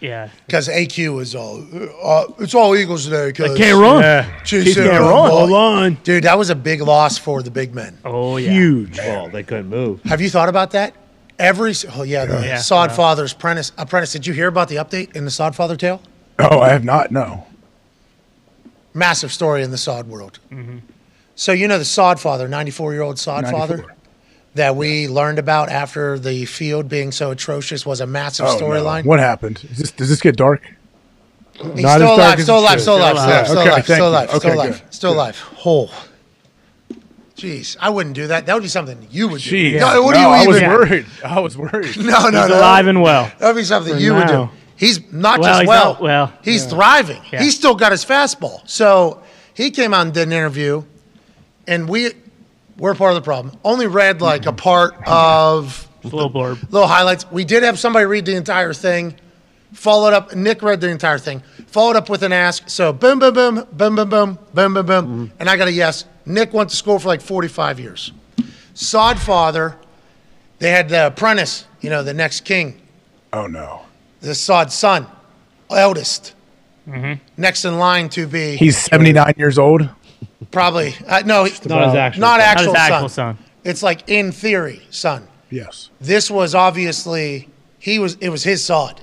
Yeah. Because AQ is all, uh, it's all Eagles today. Cause can't run. Yeah. Chiefs Chiefs can't can't run. run. Hold on. Dude, that was a big loss for the big men. Oh yeah. Huge. Well, they couldn't move. Have you thought about that? Every s- oh yeah, the Yeah. Sod Father's apprentice. Apprentice. Did you hear about the update in the Sod Father tale? Oh, I have not. No. Massive story in the Sod world. So you know the Sod Father, ninety-four year old Sod 94. Father, that we learned about after the field being so atrocious was a massive Oh, no. storyline. What happened? Is this, does this get dark? He's Not still as dark alive, as still it alive, should. still alive, still alive, Okay, still alive, thank still you. alive, still Okay, alive, good, still alive. Whole. Jeez, I wouldn't do that. That would be something you would do. Jeez. No, what do you I was even? worried. I was worried. No, no, He's no. alive and well. That would be something For you would do. now. He's not Well, just he's well. not well. He's thriving. Yeah. He's still got his fastball. So he came out and did an interview, and we we're part of the problem. Only read like a part of Just a little blurb. little highlights. We did have somebody read the entire thing. Followed up. Nick read the entire thing. Followed up with an ask. So boom, boom, boom, boom, boom, boom, boom, boom, boom. And I got a yes. Nick went to school for like 45 years. Sod father. They had the apprentice. You know, the next king Oh no. the Sod's son, eldest, mm-hmm. next in line to be He's 79 years old. Probably uh, no, Not his actual not son. Not actual, his actual son. son. It's like in theory, son. Yes. This was obviously he was it was his sod,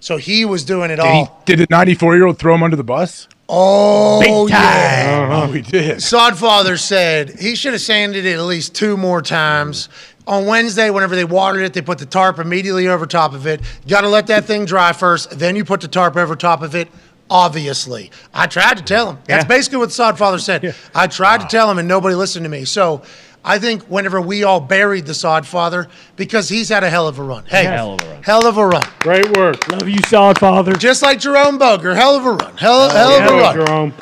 so he was doing it Did, he, all. did the 94 year old throw him under the bus? Oh Big time. yeah. Oh, he did. Sod father said he should have sanded it at least two more times. On Wednesday, whenever they watered it, they put the tarp immediately over top of it. You got to let that thing dry first, then you put the tarp over top of it. Obviously, I tried to tell him. That's Yeah. basically what Sod father said. I tried to tell him, and nobody listened to me. So. I think whenever we all buried the Sod father, because he's had a hell of a run. Hey, Hell of a run. Hell of a run. Great work. Love you, Sod Father. Just like Jerome Boger, hell of a run. Hell, oh, hell of a run. Jerome.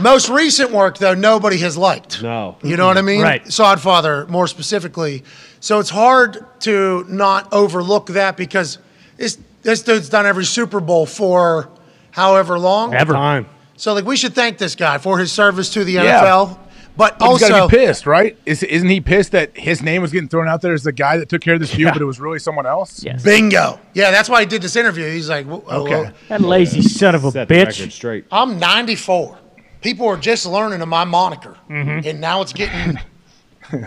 Most recent work, though, nobody has liked. No. You know what I mean? Right. Sodfather, more specifically. So it's hard to not overlook that because this, this dude's done every Super Bowl for however long. Ever. Time. So, like, we should thank this guy for his service to the Yeah. NFL. But But he's got also, to be pissed, right? Is, isn't he pissed that his name was getting thrown out there as the guy that took care of this field, Yeah. but it was really someone else? Yes. bingo. Yeah, that's why he did this interview. He's like, "Whoa, whoa, Okay. whoa. That lazy son of a Set the bitch. straight. I'm 94. People are just learning of my moniker. Mm-hmm. And now it's getting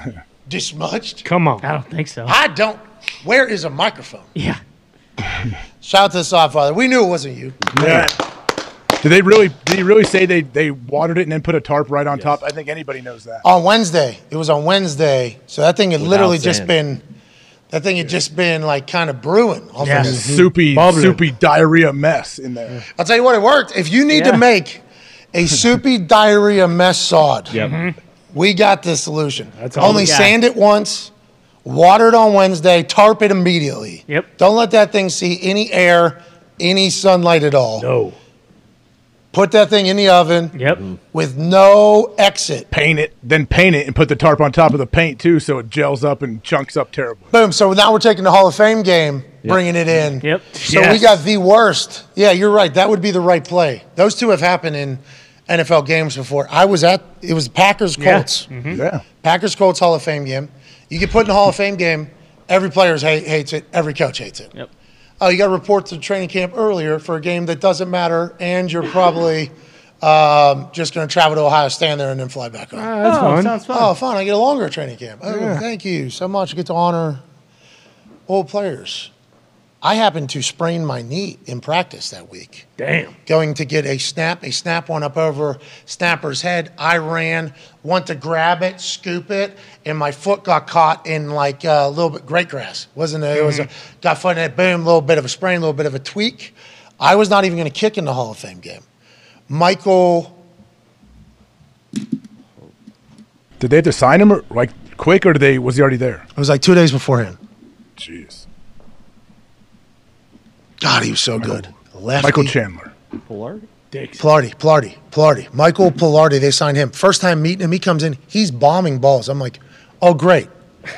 dismudged. Come on. I don't think so. I don't. Where is a microphone? yeah. Shout out to the Sodfather. We knew it wasn't you. Yeah. Did they really? Did he really say they they watered it and then put a tarp right on top? I think anybody knows that. On Wednesday. It was on Wednesday. So that thing had literally just been, that thing had just been like kind of brewing. I was Yeah. Soupy, Bubbling. soupy diarrhea mess in there. I'll tell you what, it worked. If you need Yeah. to make a soupy diarrhea mess sod, Yep. Mm-hmm. we got the solution. That's all Only we got. sand it once, water it on Wednesday, tarp it immediately. Yep. Don't let that thing see any air, any sunlight at all. No. Put that thing in the oven Yep. with no exit. Paint it, then paint it, and put the tarp on top of the paint too, so it gels up and chunks up terribly. Boom. So now we're taking the Hall of Fame game, bringing it in. Yep. So we got the worst. Yeah, you're right. That would be the right play. Those two have happened in NFL games before. I was at it was Packers Yeah. Colts. Mm-hmm. Yeah. Packers Colts Hall of Fame game. You get put in the Hall of Fame game. Every player hate, hates it. Every coach hates it. Yep. Oh, you got to report to training camp earlier for a game that doesn't matter, and you're probably um, just going to travel to Ohio, stand there, and then fly back home. That's oh, fun. sounds fun. Oh, fun. I get a longer training camp. Oh, thank you so much. I get to honor old players. I happened to sprain my knee in practice that week. Damn. Going to get a snap, a snap one up over Snapper's head. I ran, went to grab it, scoop it, and my foot got caught in like a little bit great grass. Wasn't it? It was a mm-hmm. got foot in it, boom, a little bit of a sprain, a little bit of a tweak. I was not even going to kick in the Hall of Fame game. Michael Did they have to sign him or, like quick, or did they? Was he already there? it was like two days beforehand. Jeez. God, he was so good. Lefty. Michael Chandler. Polar? Palardy, Palardy, Palardy. Michael Palardy, they signed him. First time meeting him, he comes in, he's bombing balls. I'm like, oh, great.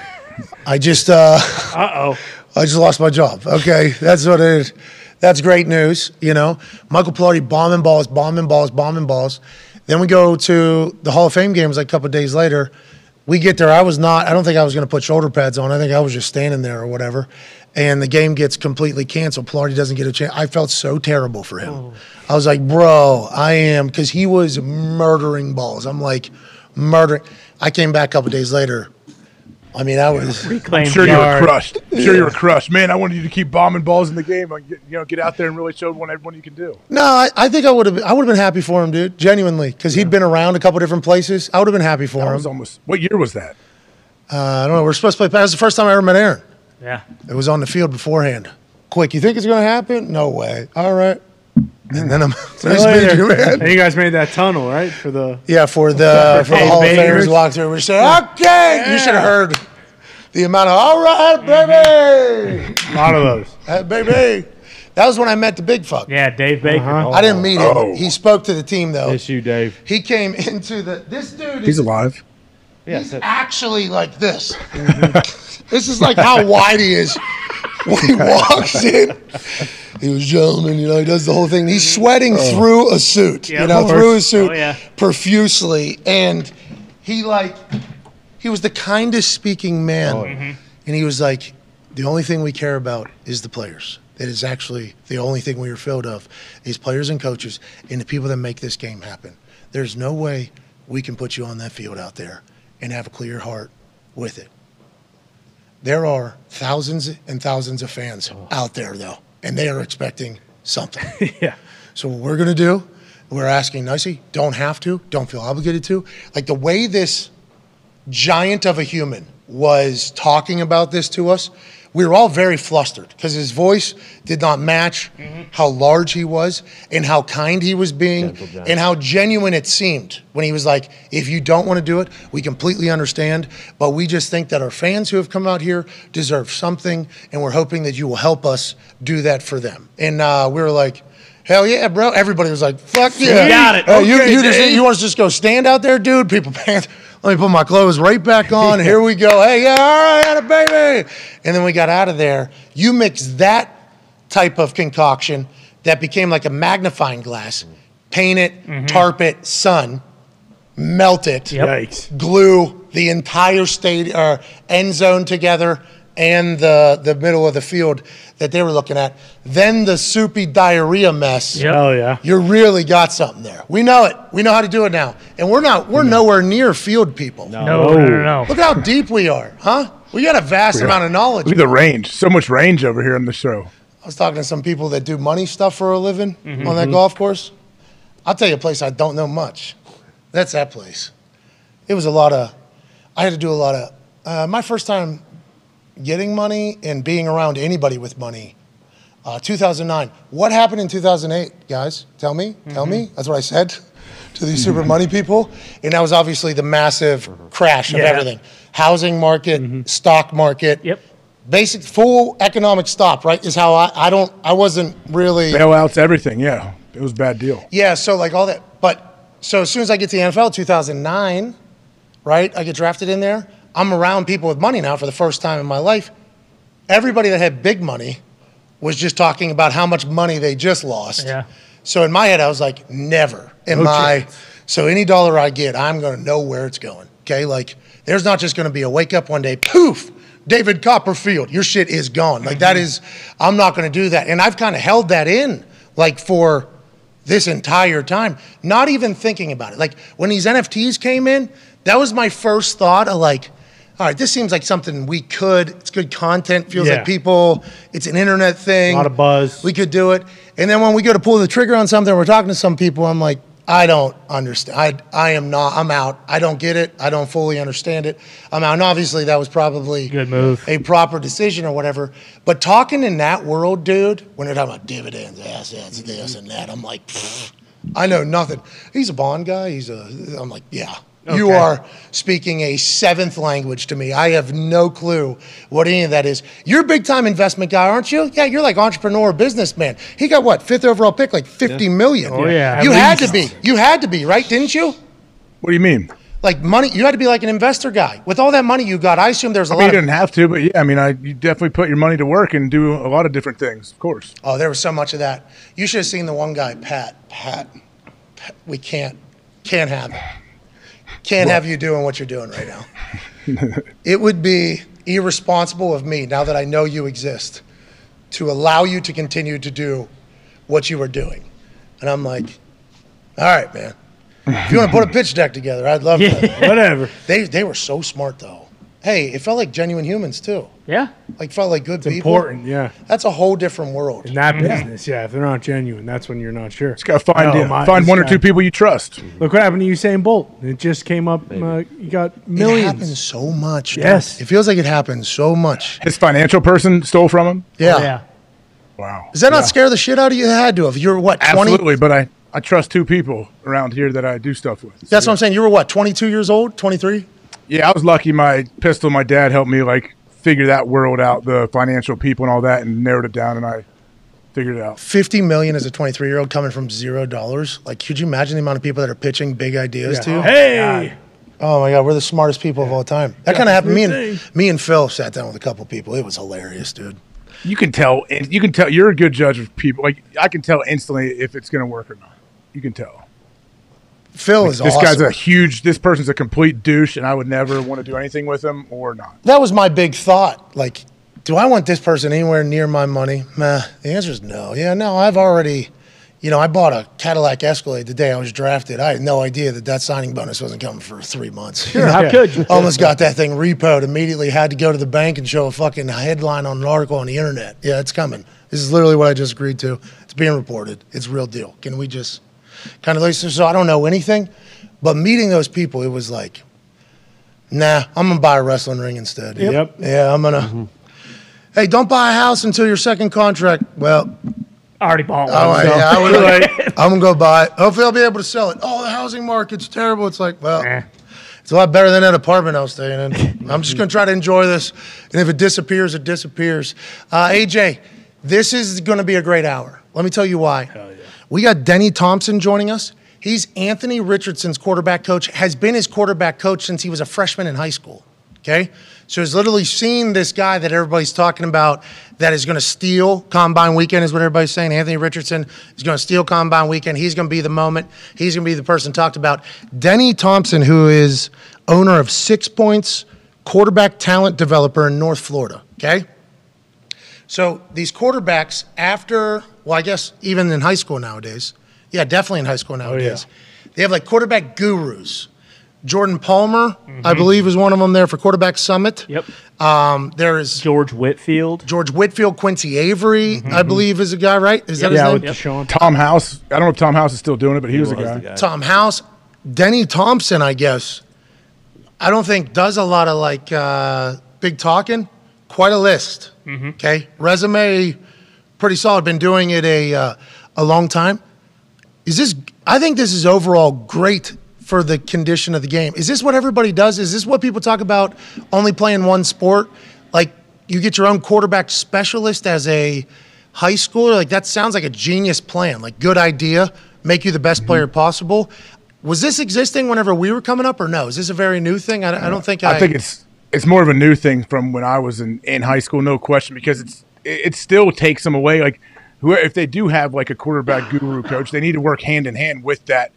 I just uh, Uh oh. I just lost my job. Okay, that's what it is. That's great news. You know, Michael Palardy bombing balls, bombing balls, bombing balls. Then we go to the Hall of Fame games like a couple days later. We get there. I was not. I don't think I was going to put shoulder pads on. I think I was just standing there or whatever. And the game gets completely canceled. Palardy doesn't get a chance. I felt so terrible for him. Oh. I was like, bro, I am because he was murdering balls. I'm like, murdering. I came back a couple days later. I mean, I was. Reclaimed I'm sure you were crushed. I'm sure you were crushed. Man, I wanted you to keep bombing balls in the game. Like, You know, get out there and really show what everyone you can do. No, I, I think I would have. I would have been happy for him, dude. Genuinely, because he'd been around a couple different places. I would have been happy for That him. was almost. What year was that? Uh, I don't know. We're supposed to play. That was the first time I ever met Aaron. Yeah. It was on the field beforehand. Quick, you think it's going to happen? No way. All right. And then I'm nice meeting you, man. And you guys made that tunnel, right? For the Yeah, for the for the Hall of Bakers. Famers walk through. We said, okay. You should have heard the amount of all right, mm-hmm. baby, a lot of those. Hey, baby. That was when I met the big fuck. Yeah, Dave Baker. Uh-huh. I didn't meet him. Oh. He spoke to the team though. It's you, Dave. He came into the. This dude is He's alive. Yes. that- actually like this. Mm-hmm. this is like how wide he is when he walks in. He was gentleman, you know, he does the whole thing. He's sweating through a suit, Yeah, you know, through his suit Oh, yeah. profusely. And he like, he was the kindest speaking man. Mm-hmm. And he was like, the only thing we care about is the players. That is actually the only thing we are filled of is players and coaches and the people that make this game happen. There's no way we can put you on that field out there and have a clear heart with it. There are thousands and thousands of fans oh. out there though, and they are expecting something. Yeah. So what we're gonna do, we're asking nicely, don't have to, don't feel obligated to. Like the way this giant of a human was talking about this to us, we were all very flustered because his voice did not match how large he was and how kind he was being and how genuine it seemed when he was like, if you don't want to do it, we completely understand. But we just think that our fans who have come out here deserve something and we're hoping that you will help us do that for them. And uh, we were like, Hell yeah, bro! Everybody was like, "Fuck yeah, got it. You, Okay, you, just, you want us to just go stand out there, dude? People pants. Let me put my clothes right back on. Here we go. Hey, yeah, all right, atta baby. And then we got out of there. You mix that type of concoction that became like a magnifying glass, paint it, mm-hmm. tarp it, sun, melt it, Yep. Glue the entire state or uh, end zone together and the the middle of the field that they were looking at. Then the soupy diarrhea mess. Yep. Hell yeah. You really got something there. We know it. We know how to do it now. And we're not we're nowhere near field people. No, no, no, no. Look how deep we are, huh? We got a vast amount of knowledge. Look at the range. So much range over here on the show. I was talking to some people that do money stuff for a living Mm-hmm. on that golf course. I'll tell you a place I don't know much. That's that place. It was a lot of, I had to do a lot of, uh, my first time getting money and being around anybody with money. Uh, 2009. What happened in 2008, guys? Tell me. Tell me. Mm-hmm. That's what I said to these super money people. And that was obviously the massive crash of Yeah. everything housing market, stock market Yep. basic full economic stop right is how I, I don't i wasn't really Bailouts, everything. Yeah, it was a bad deal. yeah so like all that but so as soon as i get to the nfl 2009 right i get drafted in there i'm around people with money now for the first time in my life. Everybody that had big money was just talking about how much money they just lost. Yeah. so in my head i was like never. In my so any dollar i get i'm going to know where it's going okay? Like there's not just going to be a wake up one day poof david copperfield your shit is gone. Like that mm-hmm. is i'm not going to do that. And i've kind of held that in like for this entire time, not even thinking about it. Like when these NFTs came in, that was my first thought of like, all right, this seems like something we could, it's good content, feels Yeah. like people, it's an internet thing. A lot of buzz. We could do it. And then when we go to pull the trigger on something, we're talking to some people, I'm like, I don't understand. I, I am not, I'm out. I don't get it. I don't fully understand it. I'm out. And obviously that was probably Good move. a proper decision or whatever. But talking in that world, dude, when they're talking about dividends, assets, this and that, I'm like, I know nothing. He's a bond guy. He's a. I'm like, yeah. You are speaking a seventh language to me. I have no clue what any of that is. You're a big time investment guy, aren't you? Yeah, you're like entrepreneur, businessman. He got what fifth overall pick, like fifty million. Oh, yeah. You At had to be. You had to be, right? Didn't you? What do you mean? Like money, you had to be like an investor guy. With all that money you got, I assume there's a I mean, lot you didn't have to, but yeah, I mean, I you definitely put your money to work and do a lot of different things, of course. Oh, there was so much of that. You should have seen the one guy, Pat. Pat, Pat we can't, can't have it. Can't have you doing what you're doing right now. it would be irresponsible of me, now that I know you exist, to allow you to continue to do what you were doing. And I'm like, all right, man. If you want to put a pitch deck together, I'd love that. Whatever. They they were so smart though. Hey, it felt like genuine humans too. Yeah. Like felt like good It's people. important, yeah. That's a whole different world. In that business, yeah. If they're not genuine, that's when you're not sure. Just gotta find yeah, my- find this one or two people you trust. Look what happened to Usain Bolt. It just came up. Uh, you got millions. It millions. happens so much. Yes. It feels like it happens so much. His financial person stole from him. Yeah. Oh, yeah. Wow. Does that not scare the shit out of you? It had to have. You're what, 20? Absolutely, but I I trust two people around here that I do stuff with. So, That's what I'm saying. You were what, 22 years old? 23? Yeah, I was lucky. My pistol, my dad helped me like figure that world out, the financial people and all that, and narrowed it down, and I figured it out. 50 million as a 23 year old coming from zero dollars. Like, could you imagine the amount of people that are pitching big ideas to you? Oh, hey, Oh my God, we're the smartest people of all time. That kind of happened. Me and thing. me and Phil sat down with a couple people. It was hilarious, dude. You can tell. You can tell. You're a good judge of people. Like I can tell instantly if it's going to work or not. You can tell. Phil is This awesome. guy's a huge. This person's a complete douche, and I would never want to do anything with him or not. that was my big thought. Like, do I want this person anywhere near my money? Meh. The answer is no. Yeah, no. I've already, you know, I bought a Cadillac Escalade the day I was drafted. I had no idea that that signing bonus wasn't coming for three months. Sure, how could you? Almost got that thing repoed. Immediately had to go to the bank and show a fucking headline on an article on the internet. Yeah, it's coming. This is literally what I just agreed to. It's being reported. It's real deal. Can we just kind of like So I don't know anything, but meeting those people, it was like, nah, I'm gonna buy a wrestling ring instead. Yep. Yeah, I'm gonna. Hey, don't buy a house until your second contract. Well, I Already bought one. oh, so. yeah, I would like, I'm gonna go buy it. Hopefully, I'll be able to sell it. Oh, the housing market's terrible. It's like, well, Eh. it's a lot better than that apartment I was staying in. I'm just gonna try to enjoy this, and if it disappears, it disappears. Uh, AJ, this is gonna be a great hour. Let me tell you why. We got Denny Thompson joining us. He's Anthony Richardson's quarterback coach. Has been his quarterback coach since he was a freshman in high school. Okay, so he's literally seen this guy that everybody's talking about that is going to steal Combine Weekend, is what everybody's saying. Anthony Richardson is going to steal Combine Weekend. He's going to be the moment. He's going to be the person talked about. Denny Thompson, who is owner of Six Points Quarterback Talent Developer in North Florida. Okay, so these quarterbacks, after well, I guess even in high school nowadays, yeah, definitely in high school nowadays, they have like quarterback gurus. Jordan Palmer, I believe, is one of them there for Quarterback Summit. Yep. Um, there is George Whitfield. George Whitfield, Quincy Avery, I believe, is a guy, right? Is that yeah, his with name? Deshaun. Tom House. I don't know if Tom House is still doing it, but he, was, a guy. guy. Tom House, Denny Thompson, I guess. I don't think does a lot of like uh, big talking. Quite a list. Okay, resume, pretty solid. Been doing it a uh, a long time. Is this? I think this is overall great for the condition of the game. Is this what everybody does? Is this what people talk about? Only playing one sport, like you get your own quarterback specialist as a high schooler. Like that sounds like a genius plan. Like good idea, make you the best player possible. Was this existing whenever we were coming up, or no? Is this a very new thing? I, I don't think I. I think it's it's more of a new thing from when I was in, in high school, no question, because it's it, it still takes them away. Like who if they do have like a quarterback guru coach, they need to work hand in hand with that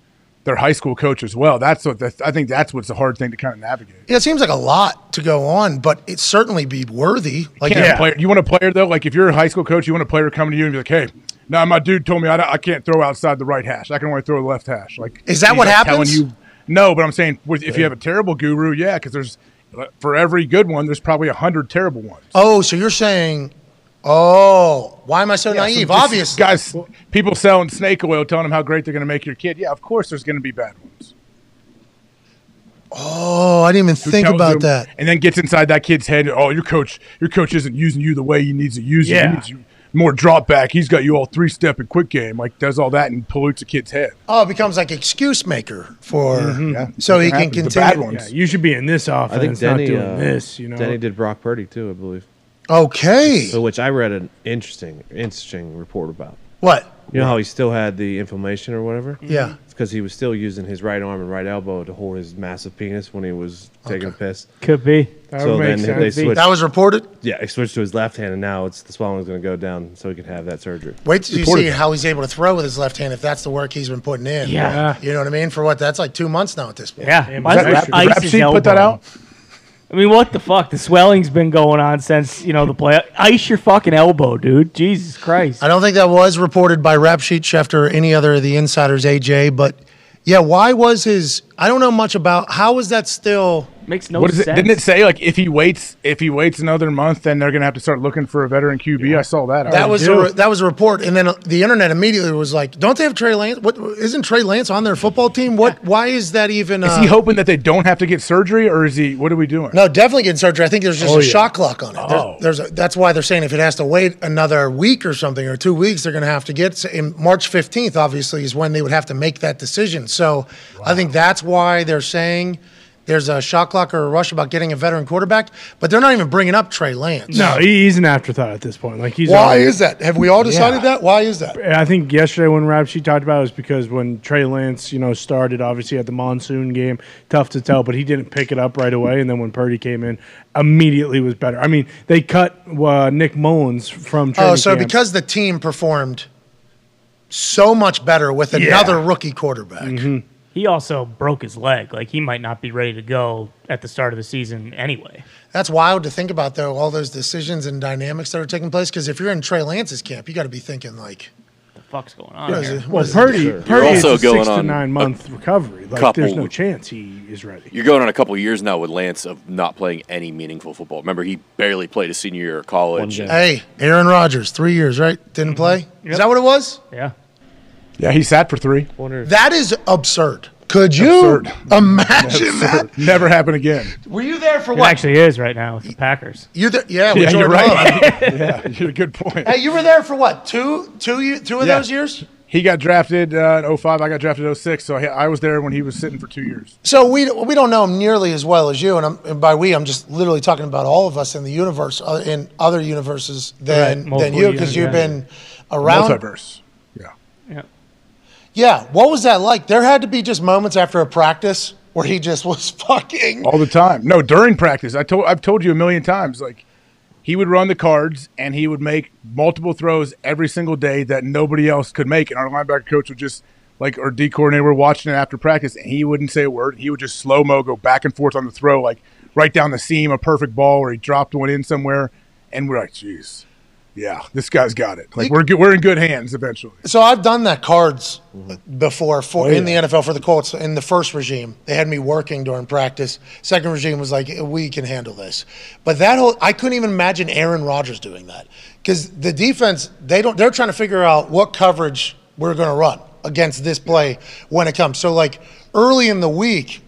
their high school coach as well. That's what the, I think that's what's the hard thing to kind of navigate. Yeah, it seems like a lot to go on, but it certainly be worthy. Like, have a player, you want a player though, like if you're a high school coach, you want a player coming to you and be like, "Hey, now my dude told me I, I can't throw outside the right hash. I can only throw the left hash." Like, Is that what like, happens? You, no, but I'm saying with- if you have a terrible guru, yeah, because there's for every good one, there's probably a hundred terrible ones. oh, so you're saying, oh, why am I so naive? So just Obviously, guys, people selling snake oil, telling them how great they're going to make your kid. Yeah, of course, there's going to be bad ones. Oh, I didn't even Who think about them- that. And then gets inside that kid's head. Oh, your coach, your coach isn't using you the way he needs to use you. Yeah. He needs you more drop back. He's got you all three step and quick game. Like does all that and pollutes a kid's head. Oh, it becomes like excuse maker for Yeah, so he It can happens, the bad continue. ones. Yeah, you should be in this offense, I think Denny, not doing uh, this. You know, Denny did Brock Purdy too, I believe. Okay, So, which I read an interesting, interesting report about. what? You know how he still had the inflammation or whatever? Yeah. It's because he was still using his right arm and right elbow to hold his massive penis when he was taking a piss. Could be. That so would then make they switched. That was reported. yeah, he switched to his left hand, and now it's the swelling's going to go down, so he can have that surgery. Wait till you Reported see how he's able to throw with his left hand if that's the work he's been putting in. Yeah. You know what I mean? For what? That's like two months now at this point. Yeah. Damn, Might is as that well rap- Rap sheet put that elbow. out. I mean, what the fuck? The swelling's been going on since you know the play. Ice your fucking elbow, dude. Jesus Christ. I don't think that was reported by Rap Sheet, Schefter, or any other of the insiders, AJ. But yeah, why was his? I don't know much about. How was that still? Makes no What is it? sense. Didn't it say like if he waits if he waits another month, then they're gonna have to start looking for a veteran QB? I saw that. That was do. a, that was a report, and then the internet immediately was like, "Don't they have Trey Lance? What isn't Trey Lance on their football team? What? Why is that even?" Is uh, he hoping that they don't have to get surgery, or is he? What are we doing? No, definitely getting surgery. I think there's just Oh, a yeah. shot clock on it. There- Oh. there's a, that's why they're saying if it has to wait another week or something or two weeks, they're going to have to get in March 15th. Obviously, is when they would have to make that decision. So I think that's why they're saying there's a shot clock or a rush about getting a veteran quarterback. But they're not even bringing up Trey Lance. No, he's an afterthought at this point. Like he's Why already- is that? Have we all decided Yeah. that? Why is that? I think yesterday when Rap Sheet talked about it was because when Trey Lance, you know, started obviously at the monsoon game, tough to tell, but he didn't pick it up right away. And then when Purdy came in, immediately was better. I mean, they cut uh, Nick Mullens from training Oh, so camp. because the team performed so much better with Yeah. another rookie quarterback. He also broke his leg. Like he might not be ready to go at the start of the season anyway. That's wild to think about, though, all those decisions and dynamics that are taking place. Because if you're in Trey Lance's camp, you got to be thinking, like, The fuck's going on? what is here? it? Well, is it? Purdy, Purdy is also a going six to nine month recovery. Like, couple- there's no chance he is ready. You're going on a couple years now with Lance of not playing any meaningful football. Remember, he barely played his senior year of college. Hey, Aaron Rodgers, three years, right? Didn't mm-hmm. play? Yep. Is that what it was? Yeah. Yeah, he sat for three. That is absurd. Could you Absurd. imagine that? Never happen again. Were you there for It what? actually is right now with the Packers. you there? Yeah, with Yeah, you're right. Yeah, you're a good point. hey, you were there for what? Two, two, ye- two of Yeah. those years. He got drafted uh, in 05. I got drafted in 06. So I I was there when he was sitting for two years. So we we don't know him nearly as well as you, and, I'm, and by we, I'm just literally talking about all of us in the universe, uh, in other universes than Right, than you, because you've universes. been around. Multiverse. Yeah. What was that like? There had to be just moments after a practice where he just was fucking. all the time. No, during practice. I told I've told you a million times. Like he would run the cards and he would make multiple throws every single day that nobody else could make. And our linebacker coach would just like our D coordinator were watching it after practice and he wouldn't say a word. He would just slow mo go back and forth on the throw, like right down the seam, a perfect ball, or he dropped one in somewhere. And we're like, jeez. Yeah, this guy's got it. Like You- we're good, we're in good hands eventually. So I've done that cards mm-hmm. before for Oh, in the. NFL for the Colts. In the first regime, they had me working during practice. Second regime was like, we can handle this. But that whole, I couldn't even imagine Aaron Rodgers doing that because the defense, they don't. They're trying to figure out what coverage we're going to run against this play when it comes. So like early in the week,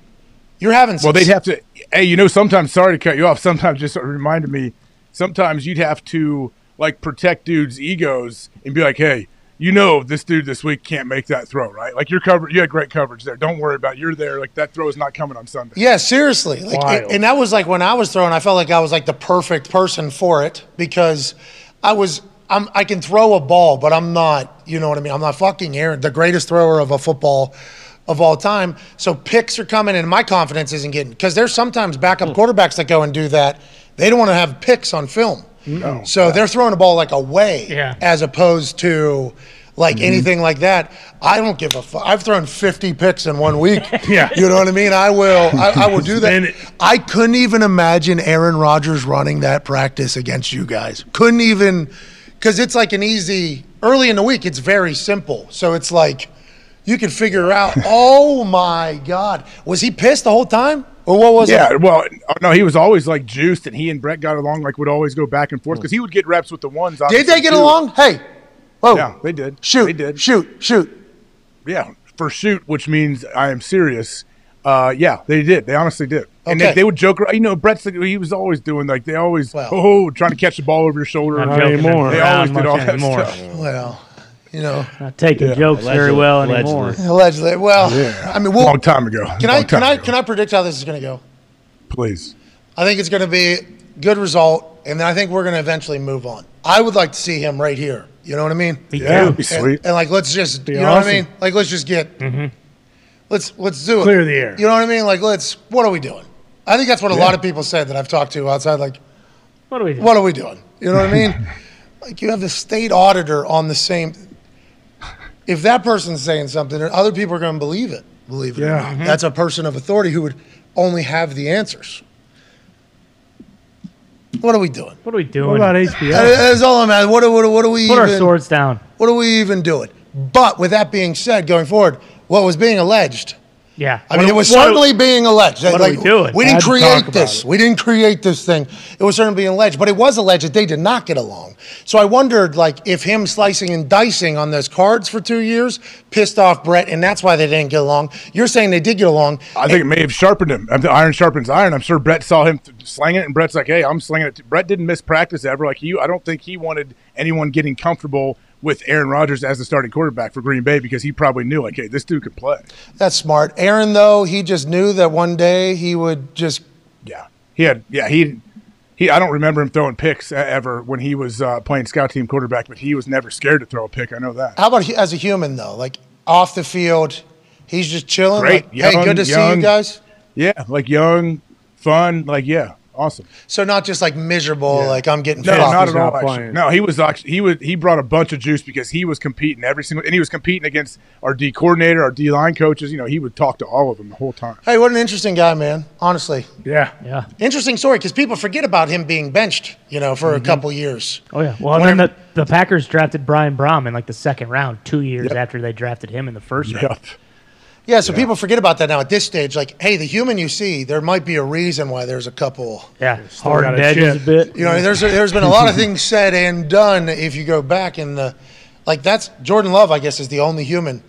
you're having. Well, they'd have to. Hey, you know, sometimes sorry to cut you off. Sometimes just reminded me. Sometimes you'd have to like protect dudes' egos and be like, "Hey, you know, this dude this week can't make that throw, right? Like your cover, you had great coverage there. Don't worry about. it. You're there. Like that throw is not coming on Sunday. Yeah, seriously. Like, Wild. and that was like when I was throwing, I felt like I was like the perfect person for it because I was. I'm, I can throw a ball, but I'm not. You know what I mean? I'm not fucking Aaron, the greatest thrower of a football of all time. So picks are coming, and my confidence isn't getting because there's sometimes backup hmm. quarterbacks that go and do that. They don't want to have picks on film, so they're throwing the ball like away, Yeah. as opposed to. Like mm-hmm. anything like that, I don't give a fuck. I've thrown 50 picks in one week. Yeah. You know what I mean? I will. I, I will do that. it. I couldn't even imagine Aaron Rodgers running that practice against you guys. Couldn't even, because it's like an easy, early in the week, it's very simple. So it's like, you can figure out, oh my God. Was he pissed the whole time? Or what was Yeah, it? well, no, he was always like juiced, and he and Brett got along. Like would always go back and forth because he would get reps with the ones. Did they get too. along? Hey, Oh, Yeah, they did. Shoot, they did. shoot, shoot. Yeah, for shoot, which means I am serious. Uh, yeah, they did. They honestly did. And Okay. they, they would joke. around. You know, Brett's he was always doing like they always Well. oh trying to catch the ball over your shoulder. Not Not anymore. They always did much all that anymore. stuff. Well, you know, Not taking Yeah. jokes very Allegedly- well allegedly. anymore. allegedly. Well, Yeah, I mean, we'll, long time ago. can I can time I ago. can I predict how this is going to go? please? I think it's going to be good result, and then I think we're going to eventually move on. I would like to see him right here You know what I mean? Me Yeah, too. be sweet. And, and, like, let's just, Be you know what I mean? Like, let's just get, mm-hmm. let's let's do it. Clear the air. You know what I mean? Like, let's. What are we doing? I think that's what a lot of people said that I've talked to outside. Like, What are we do? what are we doing? You know what I mean? like, you have the state auditor on the same. If that person's saying something, other people are going to believe it. Believe it. or Yeah. not. Mm-hmm. That's a person of authority who would only have the answers. What are we doing? What are we doing? What doing? about That- HBO? That's all I'm at. What, are- what, are- what are we Put our swords down. What are we even doing? But with that being said, going forward, what was being alleged? Yeah. I mean, it was what- certainly being alleged. what are we doing? We didn't create this. We didn't create this thing. It was certainly being alleged, but it was alleged that they did not get along. So I wondered, like, if him slicing and dicing on those cards for two years pissed off Brett, and that's why they didn't get along. You're saying they did get along. I think it may have sharpened him. I mean, Iron sharpens iron. I'm sure Brett saw him th- sling it, and Brett's like, "Hey, I'm slinging it." Brett didn't miss practice ever. Like you, I don't think he wanted anyone getting comfortable with Aaron Rodgers as the starting quarterback for Green Bay because he probably knew, like, "Hey, this dude could play." That's smart. Aaron, though, he just knew that one day he would just. Yeah, he had. Yeah, he. He, I don't remember him throwing picks ever when he was uh, playing scout team quarterback, but he was never scared to throw a pick. I know that. How about he- as a human, though? Like, off the field, he's just chilling. Great, Like, hey, good to see you guys. Yeah, like young, fun, like yeah, awesome. So not just like miserable, like I'm getting No, fucked. not at all. Actually. No, he was actually he was he brought a bunch of juice because he was competing every single and he was competing against our D coordinator, our D line coaches. You know, he would talk to all of them the whole time. Hey, what an interesting guy, man. Honestly, yeah. Yeah. interesting story because people forget about him being benched. You know, for a mm-hmm. couple years. Oh yeah. Well, and then the, the Packers drafted Brian Brohm in like the second round, two years after they drafted him in the first round. Yep. Yeah, so people forget about that now at this stage. Like, hey, the human you see, there might be a reason why there's a couple. Yeah. Still Hard got a edges a bit. You know, there's there's been a lot of things said and done. If you go back in the, like that's Jordan Love, I guess, is the only human.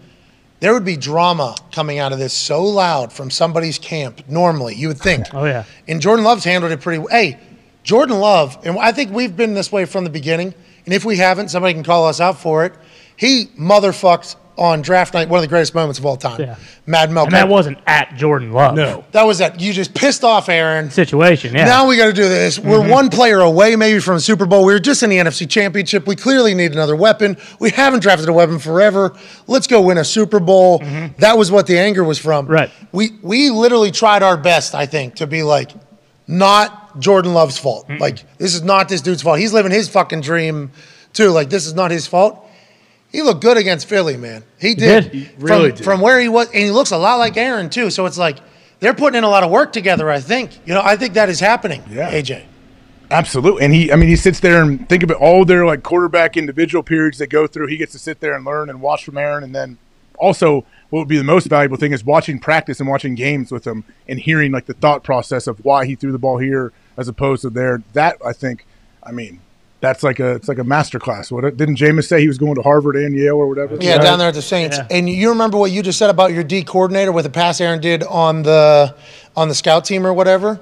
There would be drama coming out of this so loud from somebody's camp. Normally, you would think. Oh yeah. And Jordan Love's handled it pretty. Hey, Jordan Love, and I think we've been this way from the beginning. And if we haven't, somebody can call us out for it. He motherfucked on draft night, one of the greatest moments of all time. Yeah. Mad Milk. And that wasn't at Jordan Love. No. that was that. You just pissed off Aaron. Situation. Yeah. Now we got to do this. We're mm-hmm. one player away, maybe from the Super Bowl. We were just in the NFC Championship. We clearly need another weapon. We haven't drafted a weapon forever. Let's go win a Super Bowl. Mm-hmm. That was what the anger was from. Right. We we literally tried our best, I think, to be like, not Jordan Love's fault. Like this is not this dude's fault. He's living his fucking dream, too. Like this is not his fault. He looked good against Philly, man. He did. did. He really from, did. from where he was, and he looks a lot like Aaron too. So it's like they're putting in a lot of work together. I think. You know, I think that is happening. Yeah. AJ. Absolutely. And he I mean he sits there and think about all their like quarterback individual periods they go through. He gets to sit there and learn and watch from Aaron and then also what would be the most valuable thing is watching practice and watching games with him and hearing like the thought process of why he threw the ball here as opposed to there. That I think I mean that's like a it's like a master class. What didn't Jameis say he was going to Harvard and Yale or whatever? Yeah, down there at the Saints. Yeah. And you remember what you just said about your D coordinator with the pass Aaron did on the on the scout team or whatever.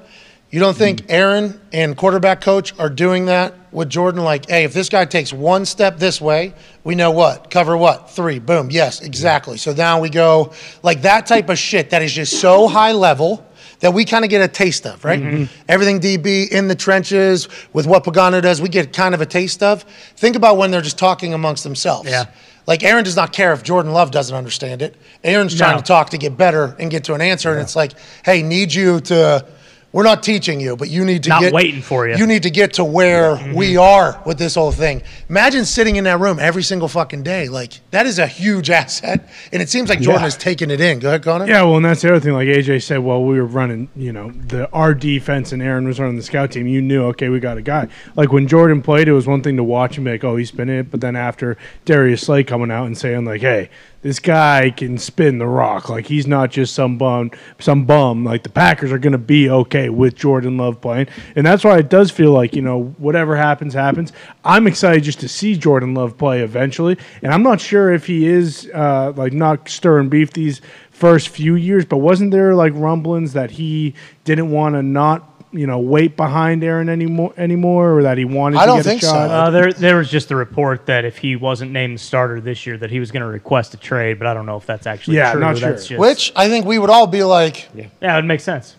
You don't think mm-hmm. Aaron and quarterback coach are doing that with Jordan? Like, hey, if this guy takes one step this way, we know what cover what three. Boom. Yes, exactly. So now we go like that type of shit that is just so high level that we kind of get a taste of, right? Mm-hmm. Everything DB in the trenches with what Pagano does, we get kind of a taste of. Think about when they're just talking amongst themselves. Yeah. Like Aaron does not care if Jordan Love doesn't understand it. Aaron's trying No. to talk to get better and get to an answer, and it's like, hey, need you to. We're not teaching you, but you need to Not get waiting for you. You need to get to where we mm-hmm. are with this whole thing. Imagine sitting in that room every single fucking day. Like that is a huge asset, and it seems like Jordan Yeah. is taking it in. Go ahead, Connor. Yeah, well, and that's the other thing. Like AJ said, well, we were running, you know, the our defense, and Aaron was running the scout team. You knew, okay, we got a guy. Like when Jordan played, it was one thing to watch him be like, oh, he's spinning it. But then after Darius Slay coming out and saying like, hey, this guy can spin the rock. Like he's not just some bum, some bum. Like the Packers are going to be okay with Jordan Love playing, and that's why it does feel like you know whatever happens happens. I'm excited just to see Jordan Love play eventually, and I'm not sure if he is uh, like not stirring beef these first few years, but wasn't there like rumblings that he didn't want to not you know wait behind Aaron anymore anymore, or that he wanted I to don't get think a so. shot? Uh, there, there was just a report that if he wasn't named the starter this year, that he was going to request a trade. But I don't know if that's actually Yeah, true. not sure. That's just, Which I think we would all be like, yeah, it would make sense.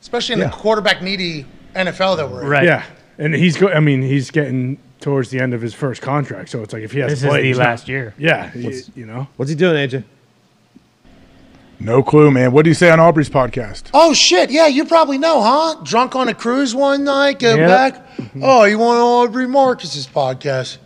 especially in the quarterback needy NFL that we're in. Right. Yeah, and he's go. I mean, he's getting towards the end of his first contract. So it's like if he has This to is the he's not- last year. Yeah, he- you know. What's he doing, AJ? No clue, man. What do you say on Aubrey's podcast? Oh shit! Yeah, you probably know, huh? Drunk on a cruise one night, get Yep. back. Mm-hmm. Oh, you want Aubrey Marcus's podcast?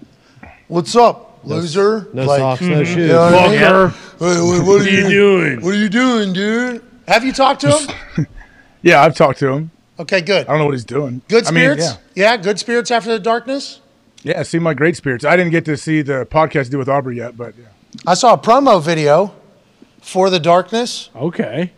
What's up, loser? no socks, no hmm, shoes. You know what I mean? Fucker. Wait, wait, what are you doing? What are you doing, dude? Have you talked to him? Yeah, I've talked to him. Okay, good. I don't know what he's doing. Good I mean, spirits. yeah. yeah, good spirits after the darkness. Yeah, see my great spirits. I didn't get to see the podcast do with Aubrey yet, but yeah. I saw a promo video for the darkness Okay.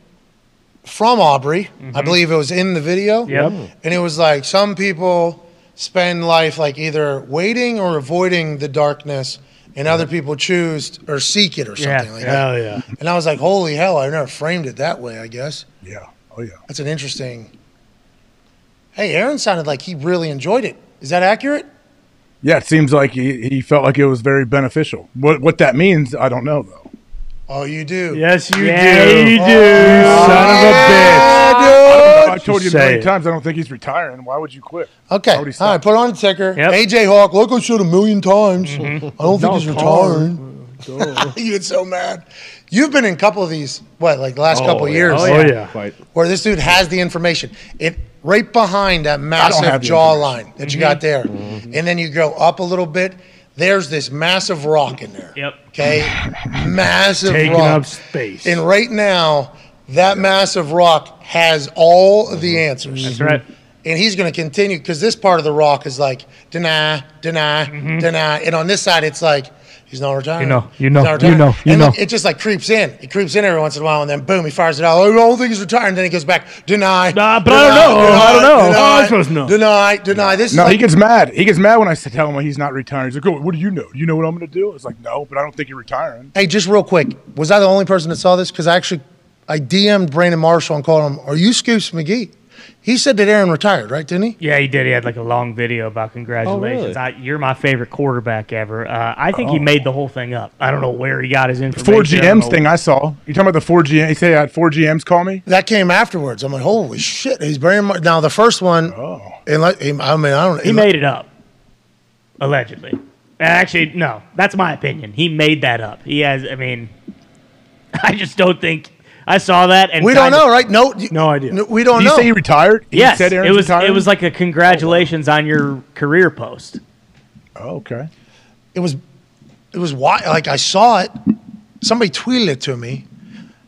from Aubrey. I mm-hmm. believe it was in the video. Yep. Oh. And it was like some people spend life like either waiting or avoiding the darkness, and other people choose or seek it or something Yeah. like that. Hell yeah. And I was like, holy hell, I never framed it that way, I guess. Yeah. Oh yeah. That's an interesting. Hey, Aaron sounded like he really enjoyed it. Is that accurate? Yeah, it seems like he, he felt like it was very beneficial. What what that means, I don't know though. Oh, you do. Yes, you Yeah, do. you do You do. son of a bitch. Yeah, I told you a Say million it. times I don't think he's retiring. Why would you quit? Okay. Already All right, put on a ticker. Yep. AJ Hawk, look, I showed a million times. Mm-hmm. I don't think he's retiring. You get so mad. You've been in a couple of these, what, like the last couple oh, of yeah. years, Oh yeah. Quite. where this dude has the information. It right behind that massive have the jawline that you got mm-hmm. there, mm-hmm. and then you go up a little bit. There's this massive rock in there. Yep. Okay, massive Taking rock. up space. And right now, that massive rock has all of the mm-hmm. answers. That's right. Mm-hmm. And he's going to continue because this part of the rock is like deny, deny, mm-hmm. deny, and on this side it's like he's not retiring. You know, you know, you know, you and know. it just like creeps in. It creeps in every once in a while, and then boom, he fires it out. Oh, I don't think he's retiring. Then he goes back, deny. Nah, but I don't know. I don't know. Deny, How am I supposed to know? Deny, deny. This No, is he gets mad. He gets mad when I tell him he's not retiring. He's like, oh, "What do you know? Do you know what I'm going to do?" It's like, "No, but I don't think you're retiring." Hey, just real quick, was I the only person that saw this? Because I actually, I DM'd Brandon Marshall and called him, "Are you Scoops McGee?" He said that Aaron retired, right? Didn't he? Yeah, he did. He had like a long video about congratulations. Oh, really? I, you're my favorite quarterback ever. Uh, I think he made the whole thing up. I don't know where he got his information. Four I GMs know- thing I saw. You talking about the four GM? He said I had four GMs call me. That came afterwards. I'm like, holy shit! He's Brandon. Mar- now the first one, Oh, and like, I mean, I don't. He made it up, allegedly. Actually, no, that's my opinion. He made that up. He has. I mean, I just don't think I saw that. And We don't kinda- know, right? No, you- No idea. no, we don't Did he know. say he retired? He Yes, said it Aaron's was. It was like a congratulations on your career post. Oh, okay. it was, it was why. Like I saw it. Somebody tweeted it to me,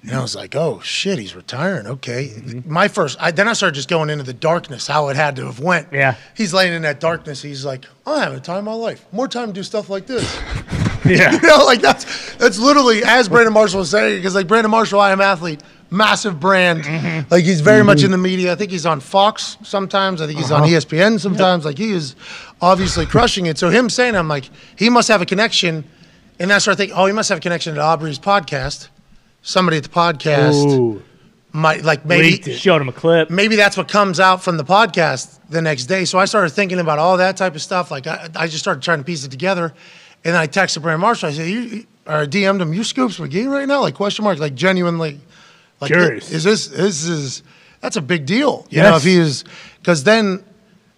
and I was like, oh shit, he's retiring. Okay. Mm-hmm. My first. I, then I started just going into the darkness, how it had to have went. Yeah. He's laying in that darkness. He's like, I'm having a time of my life. More time to do stuff like this. Yeah. you know, like that's that's literally as Brandon Marshall was saying, because like Brandon Marshall, I am athlete, massive brand. Mm-hmm. Like he's very much in the media. I think he's on Fox sometimes. I think he's Uh-huh. on ESPN sometimes. Like he is obviously crushing it. So him saying, I'm like, he must have a connection. And I started thinking, oh, he must have a connection to Aubrey's podcast. Somebody at the podcast Ooh. might like maybe Leaked. Showed him a clip. maybe that's what comes out from the podcast the next day. So I started thinking about all that type of stuff. Like I, I just started trying to piece it together. And then I texted Brandon Marshall. I said, you, you- or DM'd him, you Scoops McGee right now? Like question mark, like genuinely. Like, Curious. Is this, this is, that's a big deal. You know, if he is, because then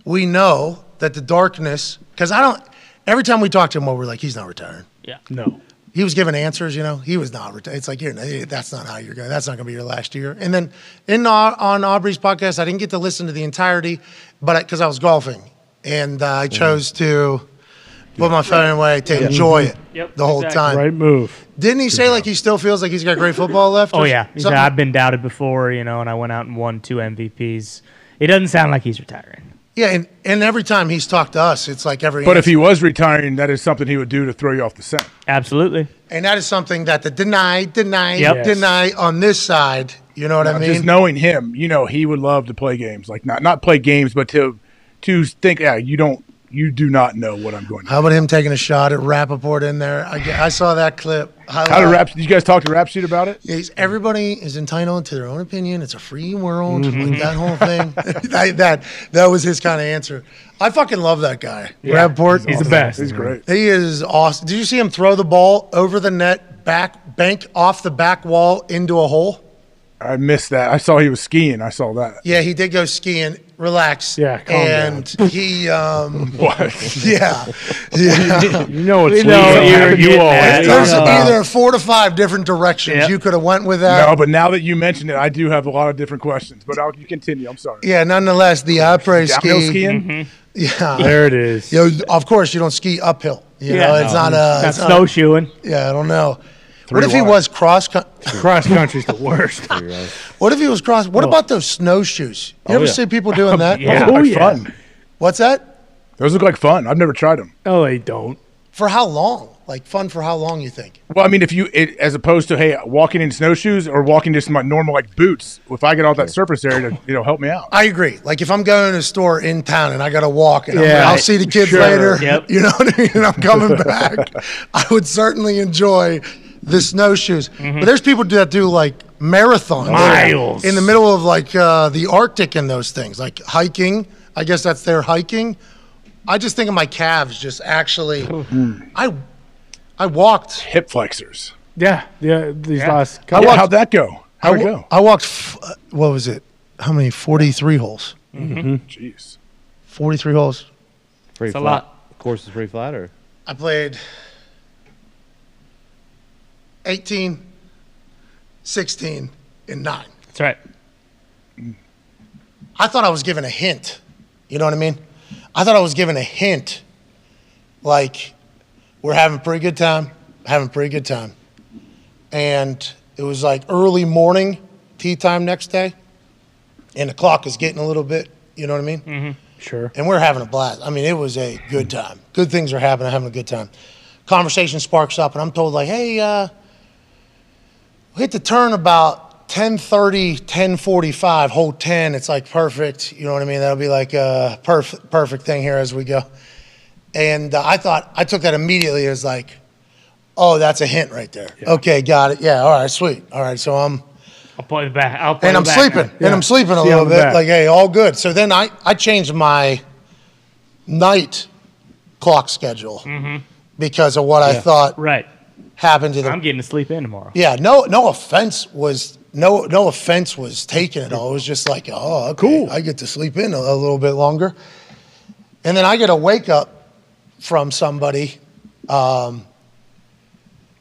we know that the darkness, because I don't, every time we talk to him, well, we're like, he's not retiring. Yeah. No. He was giving answers, you know. He was not. reti- It's like you're. Eh, that's not how you're going. That's not going to be your last year. And then in on Aubrey's podcast, I didn't get to listen to the entirety, but because I was golfing, and uh, I mm-hmm. chose to put my phone away to enjoy mm-hmm. it Yep, the whole exactly. time. Right move. Didn't he say like he still feels like he's got great football left? Oh yeah, he said. I've been doubted before, you know, and I went out and won two MVPs. It doesn't sound like he's retiring. Yeah, and, and every time he's talked to us, it's like every. But if he was retiring, that is something he would do to throw you off the scent. Absolutely. and that is something that the deny, deny, Yep. deny on this side. You know what I mean? Just knowing him, you know, he would love to play games. Like not not play games, but to to think, yeah, you don't, you do not know what I'm going to. How about him taking a shot at Rapoport in there? I, I saw that clip. How to rap? Did you guys talk to Rhapsody about it? Yeah, everybody is entitled to their own opinion. It's a free world. Mm-hmm. Like that whole thing. that, that that was his kind of answer. I fucking love that guy. Rapoport. He's the best. He's great. He is awesome. Did you see him throw the ball over the net, back bank off the back wall into a hole? I missed that. I saw he was skiing. I saw that. Yeah, he did go skiing. Relax. Yeah, calm and he, um, What? yeah, yeah. You know what's We know legal. you were You all- There's Uh, either four to five different directions Yep. you could have went with that. No, but now that you mentioned it, I do have a lot of different questions. But I'll you continue. I'm sorry. Yeah, nonetheless, the après Downhill ski. skiing. Yeah, There it is. you know, of course you don't ski uphill. You know, it's not a. It's not, snowshoeing. yeah, I don't know. What if he was cross? coun- Cross country's the worst. What if he was cross? What oh. about those snowshoes? You oh, ever yeah. see people doing that? Yeah. Those look Oh, like yeah. fun. What's that? Those look like fun. I've never tried them. Oh, they don't. For how long? Like fun for how long? You think? Well, I mean, if you, it, as opposed to hey, walking in snowshoes or walking just in my normal like boots, if I get all that surface area to you know help me out. I agree. Like if I'm going to a store in town and I got to walk and I'm- Yeah. I'll see the kids Sure. later, Yep. you know what I mean? And I'm coming back. I would certainly enjoy the snowshoes. But there's people that do like marathons Miles. in the middle of like uh, the Arctic and those things, like hiking. I guess that's their hiking. I just think of my calves just actually. I I walked. Hip flexors. Yeah, yeah. These Yeah. last How, couple. how'd that go? I, How'd it go? I walked. F- uh, what was it? How many? Forty three holes. Jeez. Forty three holes. Pretty It's a flat. lot. Course is pretty flat, or I played 18, 16, and 9. That's right. I thought I was given a hint. You know what I mean? I thought I was given a hint. Like, we're having a pretty good time, having a pretty good time. And it was like early morning, tea time next day. And the clock is getting a little bit, you know what I mean? Mm-hmm. Sure. and we're having a blast. I mean, it was a good time. Good things are happening. Having a good time. Conversation sparks up, and I'm told like, "Hey, uh, we hit the turn about 10:30, 10:45, hole 10. It's like perfect. You know what I mean? That'll be like a perfect perfect thing here as we go." And uh, I thought I took that immediately as like, "Oh, that's a hint right there." Okay, got it. Yeah, all right, sweet. All right, so I'm I'll play the back. I'll play and I'm back. sleeping, and I'm sleeping a See little bit. back. Like, hey, all good. So then I, I changed my night clock schedule because of what I thought Right. Happened to the. I'm getting to sleep in tomorrow. yeah, no, no offense was no, no offense was taken at all. It was just like, oh, okay, Cool. I get to sleep in a, a little bit longer, and then I get a wake up from somebody um,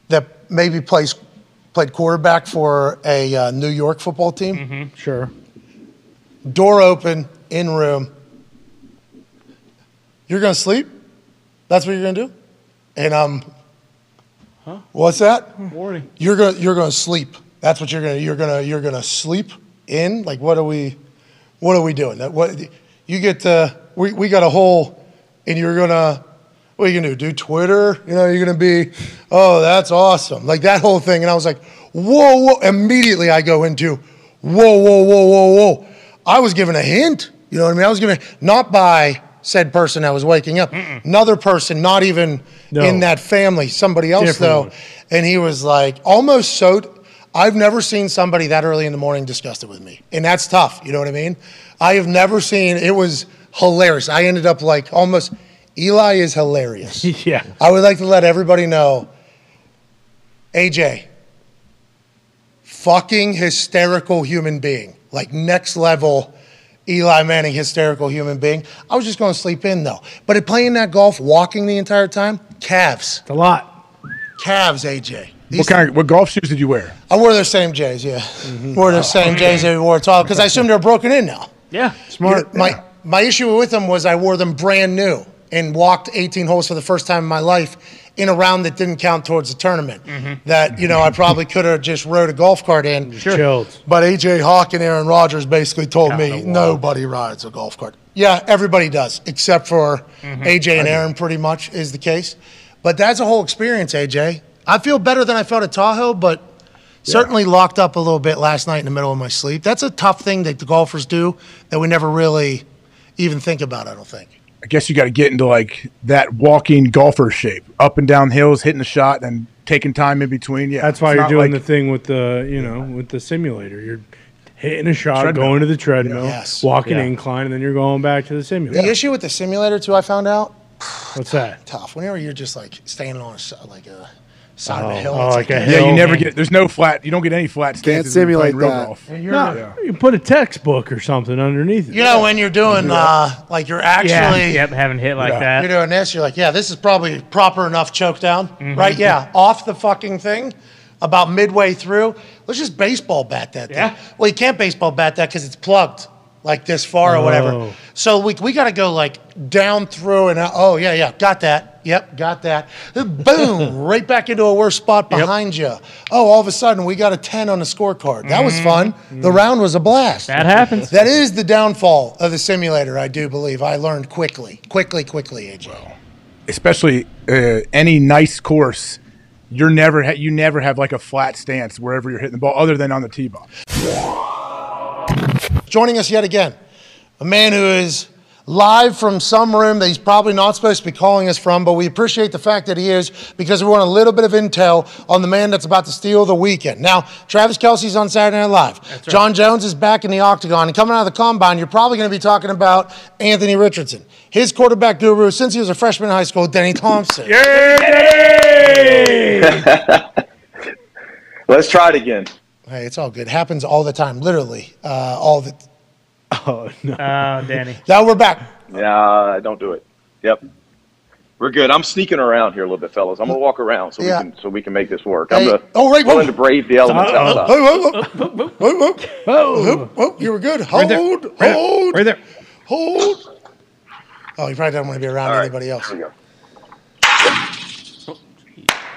that maybe plays played quarterback for a uh, New York football team Sure. door open in room you're gonna sleep that's what you're gonna do and um what's that? Warning. you're gonna you're gonna sleep. That's what you're gonna you're gonna you're gonna sleep in? Like what are we what are we doing? That what you get to we, we got a whole and you're gonna what are you gonna do? Do twitter? You know you're gonna be oh that's awesome. Like that whole thing. And i was like whoa whoa. Immediately i go into whoa whoa whoa whoa whoa. I was given a hint. You know what i mean? I was given not by said person that was waking up another person not even No. in that family somebody else Different though one. and he was like almost so I've never seen somebody that early in the morning disgusted with me. And that's tough, you know what I mean? I have never seen it was hilarious. I ended up like almost Eli is hilarious. Yeah. I would like to let everybody know AJ fucking hysterical human being. Like next level Eli Manning hysterical human being. I was just going to sleep in though. But at playing that golf, walking the entire time, calves. It's a lot. Calves, AJ. These What kind of what golf shoes did you wear? I wore the same J's, yeah. Mm-hmm. Wore the same J's that we wore at all because I assumed they were broken in now. Yeah. Smart. My my issue with them was I wore them brand new and walked 18 holes for the first time in my life in a round that didn't count towards the tournament. Mm-hmm. That you know I probably could have just rode a golf cart in. Chilled. But AJ Hawk and Aaron Rodgers basically told me nobody rides a golf cart. Yeah, everybody does, except for Mm-hmm. AJ and Aaron, pretty much is the case. But that's a whole experience, AJ. I feel better than I felt at Tahoe, but certainly locked up a little bit last night in the middle of my sleep. That's a tough thing that the golfers do that we never really even think about, I don't think. I guess you got to get into like that walking golfer shape, up and down hills, hitting the shot, and taking time in between. Yeah, That's why you're doing like- the thing with the, you know, with the simulator. You're hitting a shot, Treadmill. going to the treadmill, Yes. walking Yeah. incline, and then you're going back to the simulator. The simulator. issue with the simulator, too, I found out What's that? tough. Whenever you're just like standing on a, s- like a side of the hill. Oh, It's like a Yeah, you never get. There's no flat. You don't get any flat stances. when you're simulate playing real that. golf. And you're- No, you put a textbook or something underneath it. You know when you're doing uh, like you're Yeah. actually Yep. Haven't hit like Yeah. that. you're doing this, you're like, yeah, this is probably proper enough choke down, Mm-hmm. right? Yeah, off the fucking thing. About midway through, let's just baseball bat that thing. Yeah. Well, you can't baseball bat that because it's plugged like this far or whatever. Oh. So we, we got to go like down through and out. oh yeah yeah got that yep got that boom right back into a worse spot behind you. Oh all of a sudden we got a ten on the scorecard. That was fun. The round was a blast. Mm-hmm. That happens. That is the downfall of the simulator. I do believe I learned quickly, quickly, quickly. AJ. especially uh, any nice course, you're never ha- you never have like a flat stance wherever you're hitting the ball, other than on the tee box. Joining us yet again, a man who is live from some room that he's probably not supposed to be calling us from, but we appreciate the fact that he is because we want a little bit of intel on the man that's about to steal the weekend. Now, Travis Kelce's on Saturday Night Live. Jon Jones is back in the octagon, and coming out of the combine, you're probably going to be talking about Anthony Richardson, his quarterback guru since he was a freshman in high school, Denny Thompson. Let's try it again. Hey, it's all good. Happens all the time, literally, uh, all the. Oh no. Oh, Danny. Now we're back. Nah, don't do it. Yep. We're good. I'm sneaking around here a little bit, fellas. I'm gonna walk around so Yeah. we can so we can make this work. Hey, I'm the, oh, right, willing whoa. to brave the elements Whoa, outside. whoa, whoa, whoa, whoa, whoa, whoa, whoa, you were good. Hold, there. hold, Right there. Hold. Oh, you probably don't want to be around All right, anybody else. here we go.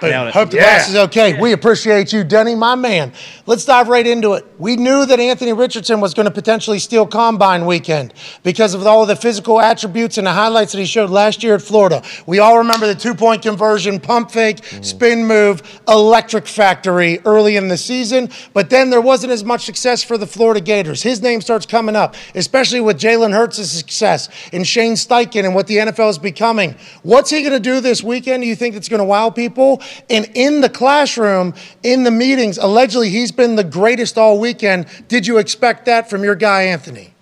Boom. Nailed it. Hope the glass is okay. We appreciate you, Denny, my man. Let's dive right into it. We knew that Anthony Richardson was going to potentially steal Combine weekend because of all the physical attributes and the highlights that he showed last year at Florida. We all remember the two point conversion, pump fake, spin move, electric factory early in the season, but then there wasn't as much success for the Florida Gators. His name starts coming up, especially with Jalen Hurts' success and Shane Steichen and what the NFL is becoming. What's he going to do this weekend? Do you think it's going to wow people? And in the classroom, in the meetings, allegedly he's been the greatest all weekend. Did you expect that from your guy, Anthony?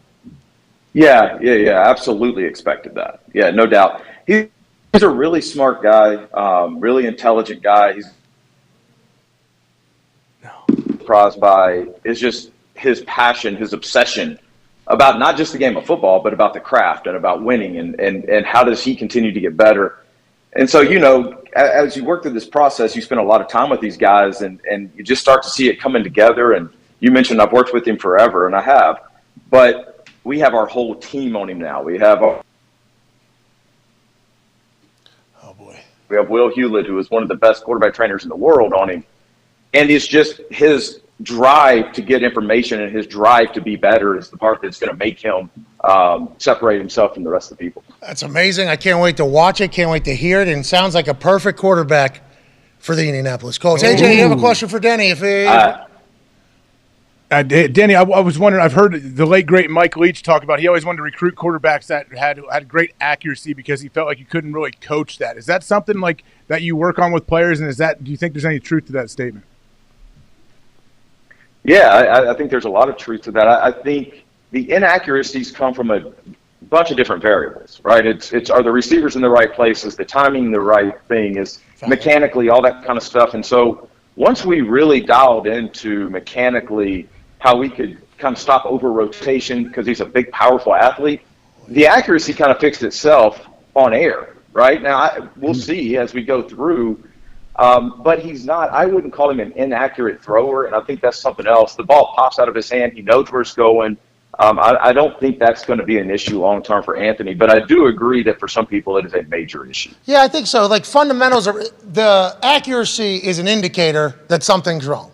Yeah, yeah, yeah. Absolutely expected that. Yeah, no doubt. He, he's a really smart guy, um, really intelligent guy. He's surprised by is just his passion, his obsession about not just the game of football, but about the craft and about winning and, and, and how does he continue to get better. And so, you know, as you work through this process, you spend a lot of time with these guys and, and you just start to see it coming together. And you mentioned I've worked with him forever, and I have. But we have our whole team on him now. We have our, Oh boy. we have Will Hewlett, who is one of the best quarterback trainers in the world, on him. And it's just his drive to get information and his drive to be better is the part that's going to make him um, separate himself from the rest of the people. That's amazing. I can't wait to watch it. Can't wait to hear it. And sounds like a perfect quarterback for the Indianapolis Colts. AJ, you have a question for Denny? If he, Uh, Uh, D- Danny, I, I was wondering. I've heard the late great Mike Leach talk about. He always wanted to recruit quarterbacks that had had great accuracy because he felt like you couldn't really coach that. Is that something like that you work on with players? And is that do you think there's any truth to that statement? Yeah, I, I think there's a lot of truth to that. I, I think the inaccuracies come from a bunch of different variables, right? It's it's are the receivers in the right places, the timing the right thing is mechanically all that kind of stuff. And so once we really dialed into mechanically how we could kind of stop over rotation because he's a big, powerful athlete, the accuracy kind of fixed itself on air, right? Now I, we'll mm-hmm. see as we go through. Um, but he's not. I wouldn't call him an inaccurate thrower, and I think that's something else. The ball pops out of his hand. He knows where it's going. Um, I, I don't think that's going to be an issue long term for Anthony, but I do agree that for some people it is a major issue. yeah, I think so. Like fundamentals are the accuracy is an indicator that something's wrong,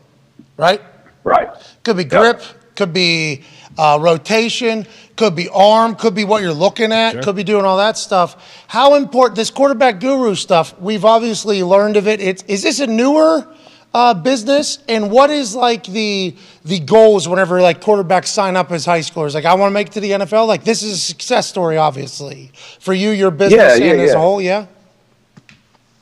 right? Right. Could be grip, could be uh, rotation, could be arm, could be what you're looking at, could be doing all that stuff. How important this quarterback guru stuff? We've obviously learned of it. It's, is this a newer uh, business? And what is like the the goals whenever like quarterbacks sign up as high schoolers? Like I want to make it to the NFL. Like this is a success story, obviously for you, your business, Yeah, yeah, and as a yeah. whole. Yeah.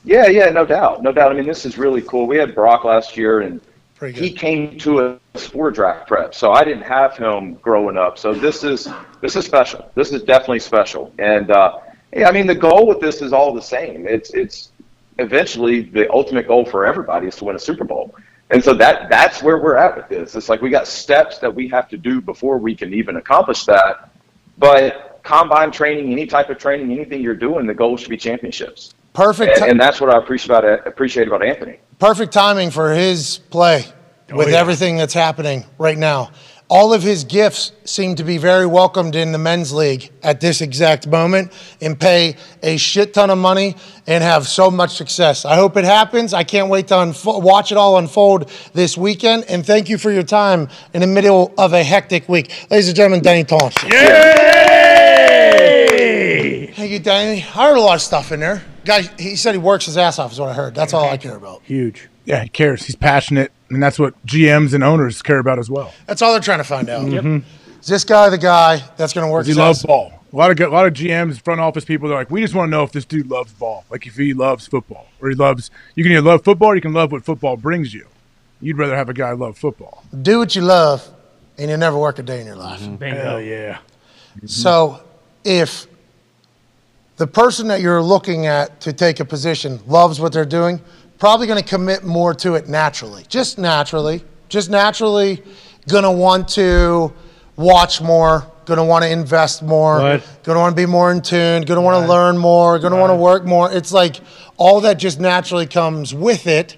Yeah, yeah, no doubt, no doubt. I mean, this is really cool. We had Brock last year, and Pretty good. He came to us for draft prep, so I didn't have him growing up. So this is this is special. This is definitely special. And uh, yeah, I mean, the goal with this is all the same. It's it's eventually the ultimate goal for everybody is to win a Super Bowl. And so that that's where we're at with this. It's like we got steps that we have to do before we can even accomplish that. But combine training, any type of training, anything you're doing, the goal should be championships. Perfect. And, and that's what I appreciate about appreciate about Anthony. Perfect timing for his play oh, with yeah. everything that's happening right now. All of his gifts seem to be very welcomed in the men's league at this exact moment and pay a shit ton of money and have so much success. I hope it happens. I can't wait to unfo- watch it all unfold this weekend. And thank you for your time in the middle of a hectic week. Ladies and gentlemen, Danny Thompson. Thank you, Danny. I heard a lot of stuff in there. Guy, he said he works his ass off, is what I heard. That's all I care about. Huge. Yeah, he cares. He's passionate, and that's what GMs and owners care about as well. That's all they're trying to find out. Mhm. Is this guy the guy that's going to work He his loves ass ball. A lot of a lot of GMs, front office people, they're like, we just want to know if this dude loves ball. Like if he loves football, or he loves. You can either love football, or you can love what football brings you. You'd rather have a guy love football. Do what you love, and you'll never work a day in your life. Hell yeah. So, if the person that you're looking at to take a position loves what they're doing, probably going to commit more to it naturally. Just naturally. Just naturally going to want to watch more, going to want to invest more, Right. going to want to be more in tune, going to want to learn more, going to want to work more. It's like all that just naturally comes with it.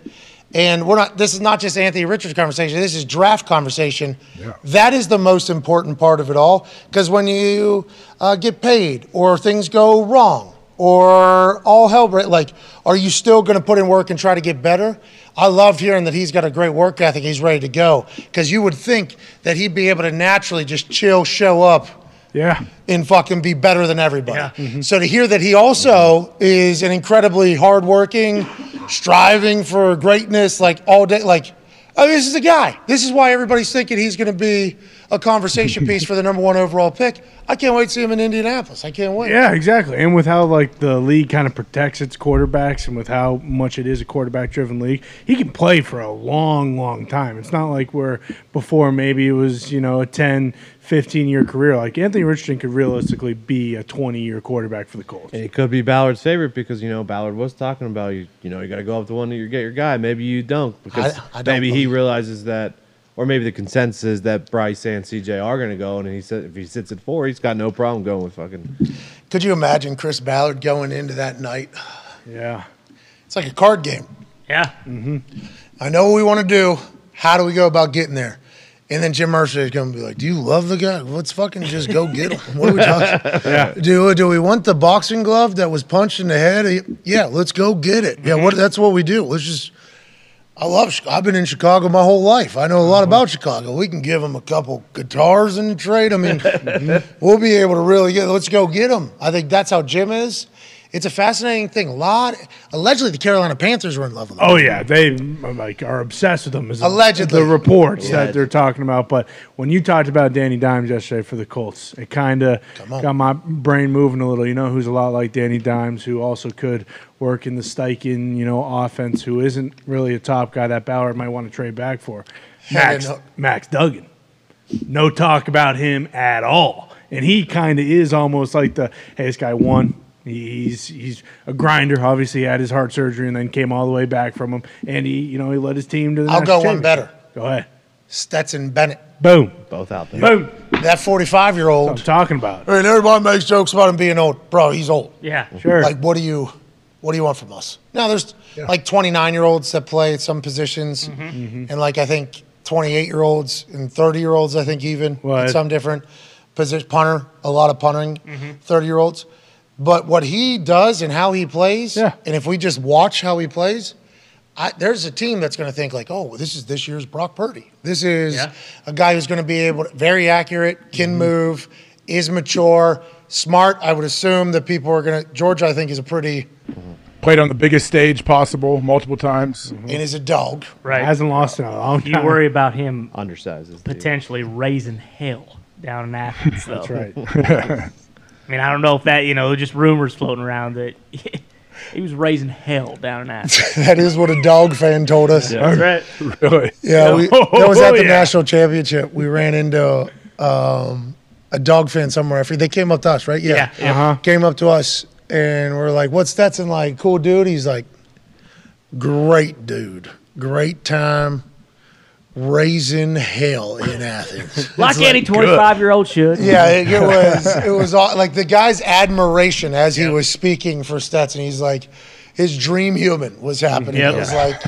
And we're not, this is not just Anthony Richards conversation, this is draft conversation. That is the most important part of it all. Because when you uh, get paid or things go wrong or all hell break, like, are you still going to put in work and try to get better? I love hearing that he's got a great work ethic. He's ready to go. Because you would think that he'd be able to naturally just chill, show up, Yeah. and fucking be better than everybody. Mm-hmm. So to hear that he also is an incredibly hardworking, striving for greatness, like all day, like, oh, this is a guy. This is why everybody's thinking he's going to be a conversation piece for the number one overall pick. I can't wait to see him in Indianapolis. I can't wait. Yeah, exactly. And with how like the league kind of protects its quarterbacks and with how much it is a quarterback driven league, he can play for a long, long time. It's not like where before maybe it was, you know, a 10, 15 year career. Like Anthony Richardson could realistically be a 20 year quarterback for the Colts. And it could be Ballard's favorite because you know Ballard was talking about you. You know you got to go up to one to get your guy. Maybe you don't because I- I don't maybe he realizes that, or maybe the consensus is that Bryce and CJ are going to go, and he said if he sits at four, he's got no problem going with fucking. Could you imagine Chris Ballard going into that night? Yeah. It's like a card game. Yeah. Mm-hmm. I know what we want to do. How do we go about getting there? And then Jim Irsay is going to be like, "Do you love the guy? Let's fucking just go get him. What are we talking? Yeah. Do do we want the boxing glove that was punched in the head? Yeah, let's go get it. Yeah, what? Mhm. That's what we do. Let's just. I love. I've been in Chicago my whole life. I know a lot mhm. about Chicago. We can give them a couple guitars in trade. I mean, mhm. we'll be able to really get. Let's go get them. I think that's how Jim is. It's a fascinating thing. A lot. Allegedly, the Carolina Panthers were in love with him. Oh yeah, they like are obsessed with him. Is Allegedly. the reports that they're talking about. But when you talked about Danny Dimes yesterday for the Colts, it kind of got my brain moving a little. You know, who's a lot like Danny Dimes, who also could work in the Steichen, you know, offense. Who isn't really a top guy that Ballard might want to trade back for. Max Max Duggan. No talk about him at all, and he kind of is almost like the hey, this guy won. He's he's a grinder. Obviously, he had his heart surgery and then came all the way back from him. And he, you know, he led his team to the. I'll go one better. Go ahead. Stetson Bennett. Boom. Both out there. Boom. That 45 year That's what old. I'm talking about. I mean, everybody makes jokes about him being old. Bro, he's old. Yeah. Sure. Like, what do you, what do you want from us? Now, there's like 29 year olds that play at some positions, Mm-hmm. and like I think 28 year olds and 30 year olds. I think even Right. at some different position. Punter, a lot of punting. Mm-hmm. 30 year olds. But what he does and how he plays, Yeah. and if we just watch how he plays, I, there's a team that's going to think like, oh, this is this year's Brock Purdy. This is Yeah. a guy who's going to be able, to, very accurate, Mm-hmm. can move, is mature, smart. I would assume that people are going to. Georgia, I think, is a pretty Played on the biggest stage possible multiple times. and is a dog. Right. Hasn't lost in a long time. you worry about him Undersized. is the- potentially raising hell down in Athens. That's right. I mean, I don't know if that, you know, just rumors floating around that he was raising hell down in Athens. that is what a dog fan told us. That's right. really? Yeah, we, Oh, that was at the yeah. national championship. We ran into um, a dog fan somewhere. I forget- They came up to us, right? Yeah. Uh huh. Came up to us and we're like, "What's Stetson like? Cool dude." He's like, Great dude. Great time. Raising hell in Athens. Like It's any good. 25 year old should. Yeah, it, it was. It was all, like the guy's admiration as he was speaking for Stetson. He's like, his dream human was happening. Yep. It was like,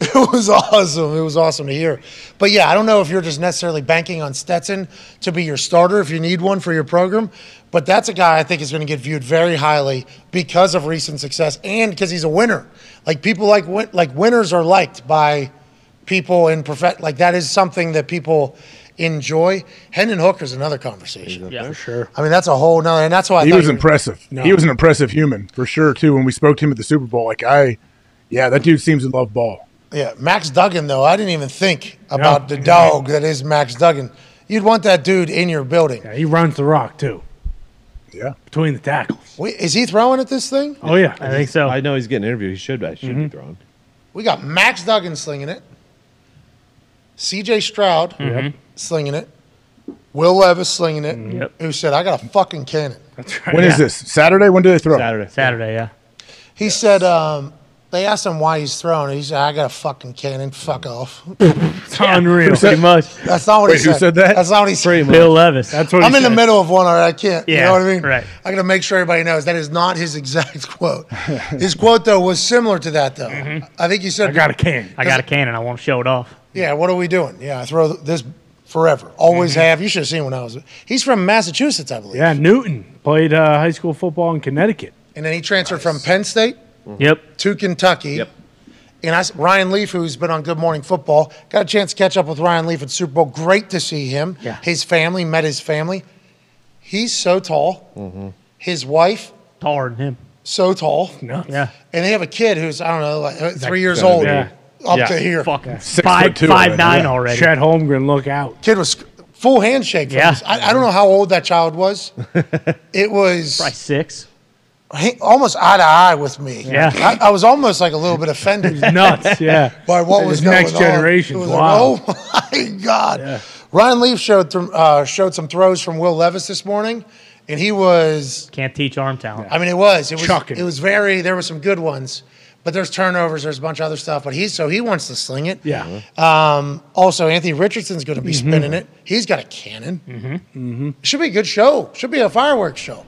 it was awesome. It was awesome to hear. But yeah, I don't know if you're just necessarily banking on Stetson to be your starter if you need one for your program. But that's a guy I think is going to get viewed very highly because of recent success and because he's a winner. Like people like win- like winners are liked by people in perfect. Like that is something that people enjoy. Hendon Hooker is another conversation. Yeah, for sure. I mean, that's a whole nother, and that's why I he thought was you- impressive. No. He was an impressive human for sure too. When we spoke to him at the Super Bowl, like I, yeah, that dude seems to love ball. Yeah, Max Duggan though. I didn't even think about the dog that is Max Duggan. You'd want that dude in your building. Yeah, he runs the rock too. Yeah, between the tackles. Wait, is he throwing at this thing? Oh yeah, I think so. I know he's getting interviewed. He should. I should be mm-hmm. throwing. We got Max Duggan slinging it. C.J. Stroud Mhm. slinging it. Will Levis slinging it. Yep. Who said, "I got a fucking cannon." That's When is this? Saturday? When do they throw? Saturday. Saturday, yeah. He said, um, they asked him why he's throwing. He said, I got a fucking cannon. Fuck off. It's unreal. Pretty much. That's not what Wait, he who said. said that? That's not what he said. Bill Levis. That's what I'm he in the middle of one, all right. I can't. you Yeah, know what I mean? right. I got to make sure everybody knows that is not his exact quote. his quote, though, was similar to that, though. I think you said, I got a can. I got a cannon. I won't show it off. Yeah, what are we doing? Yeah, I throw this forever. Always have. You should have seen when I was. He's from Massachusetts, I believe. Yeah, Newton played uh, high school football in Connecticut. And then he transferred from Penn State Yep. to Kentucky. Yep. And I, Ryan Leaf, who's been on Good Morning Football, got a chance to catch up with Ryan Leaf at Super Bowl. Great to see him. Yeah. His family, met his family. He's so tall. Mm-hmm. His wife, Taller than him. so tall. No. Yeah. And they have a kid who's, I don't know, like uh, three years old, Yeah. Up Yeah. to here. Fucking Six five, foot two already, nine yeah. already. Chet Holmgren, look out. Kid was full handshake. Yeah. his- I, I don't know how old that child was. it was Probably six. he- almost eye to eye with me. Yeah. I, I was almost like a little bit offended Nuts. Yeah. by what was This going next on. generation's It was wild. Like, oh my god! Ryan Leaf showed th- uh, showed some throws from Will Levis this morning, and he was. Can't teach arm talent. I mean, it was. It was. Chucking. It was very. There were some good ones, but there's turnovers. There's a bunch of other stuff. But he's so he wants to sling it. Yeah. Um, also, Anthony Richardson's going to be Mm-hmm. spinning it. He's got a cannon. Mm-hmm. Should be a good show. Should be a fireworks show.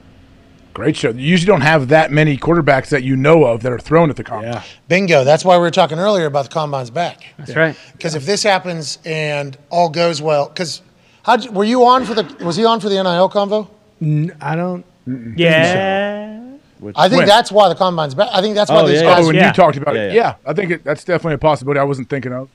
Great show. You usually don't have that many quarterbacks that you know of that are thrown at the combine. Yeah. Bingo. That's why we were talking earlier about the combine's back. That's right. Because if this happens and all goes well, because how were you on for the? Was he on for the NIL convo? N- I don't. Yeah. I think When? that's why the combine's back. I think that's why Oh, these yeah, Oh, guys, when Yeah. you talked about Yeah, it, yeah. yeah, I think it, that's definitely a possibility. I wasn't thinking of.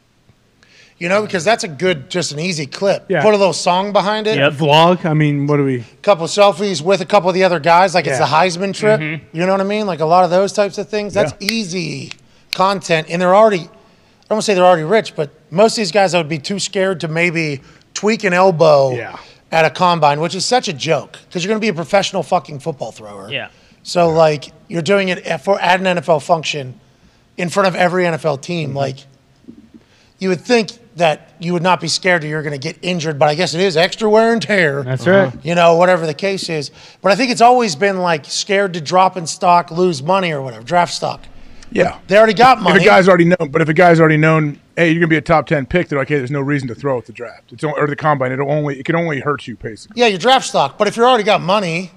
you know, because that's a good, just an easy clip. Yeah. Put a little song behind it. Yep. Vlog. I mean, what do we? couple selfies with a couple of the other guys, like it's the Heisman trip. Mm-hmm. You know what I mean? Like a lot of those types of things. That's easy content, and they're already. I don't want to say they're already rich, but most of these guys I would be too scared to maybe tweak an elbow Yeah. at a combine, which is such a joke because you're going to be a professional fucking football thrower. Yeah. So like you're doing it for at an NFL function in front of every NFL team. Mm-hmm. Like you would think that you would not be scared that you're going to get injured, but I guess it is extra wear and tear. That's right. Uh-huh. You know, whatever the case is. But I think it's always been like scared to drop in stock, lose money or whatever, draft stock. Yeah. They already got money. If a guy's already known, but if a guy's already known, hey, you're gonna be a top ten pick, they're like, hey, there's no reason to throw at the draft. It's only, or the combine. It'll only it can only hurt you, basically. yeah, your draft stock. But if you already got money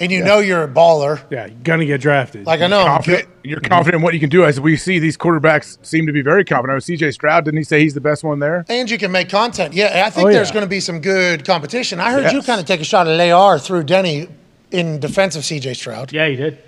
and you know you're a baller, Yeah, you're gonna get drafted. like I know, I'm Confident, you're mm-hmm. confident in what you can do. As we see, these quarterbacks seem to be very confident. I was C.J. Stroud. Didn't he say he's the best one there? And you can make content. Yeah, I think Oh, there's yeah. going to be some good competition. I heard you kind of take a shot at AR through Denny in defense of CJ Stroud. Yeah, you did.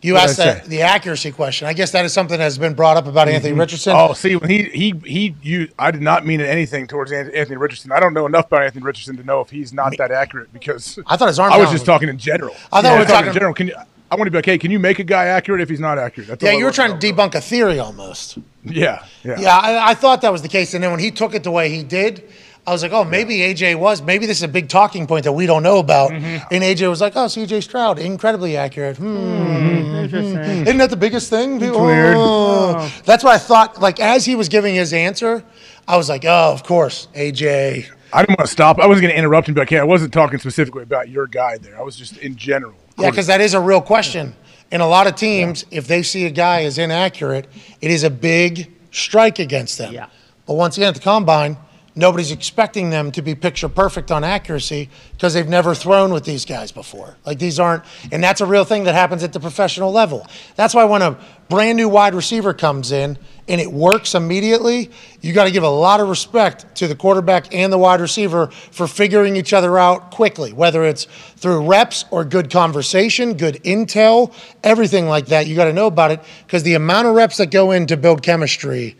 You What'd asked that, the accuracy question. I guess that is something that has been brought up about mm-hmm. Anthony Richardson. Oh, see, when he he he, you, I did not mean anything towards Anthony Richardson. I don't know enough about Anthony Richardson to know if he's not that accurate because I thought his arm I was just talking in general. I thought Yeah, we were was talking- in general. Can you? I want to be like, hey, can you make a guy accurate if he's not accurate? That's yeah, you were trying to debunk a theory almost. Yeah, yeah, Yeah, I, I thought that was the case. And then when he took it the way he did, I was like, oh, maybe AJ was. Maybe this is a big talking point that we don't know about. Mm-hmm. And AJ was like, oh, CJ Stroud, incredibly accurate. Hmm. Interesting. Isn't that the biggest thing? People- weird. Oh. That's what I thought. Like as he was giving his answer, I was like, oh, of course, AJ. I didn't want to stop. I wasn't going to interrupt him, but okay, I wasn't talking specifically about your guy there. I was just in general. Yeah, because that is a real question. And a lot of teams, if they see a guy as inaccurate, it is a big strike against them. Yeah. But once again, at the combine, nobody's expecting them to be picture perfect on accuracy because they've never thrown with these guys before. Like these aren't, and that's a real thing that happens at the professional level. That's why when a brand new wide receiver comes in and it works immediately, you got to give a lot of respect to the quarterback and the wide receiver for figuring each other out quickly, whether it's through reps or good conversation, good intel, everything like that. You got to know about it because the amount of reps that go in to build chemistry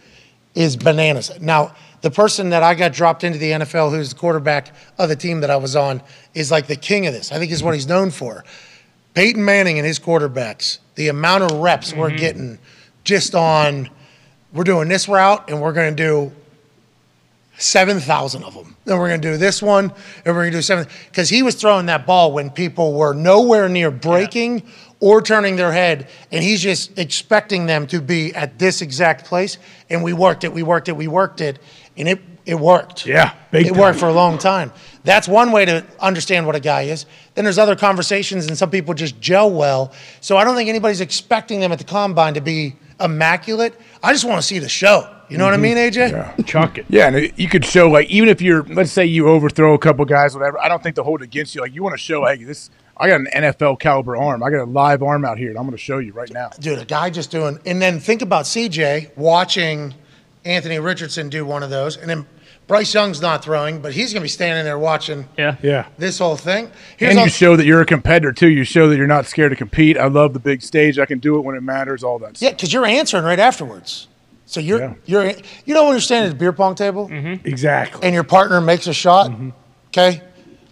is bananas. Now, the person that I got dropped into the NFL, who's the quarterback of the team that I was on, is like the king of this. I think is what he's known for. Peyton Manning and his quarterbacks, the amount of reps we're mm-hmm. getting just on, we're doing this route and we're going to do 7,000 of them. Then we're going to do this one and we're going to do seven. Because he was throwing that ball when people were nowhere near breaking or turning their head. And he's just expecting them to be at this exact place. And we worked it, we worked it, we worked it. And it, it worked. Yeah, big It time. worked for a long time. That's one way to understand what a guy is. Then there's other conversations, and some people just gel well. So I don't think anybody's expecting them at the combine to be immaculate. I just want to see the show. You know what I mm-hmm. mean, AJ? Yeah. Chuck it. Yeah, and you could show like even if you're let's say you overthrow a couple guys, whatever. I don't think they'll hold it against you. Like you want to show, hey, this I got an NFL caliber arm. I got a live arm out here, and I'm going to show you right now. Dude, a guy just doing, and then think about CJ watching Anthony Richardson do one of those, and then Bryce Young's not throwing, but he's going to be standing there watching Yeah. Yeah. this whole thing. Here's and all- you show that you're a competitor too. You show that you're not scared to compete. I love the big stage. I can do it when it matters. All that. yeah, because you're answering right afterwards. So you're Yeah. you're you know when you're standing at the beer pong table Exactly. and your partner makes a shot, Mm-hmm. okay,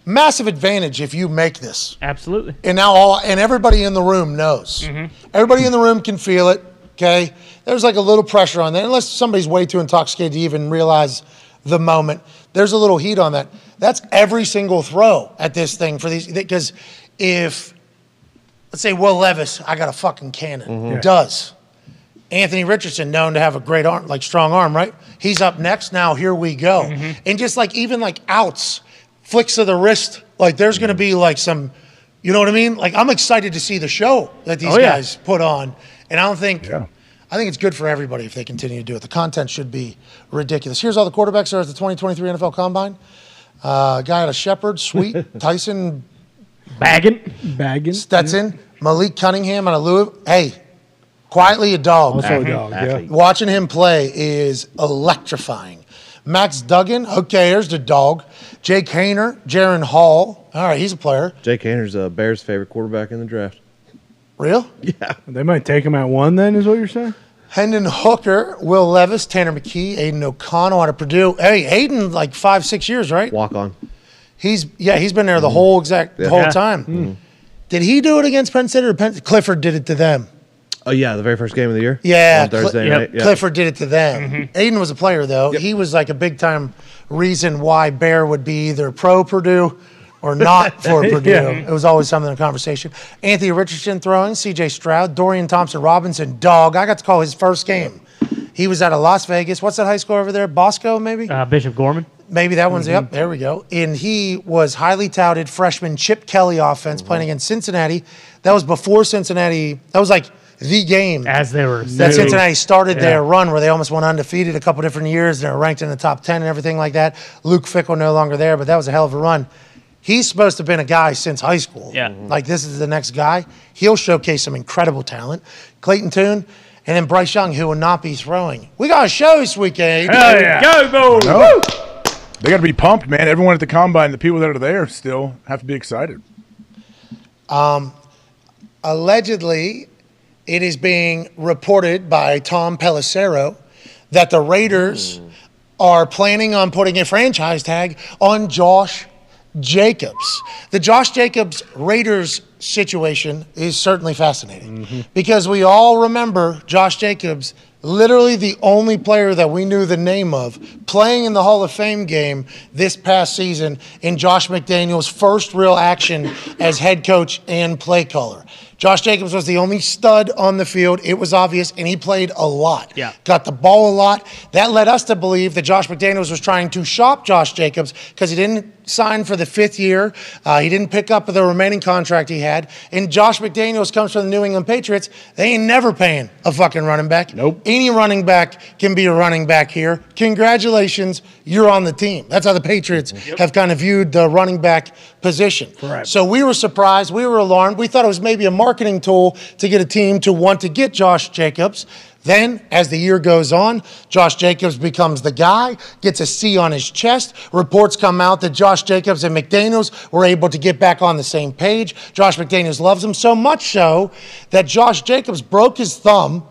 massive advantage if you make this. Absolutely. and now all and everybody in the room knows. Mm-hmm. Everybody in the room can feel it. Okay, there's like a little pressure on that, unless somebody's way too intoxicated to even realize the moment. There's a little heat on that. That's every single throw at this thing for these because if let's say Will Levis, I got a fucking cannon, mm-hmm. does. Anthony Richardson, known to have a great arm, like strong arm, right? He's up next. Now here we go, mm-hmm. and just like even like outs, flicks of the wrist, like there's going to mm-hmm. be like some, you know what I mean? Like I'm excited to see the show that these Oh, yeah. guys put on, and I don't think, Yeah. I think it's good for everybody if they continue to do it. The content should be ridiculous. Here's all the quarterbacks that are at the 2023 NFL Combine. Uh, guy out of Shepherd, Sweet, Tyson Baggin, Bagging. Stetson, Malik Cunningham out of Louisville. Hey, quietly a dog. Also a dog. Yeah. Watching him play is electrifying. Max Duggan, okay, there's the dog. Jake Haener, Jaren Hall. All right, he's a player. Jake Haener's uh, Bears' favorite quarterback in the draft. Real? Yeah. They might take him at one. Then is what you're saying. Hendon Hooker, Will Levis, Tanner McKee, Aidan O'Connell out of Purdue. Hey, Aidan, like five, six years, right? Walk on. He's yeah, he's been there the whole exact the Yeah. whole Yeah. time. Mm-hmm. Did he do it against Penn State or Penn Clifford did it to them? Oh yeah, the very first game of the year. Yeah, on Thursday Cli- night. Yeah. Clifford did it to them. Mm-hmm. Aidan was a player though. He was like a big time reason why Bear would be either pro Purdue or not for Purdue. It was always something in the conversation. Anthony Richardson throwing, C.J. Stroud, Dorian Thompson Robinson, dog. I got to call his first game. He was out of Las Vegas. What's that high school over there? Bosco, maybe. Uh, Bishop Gorman. Maybe that one's up. There we go. And he was highly touted freshman Chip Kelly offense playing against Cincinnati. That was before Cincinnati. That was like the game As they were. that Cincinnati started Yeah. their run where they almost went undefeated a couple different years. They were ranked in the top 10 and everything like that. Luke Fickell no longer there, but that was a hell of a run. He's supposed to have been a guy since high school. Yeah. Mm-hmm. Like this is the next guy. He'll showcase some incredible talent. Clayton Tune and then Bryce Young, who will not be throwing. We got a show this weekend. Hell yeah. Go, Bulls! No. They got to be pumped, man. Everyone at the combine, the people that are there, still have to be excited. Um, allegedly, it is being reported by Tom Pelissero that the Raiders mm. are planning on putting a franchise tag on Josh Jacobs. The Josh Jacobs Raiders situation is certainly fascinating mm-hmm. because we all remember Josh Jacobs literally the only player that we knew the name of playing in the Hall of Fame game this past season in Josh McDaniels' first real action as head coach and play caller. Josh Jacobs was the only stud on the field. It was obvious, and he played a lot. Yeah. Got the ball a lot. That led us to believe that Josh McDaniels was trying to shop Josh Jacobs because he didn't sign for the fifth year. Uh, he didn't pick up the remaining contract he had. And Josh McDaniels comes from the New England Patriots. They ain't never paying a fucking running back. Nope. Any running back can be a running back here. Congratulations, you're on the team. That's how the Patriots have kind of viewed the running back position. Correct. So we were surprised. We were alarmed. We thought it was maybe a marketing tool to get a team to want to get Josh Jacobs. Then, as the year goes on, Josh Jacobs becomes the guy, gets a C on his chest. Reports come out that Josh Jacobs and McDaniels were able to get back on the same page. Josh McDaniels loves him so much so that Josh Jacobs broke his thumb.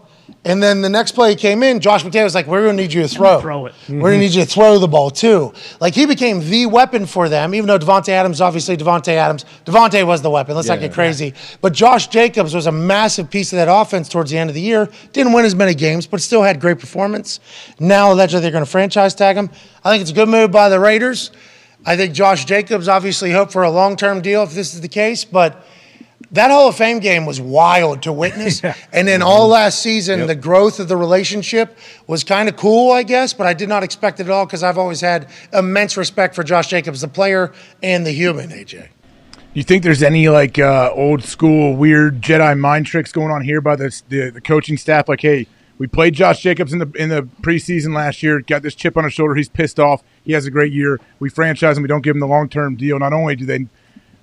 And then the next play he came in, Josh McDaniels was like, We're going to need you to throw. Throw it. We're mm-hmm. going to need you to throw the ball too. Like he became the weapon for them, even though Davante Adams, obviously Davante Adams, Davante was the weapon. Let's not Yeah. get crazy. But Josh Jacobs was a massive piece of that offense towards the end of the year. Didn't win as many games, but still had great performance. Now allegedly they're going to franchise tag him. I think it's a good move by the Raiders. I think Josh Jacobs obviously hoped for a long term deal if this is the case, but that Hall of Fame game was wild to witness. And then all last season, the growth of the relationship was kind of cool, I guess, but I did not expect it at all because I've always had immense respect for Josh Jacobs, the player and the human, AJ. You think there's any like uh, old school weird Jedi mind tricks going on here by the, the the coaching staff? Like, hey, we played Josh Jacobs in the in the preseason last year. Got this chip on his shoulder. He's pissed off. He has a great year. We franchise him. We don't give him the long term deal. Not only do they,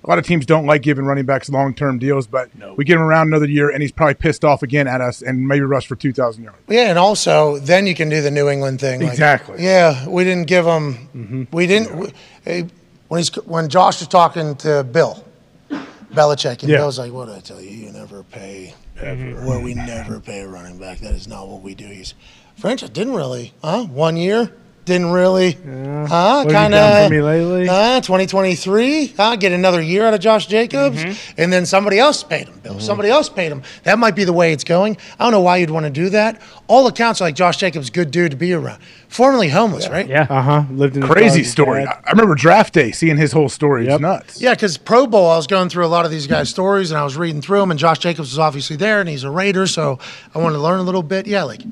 a lot of teams don't like giving running backs long term deals, but we give him around another year, and he's probably pissed off again at us, and maybe rush for two thousand yards. Yeah, and also then you can do the New England thing. like, Exactly. yeah, we didn't give him. We didn't. we- eh, when he's when Josh was talking to Bill Belichick, and Yeah. Bill's like, "What did I tell you? You never pay. Where we never pay a running back. That is not what we do." He's French. Didn't really. Huh? One year. Didn't really. Huh? What you Kind done of. for me lately? Uh, 2023. Huh? Get another year out of Josh Jacobs, and then somebody else paid him. Bill. Somebody else paid him. That might be the way it's going. I don't know why you'd want to do that. All accounts are like Josh Jacobs, good dude to be around. Formerly homeless, right? Yeah. Uh huh. Lived in Crazy dog's story. dad. I I remember draft day, seeing his whole story. It's nuts. Yeah, because Pro Bowl, I was going through a lot of these guys' stories and I was reading through them, and Josh Jacobs was obviously there, and he's a Raider, so I wanted to learn a little bit. Yeah, like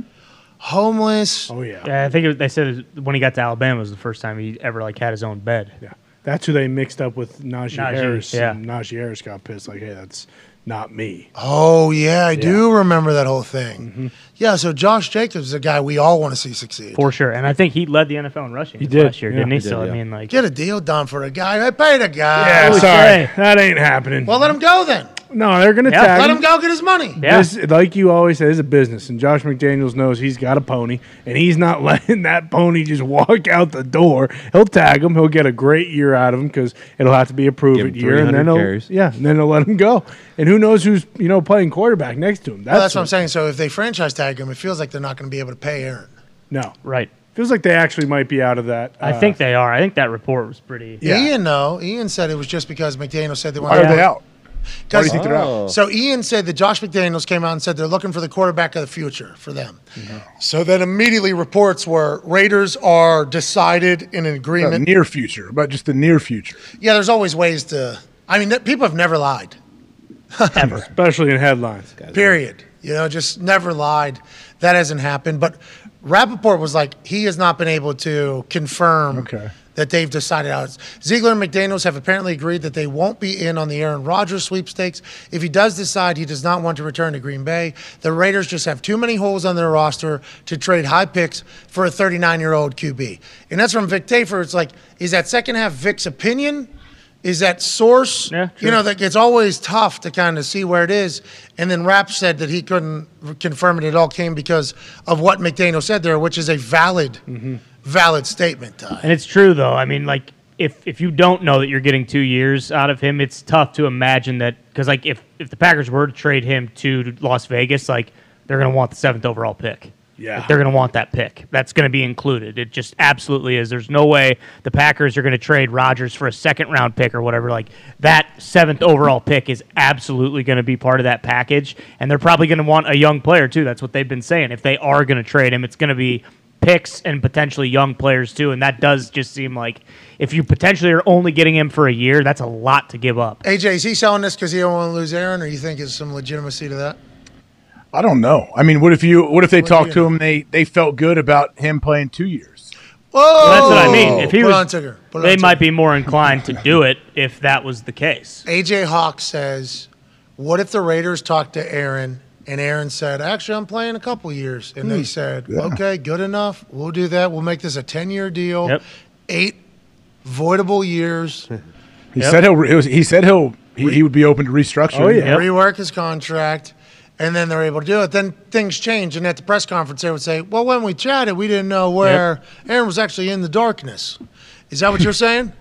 homeless. Oh yeah. Yeah, I think it, they said it- when he got to Alabama was the first time he ever like had his own bed. Yeah. That's who they mixed up with Najee, Najee, Harris. yeah. And Najee Harris got pissed, like, hey, that's not me. Oh yeah, I do remember that whole thing. Mm-hmm. Yeah, so Josh Jacobs is a guy we all want to see succeed. For sure. And I think he led the NFL in rushing He did, last year, yeah. didn't he? He so did, I mean like Get a deal done for a guy. I paid a guy. Yeah, would sorry. say. That ain't happening. Well, let him go then. no, they're going to Yeah, tag Let him. him go get his money. Yeah. This, like you always say, is a business, and Josh McDaniels knows he's got a pony, and he's not letting that pony just walk out the door. He'll tag him. He'll get a great year out of him because it'll have to be a prove Give it year, and then he'll carries. yeah, and then he'll let him go. And who knows who's you know playing quarterback next to him? That's, Well, that's what I'm saying. So if they franchise tag him, it feels like they're not going to be able to pay Aaron. No, right. feels like they actually might be out of that. I uh, think they are. I think that report was pretty Yeah. Ian, no. Ian said it was just because McDaniel said they Why wanted are they out? Why do you think they're out? Oh. So Ian said that Josh McDaniels came out and said they're looking for the quarterback of the future for them. So then immediately reports were Raiders are decided in an The agreement. near future, about just the near future. yeah, there's always ways to. I mean, people have never lied. Ever. Especially in headlines. Period. You know, just never lied. That hasn't happened. But Rapoport was like, he has not been able to confirm Okay. that they've decided it's. Ziegler and McDaniels have apparently agreed that they won't be in on the Aaron Rodgers sweepstakes. If he does decide he does not want to return to Green Bay, the Raiders just have too many holes on their roster to trade high picks for a 39 year old QB. And that's from Vic Tafur. It's like, is that second half Vic's opinion? Is that source? Yeah, You know, that it's always tough to kind of see where it is. And then Rapp said that he couldn't confirm it. It all came because of what McDaniel said there, which is a valid, mm-hmm. valid statement. Ty. And it's true though. I mean, like if if you don't know that you're getting two years out of him, it's tough to imagine that because like if if the Packers were to trade him to Las Vegas, like they're gonna want the seventh overall pick. Yeah. they're going to want that pick. That's going to be included. It just absolutely is. There's no way the Packers are going to trade Rodgers for a second round pick or whatever. Like that seventh overall pick is absolutely going to be part of that package, and they're probably going to want a young player too. That's what they've been saying. If they are going to trade him, it's going to be picks and potentially young players too. And that does just seem like if you potentially are only getting him for a year, that's a lot to give up. AJ, is he selling this because he don't want to lose Aaron, or you think there's some legitimacy to that? I don't know. I mean, what if you? What if they What talked to him? They they felt good about him playing two years. Whoa! That's what I mean. If he Put was, on Tigger. Put on they Tigger. might be more inclined to do it if that was the case. AJ Hawk says, "What if the Raiders talked to Aaron and Aaron said, "Actually, I'm playing a couple years," and they Hmm. said, Yeah. "Okay, good enough. We'll do that. We'll make this a 10 year deal, Yep. eight voidable years, He Yep. said he'll. He, was, he said he'll. He, he would be open to restructuring. Oh, yeah. rework his contract." And then they're able to do it. Then things change, and at the press conference, they would say, "Well, when we chatted, we didn't know where Aaron was actually in the darkness." Is that what you're saying?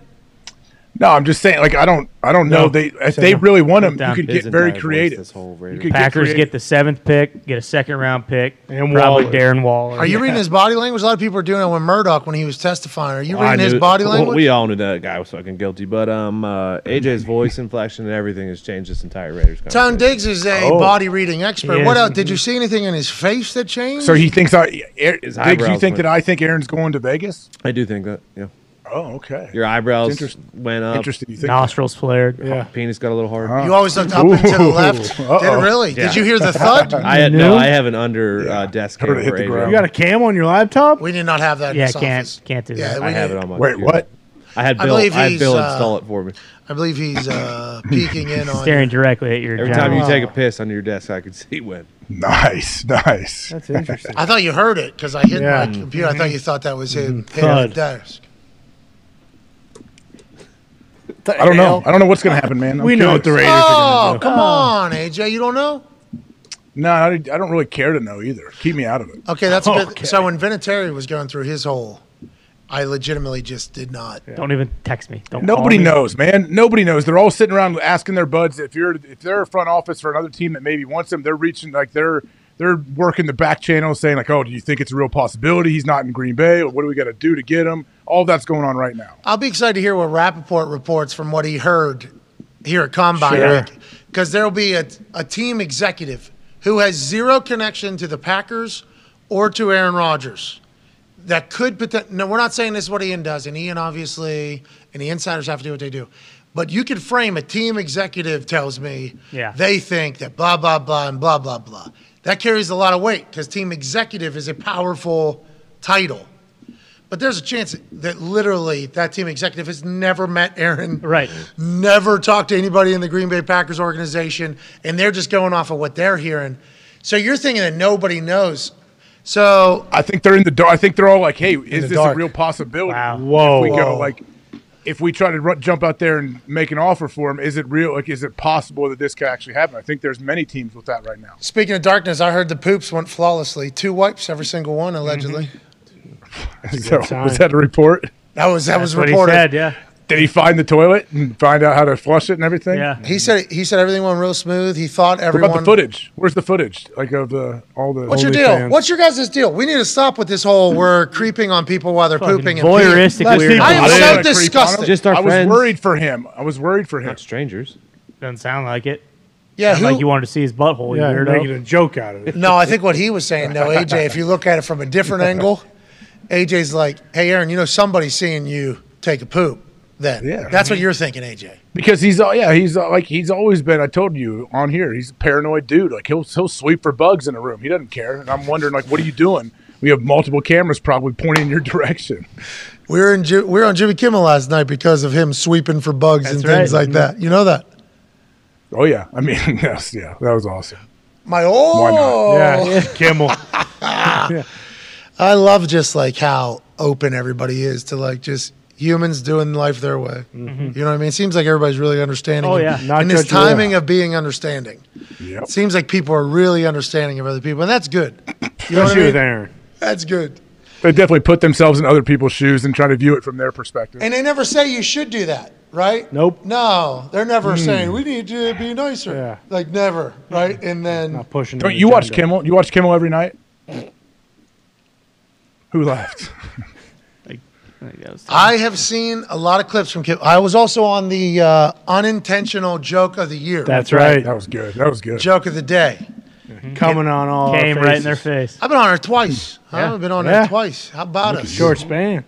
No, I'm just saying. Like I don't. I don't know. No. They if Said they really want him, you could get very creative. this whole You Raiders. could Packers get, get the seventh pick, get a second round pick, And probably Waller. Darren Waller. Are you reading his body language? A lot of people are doing it when Murdaugh when he was testifying. Are you I reading his knew- body well, language? We all knew that guy was fucking guilty, but um, uh, AJ's voice inflection and everything has changed this entire Raiders. Tone conversation. Diggs is a Oh. body reading expert. He What is. else? Did you see anything in his face that changed? So he thinks I. Aaron, Diggs, you think went- that I think Aaron's going to Vegas? I do think that. Yeah, Oh, okay. your eyebrows It's went up. Interesting. You think? Nostrils flared. Yeah. Penis got a little hard. you always looked up and to the left. Uh-oh. Did it really? Yeah. Did you hear the thud? I had No? no. I have an under uh, desk Heard cam hit the ground. You got a cam on your laptop? we did not have that. Yeah, this can't office. can't do Yeah, that. we I have it on my. Wait, computer. what? I had Bill. I, believe had he's, Bill uh, install it for me. I believe he's uh, peeking in on. Staring directly at your Every general. time you take a piss under your desk, I could see when. Nice, nice. That's interesting. I thought you heard it because I hit Yeah. my computer. I thought you thought that was him hitting the desk. I don't know. I don't know what's going to happen, man. I'm we know what the. Raiders Oh, are going to do. come oh. on, AJ. You don't know? No, I, I don't really care to know either. Keep me out of it. Okay, that's a good. So when Vinatieri was going through his whole, I legitimately just did not. Don't even text me. Don't call Nobody me. knows, man. Nobody knows. They're all sitting around asking their buds if you're if they're a front office for another team that maybe wants them. They're reaching like they're they're working the back channel, saying like, "Oh, do you think it's a real possibility he's not in Green Bay? Or what do we got to do to get him?" All that's going on right now. I'll be excited to hear what Rapoport reports from what he heard here at Combine, Sure. because there will be a, a team executive who has zero connection to the Packers or to Aaron Rodgers that could poten- no we're not saying this is what Ian does and Ian obviously and the insiders have to do what they do but you could frame a team executive tells me Yeah. they think that blah blah blah and blah blah blah that carries a lot of weight because team executive is a powerful title but there's a chance that literally that team executive has never met Aaron Right. never talked to anybody in the Green Bay Packers organization, and they're just going off of what they're hearing. So you're thinking that nobody knows. So I think they're in the dark. I think they're all like, "Hey, is this dark. a real possibility?" Wow. Whoa. If we go like, if we try to run, jump out there and make an offer for him, is it real? Like, is it possible that this could actually happen? I think there's many teams with that right now. speaking of darkness, I heard the poops went flawlessly. Two wipes, every single one, allegedly. Mm-hmm. So, was that a report? That was that was That's what he reported. said. Yeah. Did he find the toilet and find out how to flush it and everything? Yeah. He said he said everything went real smooth. He thought What everyone. about the footage? Where's the footage? Like of the all the. What's your deal? fans. What's your guys' deal? We need to stop with this whole we're creeping on people while they're Fucking pooping and voyeuristic peeing. weirdo. I am I don't so wanna creep on him. disgusted. Just our I was friends. worried for him. I was worried for him. Not strangers. Doesn't sound like it. yeah, Sound like you wanted to see his butthole. Yeah, you you're weirdo. making a joke out of it. No, I think what he was saying, though, AJ, if you look at it from a different angle, AJ's like, hey, Aaron, you know, somebody's seeing you take a poop. Then Yeah. that's what you're thinking, AJ. Because he's uh, yeah he's uh, like he's always been. I told you on here he's a paranoid dude. Like he'll he'll sweep for bugs in a room. He doesn't care. And I'm wondering like what are you doing? We have multiple cameras probably pointing in your direction. We were in Ji- we were on Jimmy Kimmel last night because of him sweeping for bugs and That's things right. like that. You know that. Oh yeah, I mean yes, yeah, that was awesome. My oh, Yeah, Kimmel. I love just like how open everybody is to like just humans doing life their way. Mm-hmm. You know what I mean? It seems like everybody's really understanding. Oh, of- yeah. Not in this judgmental. timing of being understanding. Yep. It seems like people are really understanding of other people, and that's good. You know what I Especially with mean? Aaron. That's good. They definitely put themselves in other people's shoes and try to view it from their perspective. And they never say you should do that, right? Nope. No, they're never hmm. saying we need to be nicer. Yeah. Like never, right? And then Not pushing. Don't an you watch agenda. Kimmel? You watch Kimmel every night? Who left? I have seen a lot of clips from Kip. I was also on the uh, unintentional joke of the year. That's right. That was good. That was good. Joke of the day. Coming on all our Came right in their faces. face. I've been on her twice. Yeah. I've been on Yeah. her twice. How about us? Short span.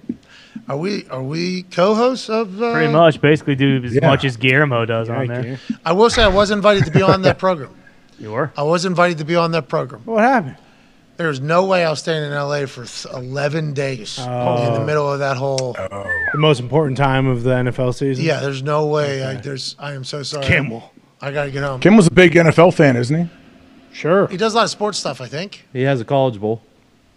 Are we are we co-hosts of? Uh, Pretty much, basically, do as Yeah. much as Guillermo does on Thank there. you. I will say I was invited to be on that program. You were. I was invited to be on that program. What happened? There's no way I was staying in LA for 11 days in the Oh. middle of that whole. Oh. The most important time of the NFL season. Yeah, there's no way. I, there's. I am so sorry. Kimmel. I gotta get home. Kim was a big NFL fan, isn't he? Sure. He does a lot of sports stuff. I think. He has a college bowl.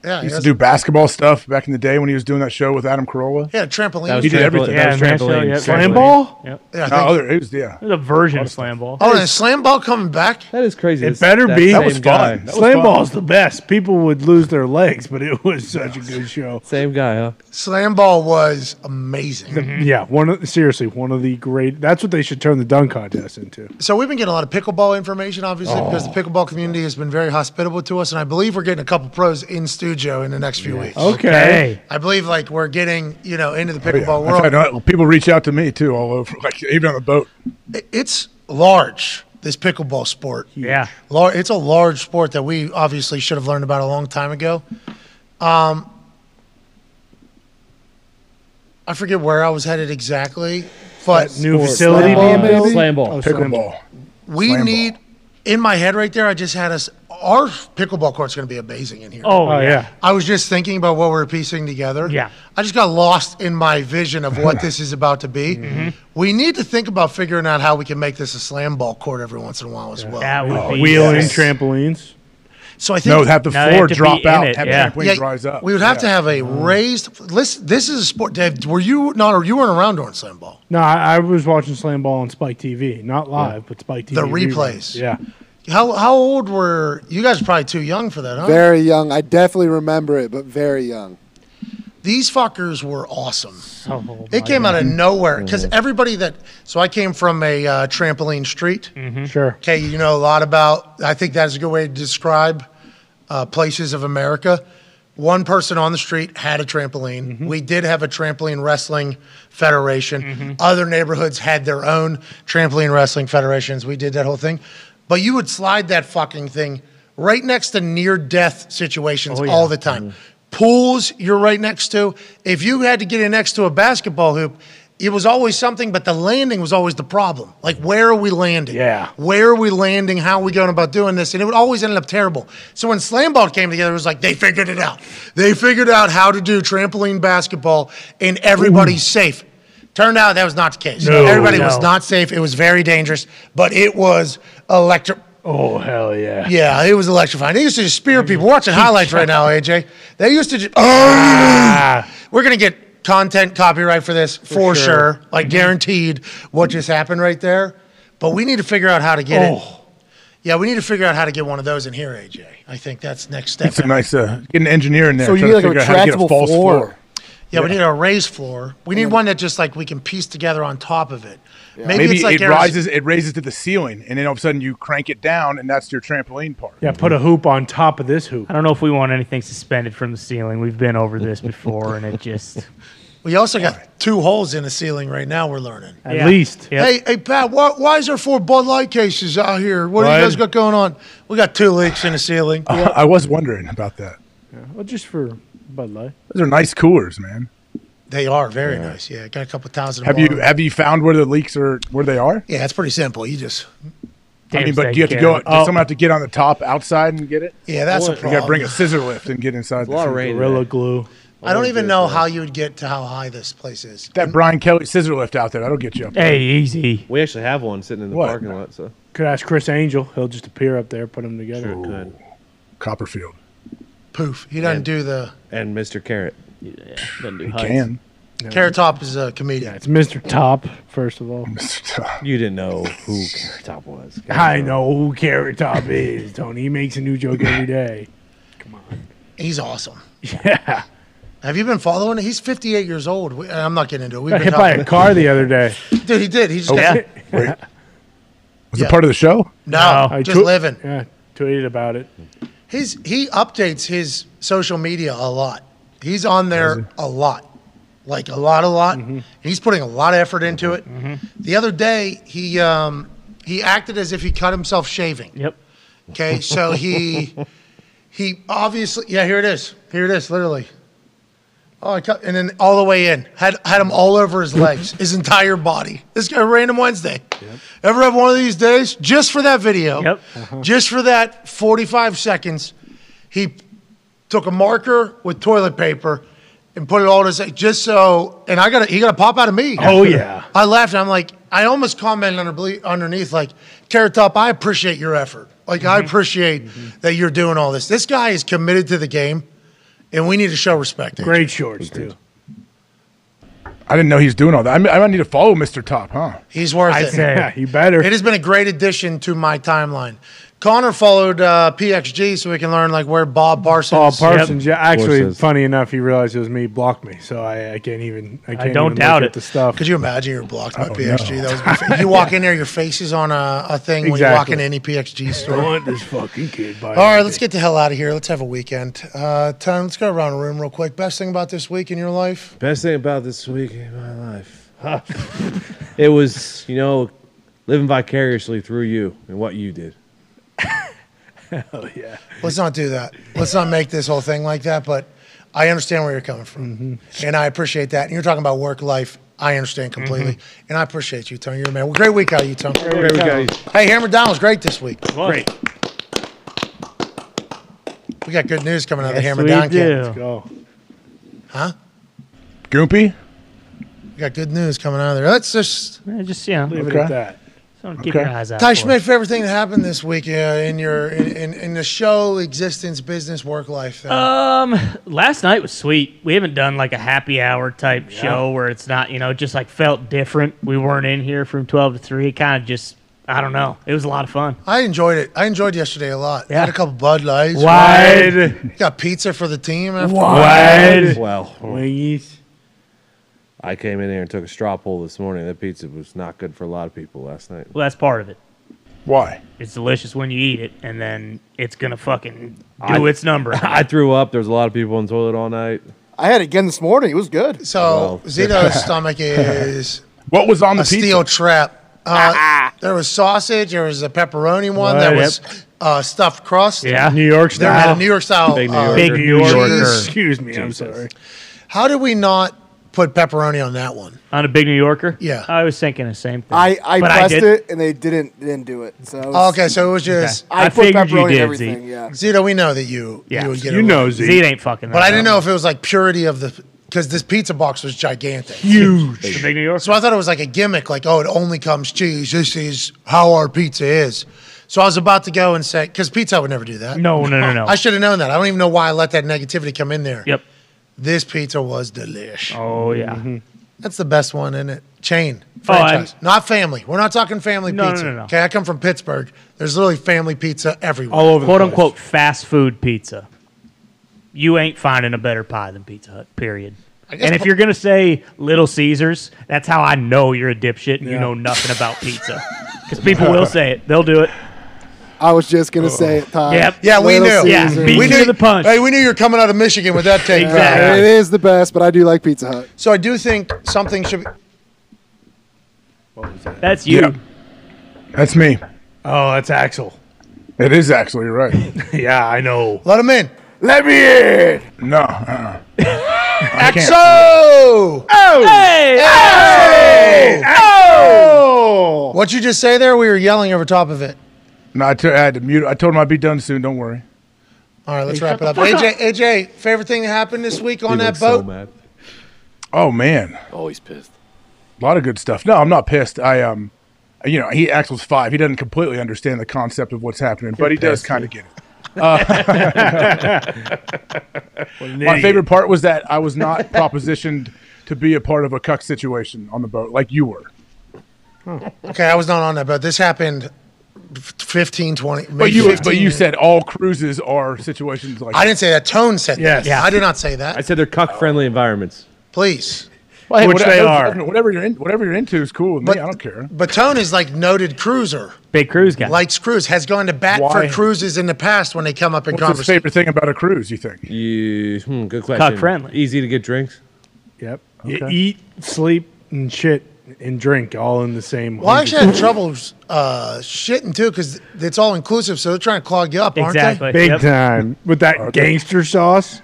Yeah, He he used has- to do basketball stuff back in the day when he was doing that show with Adam Carolla. He had a trampoline. That was He did trampoline- everything. That was Yeah, trampoline. yeah, Slam ball? Yep. Yeah, I Oh, think- other, it was yeah. There's a version of slam ball. oh, and slam ball coming back. That is crazy. It It's better that be. same That was guy. fun. That was Slam fun. ball's the best. People would lose their legs, but it was such a good show. Same guy, huh? Slam ball was amazing. Yeah, one of, seriously, one of the great. That's what they should turn the dunk contest into. So we've been getting a lot of pickleball information, obviously, because the oh. pickleball community has been very hospitable to us, and I believe we're getting a couple pros in studio in the next few weeks. Okay. Hey, I believe like we're getting you know into the Oh, yeah. pickleball world. right. No, People reach out to me too, all over, like even on the boat. It- It's large. This pickleball sport. yeah. Lar- it's a large sport that we obviously should have learned about a long time ago. Um, I forget where I was headed exactly, but New Sport. facility Slam being ball, built. maybe? Slam ball. Oh, slam ball. Pickleball. we Slam ball. need in my head right there. I just had us. Our pickleball court's going to be amazing in here. Oh, Oh yeah. yeah. I was just thinking about what we are piecing together. Yeah. I just got lost in my vision of what this is about to be. Mm-hmm. We need to think about figuring out how we can make this a slam ball court every once in a while as well. That would be Wheeling yes. trampolines. So I think No, have the Now they floor have drop out, it, have yeah. the trampoline Yeah, dries up. we would have to have a raised. Listen, this is a sport. Dave, were you not? Or you weren't around during slam ball? No, I, I was watching slam ball on Spike TV, not live, but Spike TV. The reruns. replays. Yeah. How how old were you guys? Are probably too young for that, huh? Very young. I definitely remember it, but very young. These fuckers were awesome. Oh, It my came out of nowhere because everybody that. So I came from a uh, trampoline street. Sure. Okay, you know a lot about. I think that is a good way to describe uh, places of America. One person on the street had a trampoline. Mm-hmm. We did have a trampoline wrestling federation. Mm-hmm. Other neighborhoods had their own trampoline wrestling federations. We did that whole thing. But you would slide that fucking thing right next to near death situations Oh, yeah. all the time. Mm-hmm. Pools you're right next to. If you had to get in next to a basketball hoop, it was always something, but the landing was always the problem. Like, where are we landing? Yeah. Where are we landing? How are we going about doing this? And it would always end up terrible. So when Slam Ball came together, it was like they figured it out. They figured out how to do trampoline basketball and everybody's safe. Turned out that was not the case. No, Everybody was not safe. It was very dangerous, but it was electric. Oh hell yeah. Yeah, it was electrifying. They used to just spear people. We're watching highlights right now, AJ. They used to just. Ah. We're gonna get content copyright for this for, sure. sure. like guaranteed. What just happened right there? But we need to figure out how to get it. Oh. Yeah, we need to figure out how to get one of those in here, AJ. I think that's next step. It's a nice uh, get an engineer in there. So you need like a figure out how to get retractable a floor. floor. Yeah, we need a raised floor. We need one that just like we can piece together on top of it. Maybe, Maybe it's like it Arizo- rises it raises to the ceiling, and then all of a sudden you crank it down, and that's your trampoline part. Yeah, put a hoop on top of this hoop. I don't know if we want anything suspended from the ceiling. We've been over this before, and it just We also got two holes in the ceiling right now. We're learning. At Yeah. least. Yep. Hey, hey, Pat, why, why is there four Bud Light cases out here? What do you Bud? guys got going on? We got two leaks in the ceiling. I was wondering about that. Well, just for Bud Light. Those are nice coolers, man. They are very nice. Yeah, got a couple thousand. Have you have you found where the leaks are where they are? Yeah, it's pretty simple. You just I mean, but do you have to go? Does of someone have to get on the top outside and get it? yeah, that's a You got to bring a scissor lift and get inside. a lot of rain. Gorilla glue. I don't even know how you would get to how high this place is. That Brian Kelly scissor lift out there, that'll get you up. there. hey, easy. We actually have one sitting in the What? parking lot, so Could ask Criss Angel. He'll just appear up there, put them together. sure it could. Copperfield. Poof. He doesn't And- do the. And Mr. Carrot. Yeah, doesn't do You heights. can. Carrot Top is a comedian. It's Mr. Top, first of all. You didn't know who Carrot Top was. I know who Carrot Top is, Tony. He makes a new joke every day. Come on. He's awesome. Yeah. Have you been following it? He's 58 years old. We, I'm not getting into it. We've Got been hit by a helping- car the other day. Dude, he did. He just Oh, got, Wait. Was Yeah. it part of the show? no, I just tw- living. Yeah, tweeted about it. His he updates his social media a lot. He's on there a lot, like a lot, a lot. Mm-hmm. He's putting a lot of effort into it. The other day, he um, he acted as if he cut himself shaving. Yep. Okay, so he he obviously yeah here it is here it is literally. Oh, I cut and then all the way in had had him all over his legs, his entire body. This guy, Random Wednesday. Ever have one of these days just for that video? Yep. Uh-huh. Just for that forty-five seconds, he took a marker with toilet paper and put it all to his just so. And I got to he got to pop out of me. Oh, yeah. I laughed. I'm like, I almost commented under, underneath, like, Carrot Top, I appreciate your effort. Like, I mm-hmm. appreciate mm-hmm. that you're doing all this. This guy is committed to the game, and we need to show respect. Great shorts too. I didn't know he's doing all that. I, mean, I might need to follow Mr. Top, huh? He's worth I'd it. say Yeah, you better. It has been a great addition to my timeline. Connor followed uh, PXG so we can learn like where Bob Parsons. Paul Parsons, yeah. Actually, funny enough, he realized it was me, blocked me, so I, I can't even. I can't don't even doubt it. The stuff. Could you imagine you're blocked by Oh, PXG? no. That was fa- you walk in there, your face is on a, a thing when you walk Exactly. in any PXG I store. want this fucking kid. By All right, let's get the hell out of here. Let's have a weekend. Uh, Tom, let's go around the room real quick. Best thing about this week in your life? Best thing about this week in my life, it was you know living vicariously through you and what you did. Hell yeah. Let's not do that. Let's not make this whole thing like that. But I understand where you're coming from, Mm-hmm. and I appreciate that. And you're talking about work life. I understand completely, Mm-hmm. and I appreciate you, Tony. You're a man. Well, great week out of you, Tony. Great week out of you. Hey, Hammer Down was great this week. Great. We got good news coming out of the Yes, Hammer Down do. camp. Let's go. Huh? Goopy? We got good news coming out of there. Let's just Yeah, just yeah. Leave it at that. So keep Okay. your eyes out. Ty for. Schmidt, favorite thing that happened this week uh, in your in, in, in the show existence, business, work life. Thing. Um, last night was sweet. We haven't done like a happy hour type show where it's not, you know, just like felt different. We weren't in here from twelve to three. Kind of just, I don't know. It was a lot of fun. I enjoyed it. I enjoyed yesterday a lot. Yeah. Had a couple Bud Lights. Wide. Got pizza for the team. After Wide. Well, Wingies. I came in here and took a straw poll this morning. That pizza was not good for a lot of people last night. Well, that's part of it. Why? It's delicious when you eat it, and then it's gonna fucking do I- its number. I threw up. There was a lot of people in the toilet all night. I had it again this morning. It was good. So Wow. Zito's stomach is What was on the a pizza? steel trap. Uh, there was sausage. There was a pepperoni one Right. that Yep. was uh, stuffed crust. yeah, New York There had style. a New York style. Big New uh, Yorker. Big New New Yorker. Yorker. Excuse me. I'm sorry. How did we not put pepperoni on that one? on a big New Yorker. Yeah. I was thinking the same thing. I, I But I pressed did. it and they didn't didn't do it. So it was- Oh, okay, so it was just I, I put figured you pepperoni did, in everything. Zeke. Yeah. Zito. We know that you Yeah. you would get You away. know, Z. Z ain't fucking. But I didn't up. know if it was like purity of the because this pizza box was gigantic. Huge. The big New Yorker. So I thought it was like a gimmick, like, oh, it only comes cheese. This is how our pizza is. So I was about to go and say, because Pizza Hut would never do that. no, no, no, no. I should have known that. I don't even know why I let that negativity come in there. yep. This pizza was delish. Oh yeah. Mm-hmm. That's the best one in it. Chain Oh, franchise, not family. We're not talking family No, no, pizza. no, no. Okay, I come from Pittsburgh. There's literally family pizza everywhere. All over quote the place. Quote unquote fast food pizza. You ain't finding a better pie than Pizza Hut. Period. guess And if you're gonna say Little Caesars, that's how I know you're a dipshit and you Yeah. know nothing about pizza. Because people will say it. They'll do it. I was just gonna oh. say it, Todd. Yep. Yeah, we Little knew. Yeah, Caesars. beat we you knew to the punch. Hey, we knew you were coming out of Michigan with that take. Exactly. It is the best, but I do like Pizza Hut. So I do think something should. Be, That's you. Yeah. That's me. Oh, that's Axel. It is Axel. you're right. yeah, I know. let him in. Let me in. No. Uh-uh. Axo! Oh! Oh! Hey! Oh! What'd you just say there? We were yelling over top of it. No, I, t- I had to mute. I told him I'd be done soon. Don't worry. All right, let's wrap it up. AJ, AJ, favorite thing that happened this week on He that looks so boat? mad. Oh man, Oh, he's pissed. a lot of good stuff. No, I'm not pissed. I um, you know, he Axel's five. He doesn't completely understand the concept of what's happening, but he does kind of get it. My favorite part was that I was not propositioned to be a part of a cuck situation on the boat like you were. Okay, I was not on that boat. This happened f- 15, 20. But you, 15 but you said all cruises are situations like. I didn't say that. Tone said Yes. that. Yeah. I did not say that. I said they're cuck friendly environments. Please. Well, hey, which whatever, they are. Whatever you're in, whatever you're into is cool with me. I don't care. But Tone is like noted cruiser. Big cruise guy. Likes cruise. Has gone to bat Why? for cruises in the past when they come up in What's his conversation. favorite thing about a cruise? You think? You, hmm, good question. Cuck friendly. Easy to get drinks. Yep. You eat, sleep, and shit and drink all in the same. Well, I actually had trouble uh, shitting too because it's all inclusive, so they're trying to clog you up, aren't Exactly. Big Yep. time with that gangster sauce.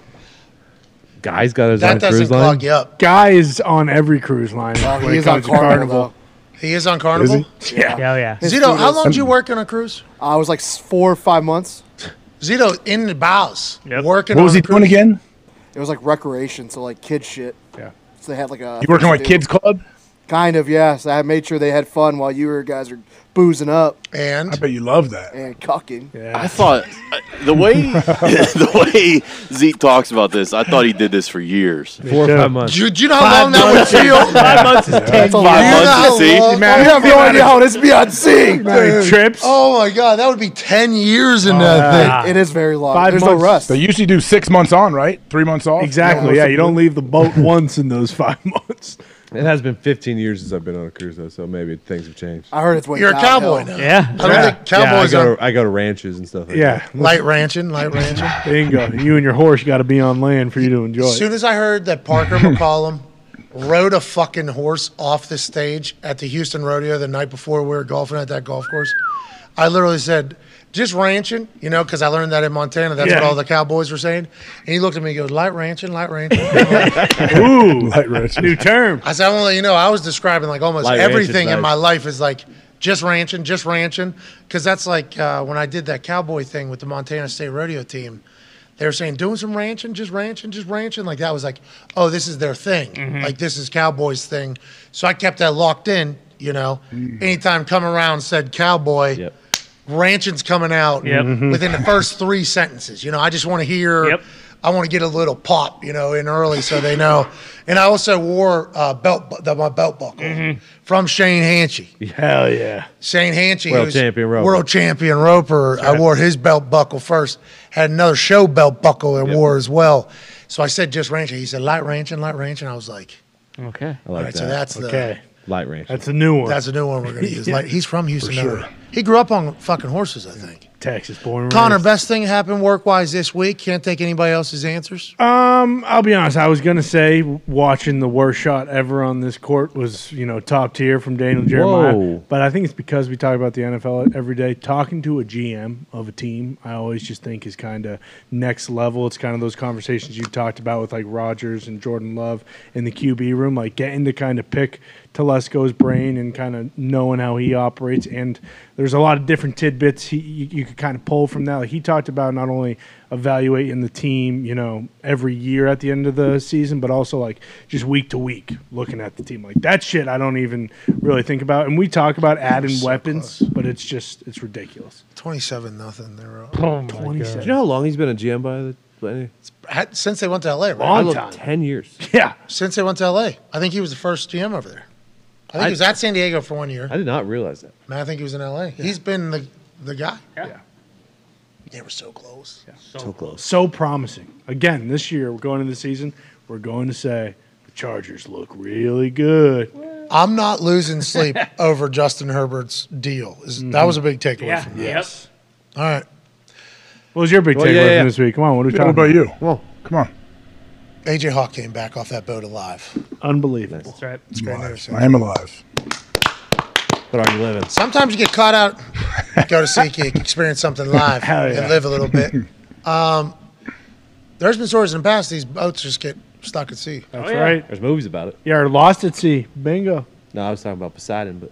Guy's got his they? That own doesn't cruise line. clog you up. Guy is on every cruise line. When he it is on comes to Carnival, He is on Carnival. Yeah. Yeah, oh, yeah. Zito, how long did you work on a cruise? though. I was like four or five months. Zito in the bows, Yep. working. What was on he a doing again? It was like recreation, so like kid shit. Yeah. So they had like a. You working on a do- kids club? Kind of, yes. I made sure they had fun while you were guys are boozing up And I bet you love that. and cucking. Yeah. I thought the way the way Zeke talks about this, I thought he did this for years. Four or five months. do, do you know how long that would feel? Five months is ten That's a years. Five You know months how see. long- I have no idea how this be on sea. Many trips. Oh my god, that would be ten years in oh, that thing. It is very long. Five There's months. no rest. They usually do six months on, right? Three months off. Exactly. Yeah, you don't leave the boat once in those five months. It has been 15 years since I've been on a cruise though, so maybe things have changed. I heard it's way You're a cowboy now. Yeah. I don't Yeah. think yeah, I cowboys go, are to, I go to ranches and stuff. Like Yeah. light ranching, light ranching. Bingo. You and your horse got to be on land for you to enjoy As it. soon as I heard that Parker McCollum rode a fucking horse off the stage at the Houston Rodeo the night before we were golfing at that golf course, I literally said, just ranching, you know, because I learned that in Montana. That's what all the cowboys were saying. And he looked at me and goes, light ranching, light ranching. Like, Ooh, Light ranch. new term. I said, I want to let you know, I was describing like almost Light ranching's everything in nice. my life is like just ranching, just ranching. Because that's like uh, when I did that cowboy thing with the Montana State Rodeo team. They were saying, doing some ranching, just ranching, just ranching. Like that was like, oh, this is their thing. Like this is Cowboys' thing. So I kept that locked in, you know. Anytime come around said cowboy, Yep. Ranching's coming out Yep. Mhm. within the first three sentences. You know, I just want to hear. Yep. I want to get a little pop, you know, in early so they know. And I also wore uh, belt bu- the, my belt buckle from Shane Hanchey. Hell yeah. Shane Hanchey, World champion roper. world champion roper. I wore his belt buckle first. Had another show belt buckle I wore as well. So I said just ranching. He said light ranching, light ranching. I was like, Okay. I like all right, that. so that's the Okay. light ranching. That's a new one. that's a new one we're gonna use. Yeah. Like he's from Houston. sure. Though. He grew up on fucking horses, I think. Texas born. and Connor, raised. best thing happened work wise this week. Can't take anybody else's answers. Um, I'll be honest. I was gonna say watching the worst shot ever on this court was, you know, top tier from Daniel Jeremiah. Whoa. But I think it's because we talk about the NFL every day. Talking to a GM of a team, I always just think is kind of next level. It's kind of those conversations you talked about with like Rodgers and Jordan Love in the QB room, like getting to kind of pick Telesco's brain and kind of knowing how he operates. And there's a lot of different tidbits he, you, you could kind of pull from that. Like he talked about not only evaluating the team, you know, every year at the end of the season, but also like just week to week looking at the team. Like that shit, I don't even really think about. And we talk about adding so weapons, but it's just it's ridiculous. Twenty-seven nothing. They're up. Oh my Do god. you know how long he's been a GM by the way? Had- since they went to LA, right? Long time. 10 years. Yeah, Since they went to LA, I think he was the first GM over there. I think I- he was at San Diego for one year. I did not realize that. Man, I think he was in LA. He's been the the guy. Yeah. They were so close. So close. so promising. Again, this year we're going into the season. We're going to say the Chargers look really good. I'm not losing sleep over Justin Herbert's deal. Is, That mm-hmm. was a big takeaway Yeah. from me. Yep. All right. What was your big Well, takeaway yeah, yeah. from this week? Come on, what are we What talking about you? Well, Come on. AJ Hawk came back off that boat alive. Unbelievable. That's right. It's great news. I am alive. but are you living? Sometimes you get caught out, go to SeaTac, experience something live, yeah. and live a little bit. Um, there's been stories in the past these boats just get stuck at sea. That's yeah. right. There's movies about it. Yeah, or lost at sea. Bingo. No, I was talking about Poseidon, but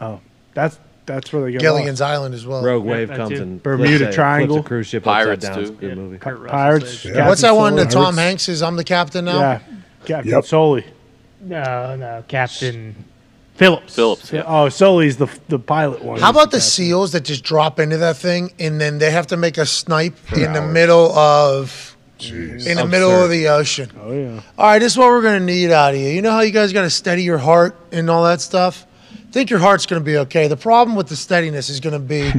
Oh, that's that's where they get Gilligan's. Island as well. Rogue Wave that comes too. and Bermuda flips a, Triangle. flips a cruise ship Pirates, upside down. It's a too. good movie. Kurt Russell Pirates. says- Captain What's that one that Solo. Tom Hanks is? I'm the captain now. Yeah, Captain Yep. Sully. No, no, Captain Phillips. Phillips. Yeah, oh, Sully's the the pilot one. How about the seals that just drop into that thing and then they have to make a snipe in the middle of in the middle of the ocean? Oh yeah. All right, this is what we're gonna need out of you. You know how you guys got to steady your heart and all that stuff. Think your heart's gonna be okay. The problem with the steadiness is gonna be,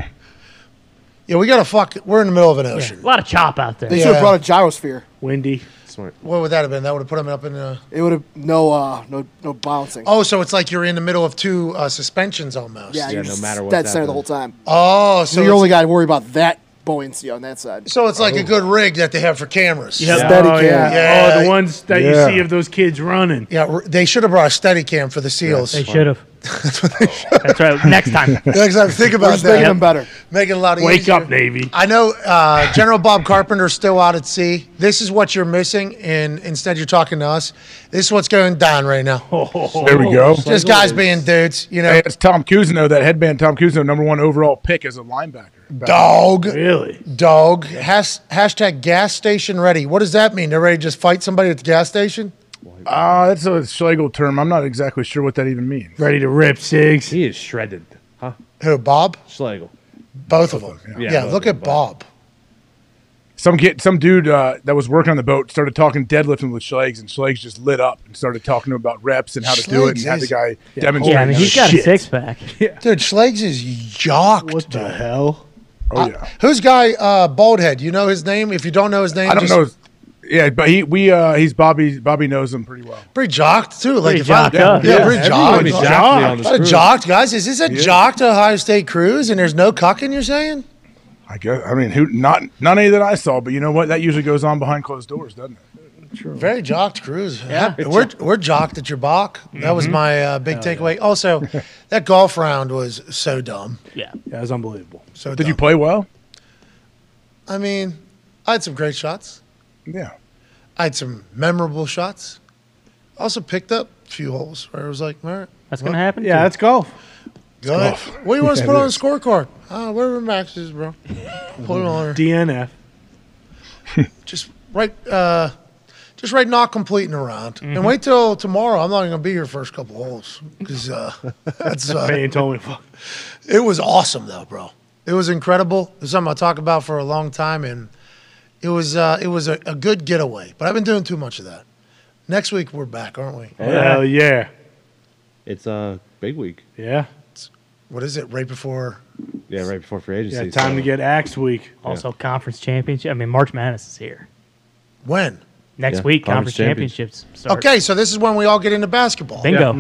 yeah, we gotta fuck. We're in the middle of an Yeah, ocean. a lot of chop out there. They Yeah. should have brought a gyrosphere. Windy. smart. What would that have been? That would have put him up in the. It would have no uh no no bouncing. Oh, so it's like you're in the middle of two uh, suspensions almost. yeah, you're no matter what. dead center the happening. whole time. Oh, so So you it's- only got to worry about that buoyancy on that side. So it's like a good rig that they have for cameras. Yep. Steady oh, cam. yeah. Yeah. Oh, the ones that Yeah. you see of those kids running. Yeah, they should have brought a steady cam for the seals. They should have. That's right. Next time. Next time, think We're about just making that. them better. Make it a lot of Wake easier. up, Navy. I know uh, General Bob Carpenter's still out at sea. This is what you're missing, and instead you're talking to us. This is what's going down right now. There we go. Just guys being dudes, you know. Hey, it's Tom Cousineau, that headband Tom Cousineau, number one overall pick as a linebacker. Dog, Really? dog. Has, hashtag gas station ready. What does that mean? They're ready to just fight somebody at the gas station? Uh, that's a Schlegel term. I'm not exactly sure what that even means. Ready to rip Sigs. He is shredded. Huh? Who? Bob? Schlegel. Both of them. Yeah. Yeah, both look of at Bob. Some kid, some dude uh, that was working on the boat started talking deadlifting with Schlegs, and Schlegs just lit up and started talking to him about reps and how to do it, and Schlegs had the is- guy demonstrate. Yeah, I mean, he's got a Shit. six pack. Dude, Schlegs is jocked. What the hell? Oh yeah, Who's guy? Uh, Baldhead. You know his name? If you don't know his name, I don't just- know. Yeah, but he we uh, he's Bobby. Bobby knows him pretty well. Pretty jocked too. Like Pretty if jocked up. Yeah, Yeah, pretty Everyone jocked. is Jocked. on this What a cruise. jocked, guys. Is this a Yeah. jocked Ohio State cruise and there's no cucking? You're saying? I guess. I mean, who? Not not any that I saw, but you know what? That usually goes on behind closed doors, doesn't it? Very jocked cruise. Yeah, we're we're jocked at your Bach. That was my uh, big takeaway. Also, that golf round was so dumb. Yeah. Yeah, it was unbelievable. So Did you play well? I mean, I had some great shots. Yeah. I had some memorable shots. Also picked up a few holes where it was like, all right, That's going to happen. Yeah, too. that's golf. go ahead. golf. What do you want us to put on the scorecard? Uh, whatever Max is, bro. Put it on her. DNF. just right uh just right not completing a round and wait till tomorrow i'm not even gonna be here first couple holes because uh that's uh, Man told me. Fuck. it was awesome though bro it was incredible it's something i'll talk about for a long time and it was uh it was a, a good getaway but i've been doing too much of that next week we're back aren't we Hell yeah. It's a uh, big week. Yeah. what is it right before Yeah, right before free agency. Yeah, time so- to get Axe Week. Also, conference championship. I mean, March Madness is here. when Next Yeah, week, conference conference championships. Start. okay so this is when we all get into basketball Bingo.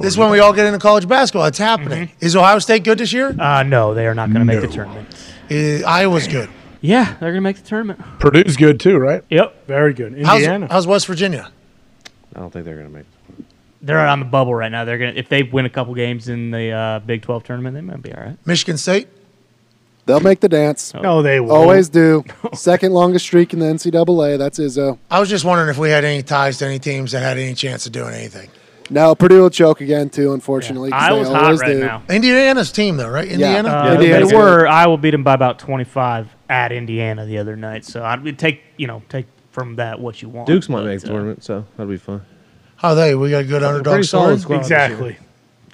this is when we all get into college basketball it's happening is ohio state good this year Uh, no, they are not going to make the tournament. uh, iowa's good Yeah, they're going to make the tournament. Purdue's good too, right? Yep. Very good. how's, Indiana. how's west virginia I don't think they're gonna make. it. They're on the bubble right now. They're going to if they win a couple games in the uh, Big 12 tournament, they might be all right. michigan state They'll make the dance. no, they won't. Always do. Second longest streak in the NCAA. That's Izzo. I was just wondering if we had any ties to any teams that had any chance of doing anything. Now Purdue will choke again too, unfortunately. 'cause they Iowa's hot always right do. now. Indiana's team, though, right? Indiana. Uh, Yeah, they Indiana's were. Iowa beat them by about 25 at Indiana the other night. So I'd take you know take from that what you want. Dukes might but, make the uh, tournament, so that'll be fun. How are they? We got a good underdog pretty solid story. squad.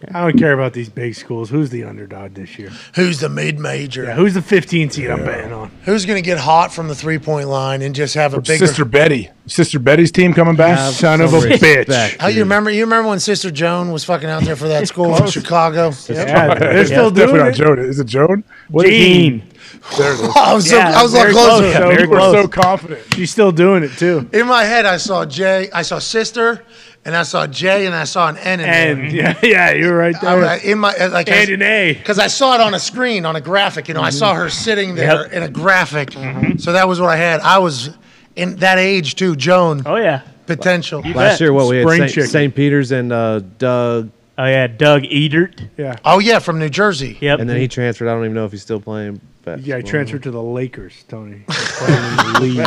This I don't care about these big schools. Who's the underdog this year? Who's the mid-major? Yeah, who's the 15 seed I'm betting on? Who's going to get hot from the three-point line and just have a bigger? Sister Betty, Sister Betty's team coming back. Have Son of a some bitch. respect, How you dude. remember? You remember when Sister Joan was fucking out there for that school in Chicago? Yeah, they're It's still definitely doing not it. Joan. Is it Joan? What is- Gene. There it is. I was so, Yeah, I was a lot very closer. close. So, Very we're close. so confident. She's still doing it too. In my head, I saw Jay, I saw Sister, and I saw J, and I saw an N in And there. yeah, yeah, you're right I- there. I- in my uh, like And an A. because I saw it on a screen on a graphic. You know, I saw her sitting there Yep. in a graphic, so that was what I had. I was in that age too, Joan Oh yeah. potential. You Last bet. year, what we Spring had chicken. St. Peter's and uh, Doug, Oh yeah, Doug Edert. Yeah. Oh yeah, from New Jersey. Yep. and then he transferred. I don't even know if he's still playing. Basketball. Yeah, I mm. transferred to the Lakers, Tony. Playing in the league.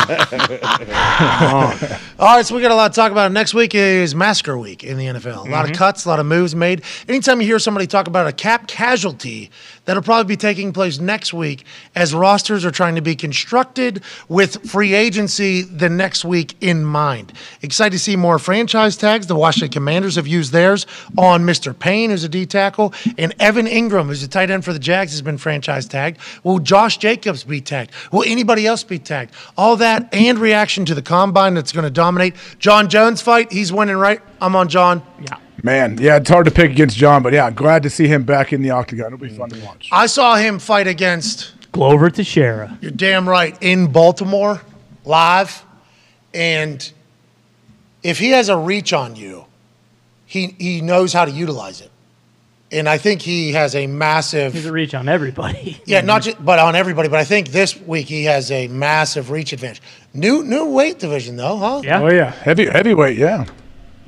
All right, so we got a lot to talk about. Next week is Massacre Week in the NFL. A lot of mm-hmm. cuts, a lot of moves made. Anytime you hear somebody talk about a cap casualty, that'll probably be taking place next week as rosters are trying to be constructed with free agency the next week in mind. Excited to see more franchise tags. The Washington Commanders have used theirs on Mr. Payne, who's a D tackle, and Evan Engram, who's a tight end for the Jags, has been franchise tagged. Will Josh Jacobs be tagged? Will anybody else be tagged? All that and reaction to the combine that's going to dominate. Jon Jones fight, he's winning, right? I'm on Jon. yeah. Man, yeah, it's hard to pick against Jon, but yeah, glad to see him back in the octagon. It'll be fun to mm. watch. I saw him fight against, Glover Teixeira. you're damn right, in Baltimore live. And if he has a reach on you, he he knows how to utilize it. And I think he has a massive He's a reach on everybody. yeah, not just but on everybody, but I think this week he has a massive reach advantage. New new weight division though, huh? Yeah. Oh yeah, heavy heavyweight. Yeah.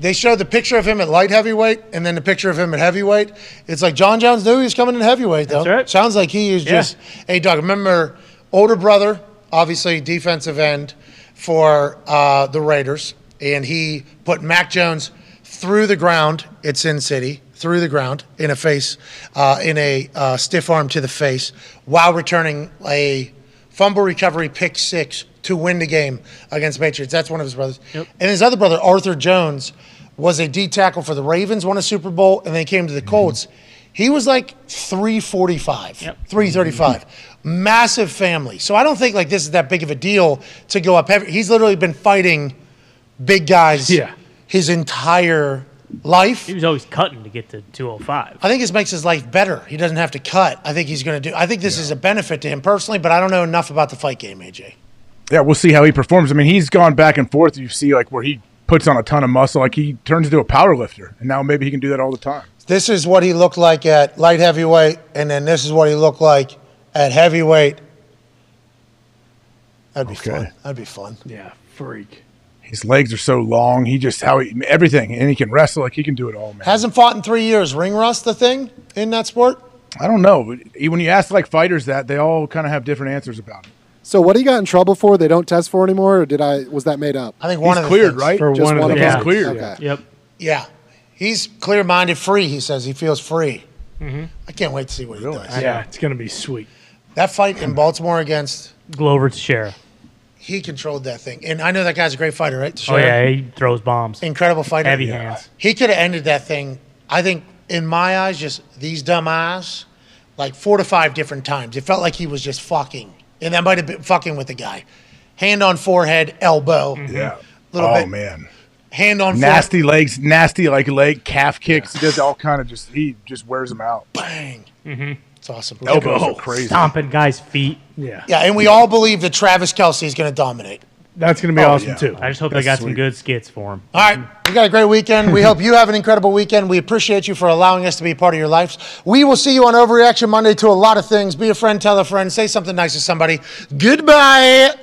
They showed the picture of him at light heavyweight and then the picture of him at heavyweight. It's like Jon Jones knew he was coming in heavyweight though. That's right. Sounds like he is Yeah. just a dog. Remember, older brother, obviously defensive end for uh, the Raiders, and he put Mac Jones through the ground at Sin City, through the ground in a face, uh, in a uh, stiff arm to the face, while returning a fumble recovery pick six to win the game against Patriots. That's one of his brothers. And his other brother, Arthur Jones, was a D tackle for the Ravens, won a Super Bowl, and then he came to the Colts. He was like 345, 335. Massive family. So I don't think like this is that big of a deal to go up heavy. He's literally been fighting big guys Yeah. his entire life. He was always cutting to get to 205. I think this makes his life better. He doesn't have to cut. I think he's going to do. I think this is a benefit to him personally, but I don't know enough about the fight game, AJ. Yeah, we'll see how he performs. I mean, he's gone back and forth. You see, like where he puts on a ton of muscle, like he turns into a power lifter, and now maybe he can do that all the time. This is what he looked like at light heavyweight, and then this is what he looked like at heavyweight. That'd be fun. That'd be fun. Yeah, freak. His legs are so long. He just how he everything, and he can wrestle. Like he can do it all, man. Hasn't fought in three years. Ring rust, the thing in that sport. I don't know. When you ask like fighters that, they all kind of have different answers about it. So what he got in trouble for? They don't test for anymore, or did I? Was that made up? I think one He's of the cleared, things- right? For Just one of one the yeah. them. cleared. Okay. Yep. Yeah, he's clear-minded, free. He says he feels free. Mm-hmm. I can't wait to see what he does. Yeah, it's gonna be sweet. That fight in Baltimore against Glover Teixeira. he controlled that thing, and I know that guy's a great fighter, right? Oh, yeah. He throws bombs. incredible fighter. Heavy hands. He could have ended that thing. I think, in my eyes, just these dumb eyes, like four to five different times. It felt like he was just fucking, and that might have been fucking with the guy. Hand on forehead, elbow. Mm-hmm. Yeah. Little oh bit. man, Hand on nasty legs, nasty like leg calf kicks. He does all kind of just he just wears them out. forehead. Bang. Mm-hmm. It's awesome. Elbows are crazy. Stomping guys' feet. Yeah, Yeah, and we all believe that Travis Kelce is going to dominate. That's gonna be Oh, awesome yeah. too. I just hope they That's got some good skits for him. All right, we got a great weekend. We hope you have an incredible weekend. We appreciate you for allowing us to be part of your lives. We will see you on Overreaction Monday to a lot of things. Be a friend, tell a friend, say something nice to somebody. Goodbye.